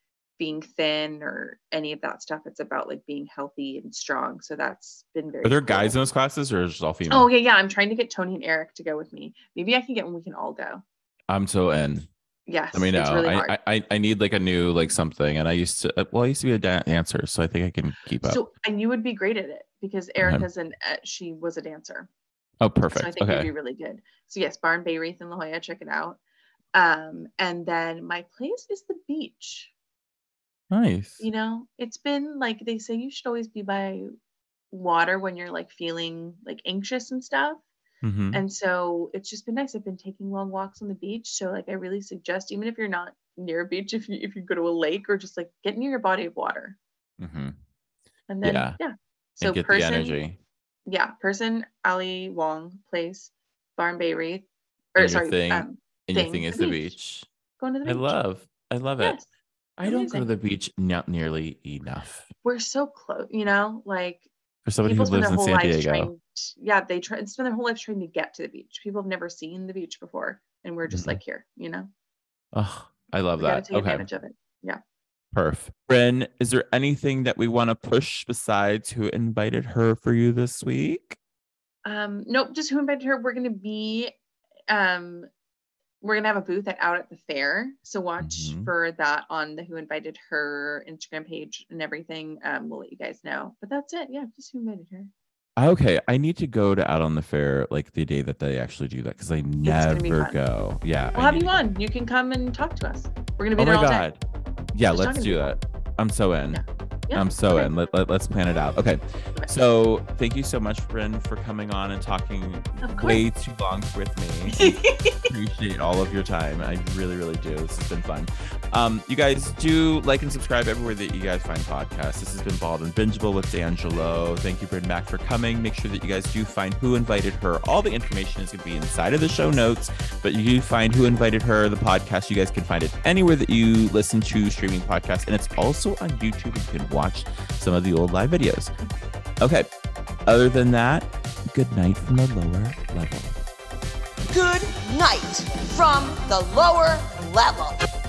[SPEAKER 4] being thin or any of that stuff. It's about like being healthy and strong. So that's been very.
[SPEAKER 3] Are there
[SPEAKER 4] cool.
[SPEAKER 3] guys in those classes or is it all female?
[SPEAKER 4] Oh yeah, yeah. I'm trying to get Tony and Eric to go with me. Maybe I can get when we can all go.
[SPEAKER 3] I'm so in.
[SPEAKER 4] Yes,
[SPEAKER 3] Let me know.
[SPEAKER 4] really
[SPEAKER 3] I. I I I need like a new like something, and I used to. uh, Well, I used to be a dancer, so I think I can keep up.
[SPEAKER 4] so and you would be great at it because Erica's an uh, she was a dancer,
[SPEAKER 3] oh, perfect.
[SPEAKER 4] so I think you'd be really good. So yes, Barn Bay Reef in La Jolla, check it out. Um, and then my place is the beach.
[SPEAKER 3] Nice.
[SPEAKER 4] You know, it's been like they say you should always be by water when you're like feeling like anxious and stuff.
[SPEAKER 3] Mhm.
[SPEAKER 4] And so it's just been nice. I've been taking long walks on the beach. So like I really suggest, even if you're not near a beach, if you if you go to a lake or just like get near your body of water.
[SPEAKER 3] Mhm.
[SPEAKER 4] And then
[SPEAKER 3] Yeah.
[SPEAKER 4] yeah. So person, yeah, person Ali Wong place, Barn Bay Reef. Or
[SPEAKER 3] And your
[SPEAKER 4] sorry,
[SPEAKER 3] thing-
[SPEAKER 4] um,
[SPEAKER 3] And your
[SPEAKER 4] thing,
[SPEAKER 3] thing
[SPEAKER 4] the
[SPEAKER 3] is the
[SPEAKER 4] beach.
[SPEAKER 3] beach.
[SPEAKER 4] going to the
[SPEAKER 3] I love. I love it. I don't go to the beach not nearly enough.
[SPEAKER 4] We're so close, you know, like
[SPEAKER 3] For somebody
[SPEAKER 4] people
[SPEAKER 3] who lives in San Diego.
[SPEAKER 4] trying yeah, they try spend their whole lives trying to get to the beach. People have never seen the beach before. And we're just
[SPEAKER 3] Mhm.
[SPEAKER 4] like here, you know.
[SPEAKER 3] Oh, I love
[SPEAKER 4] We
[SPEAKER 3] that.
[SPEAKER 4] take
[SPEAKER 3] Okay.
[SPEAKER 4] advantage of it. Yeah.
[SPEAKER 3] Perf. Brynne, is there anything that we want to push besides who invited her for you this week?
[SPEAKER 4] Um, nope, just who invited her. We're gonna be um we're gonna have a booth at out at the fair. So watch
[SPEAKER 3] Mhm.
[SPEAKER 4] for that on the who invited her Instagram page and everything. Um, we'll let you guys know. But that's it. Yeah, just who invited her.
[SPEAKER 3] Okay, I need to go to out on the fair like the day that they actually do that because I never go. Yeah,
[SPEAKER 4] We'll
[SPEAKER 3] I
[SPEAKER 4] have you on. You can come and talk to us. We're gonna be
[SPEAKER 3] Oh
[SPEAKER 4] there
[SPEAKER 3] my
[SPEAKER 4] all
[SPEAKER 3] god.
[SPEAKER 4] day.
[SPEAKER 3] Yeah,
[SPEAKER 4] Just
[SPEAKER 3] let's do that. I'm so in.
[SPEAKER 4] Yeah. Yeah,
[SPEAKER 3] I'm so
[SPEAKER 4] okay.
[SPEAKER 3] in. Let, let, us plan it out. Okay. So thank you so much, Brynne, for coming on and talking way too long with me. appreciate all of your time. I really, really do. This has been fun. Um, you guys do like and subscribe everywhere that you guys find podcasts. This has been Bald and Bingeable with Dangilo. Thank you, Brynne Mac, for coming. Make sure that you guys do find who invited her. All the information is going to be inside of the show notes, but you do find who invited her, the podcast. You guys can find it anywhere that you listen to streaming podcasts, and it's also on YouTube. You can watch some of the old live videos. Okay. Other than that, good night from the lower level.
[SPEAKER 2] Good night from the lower level.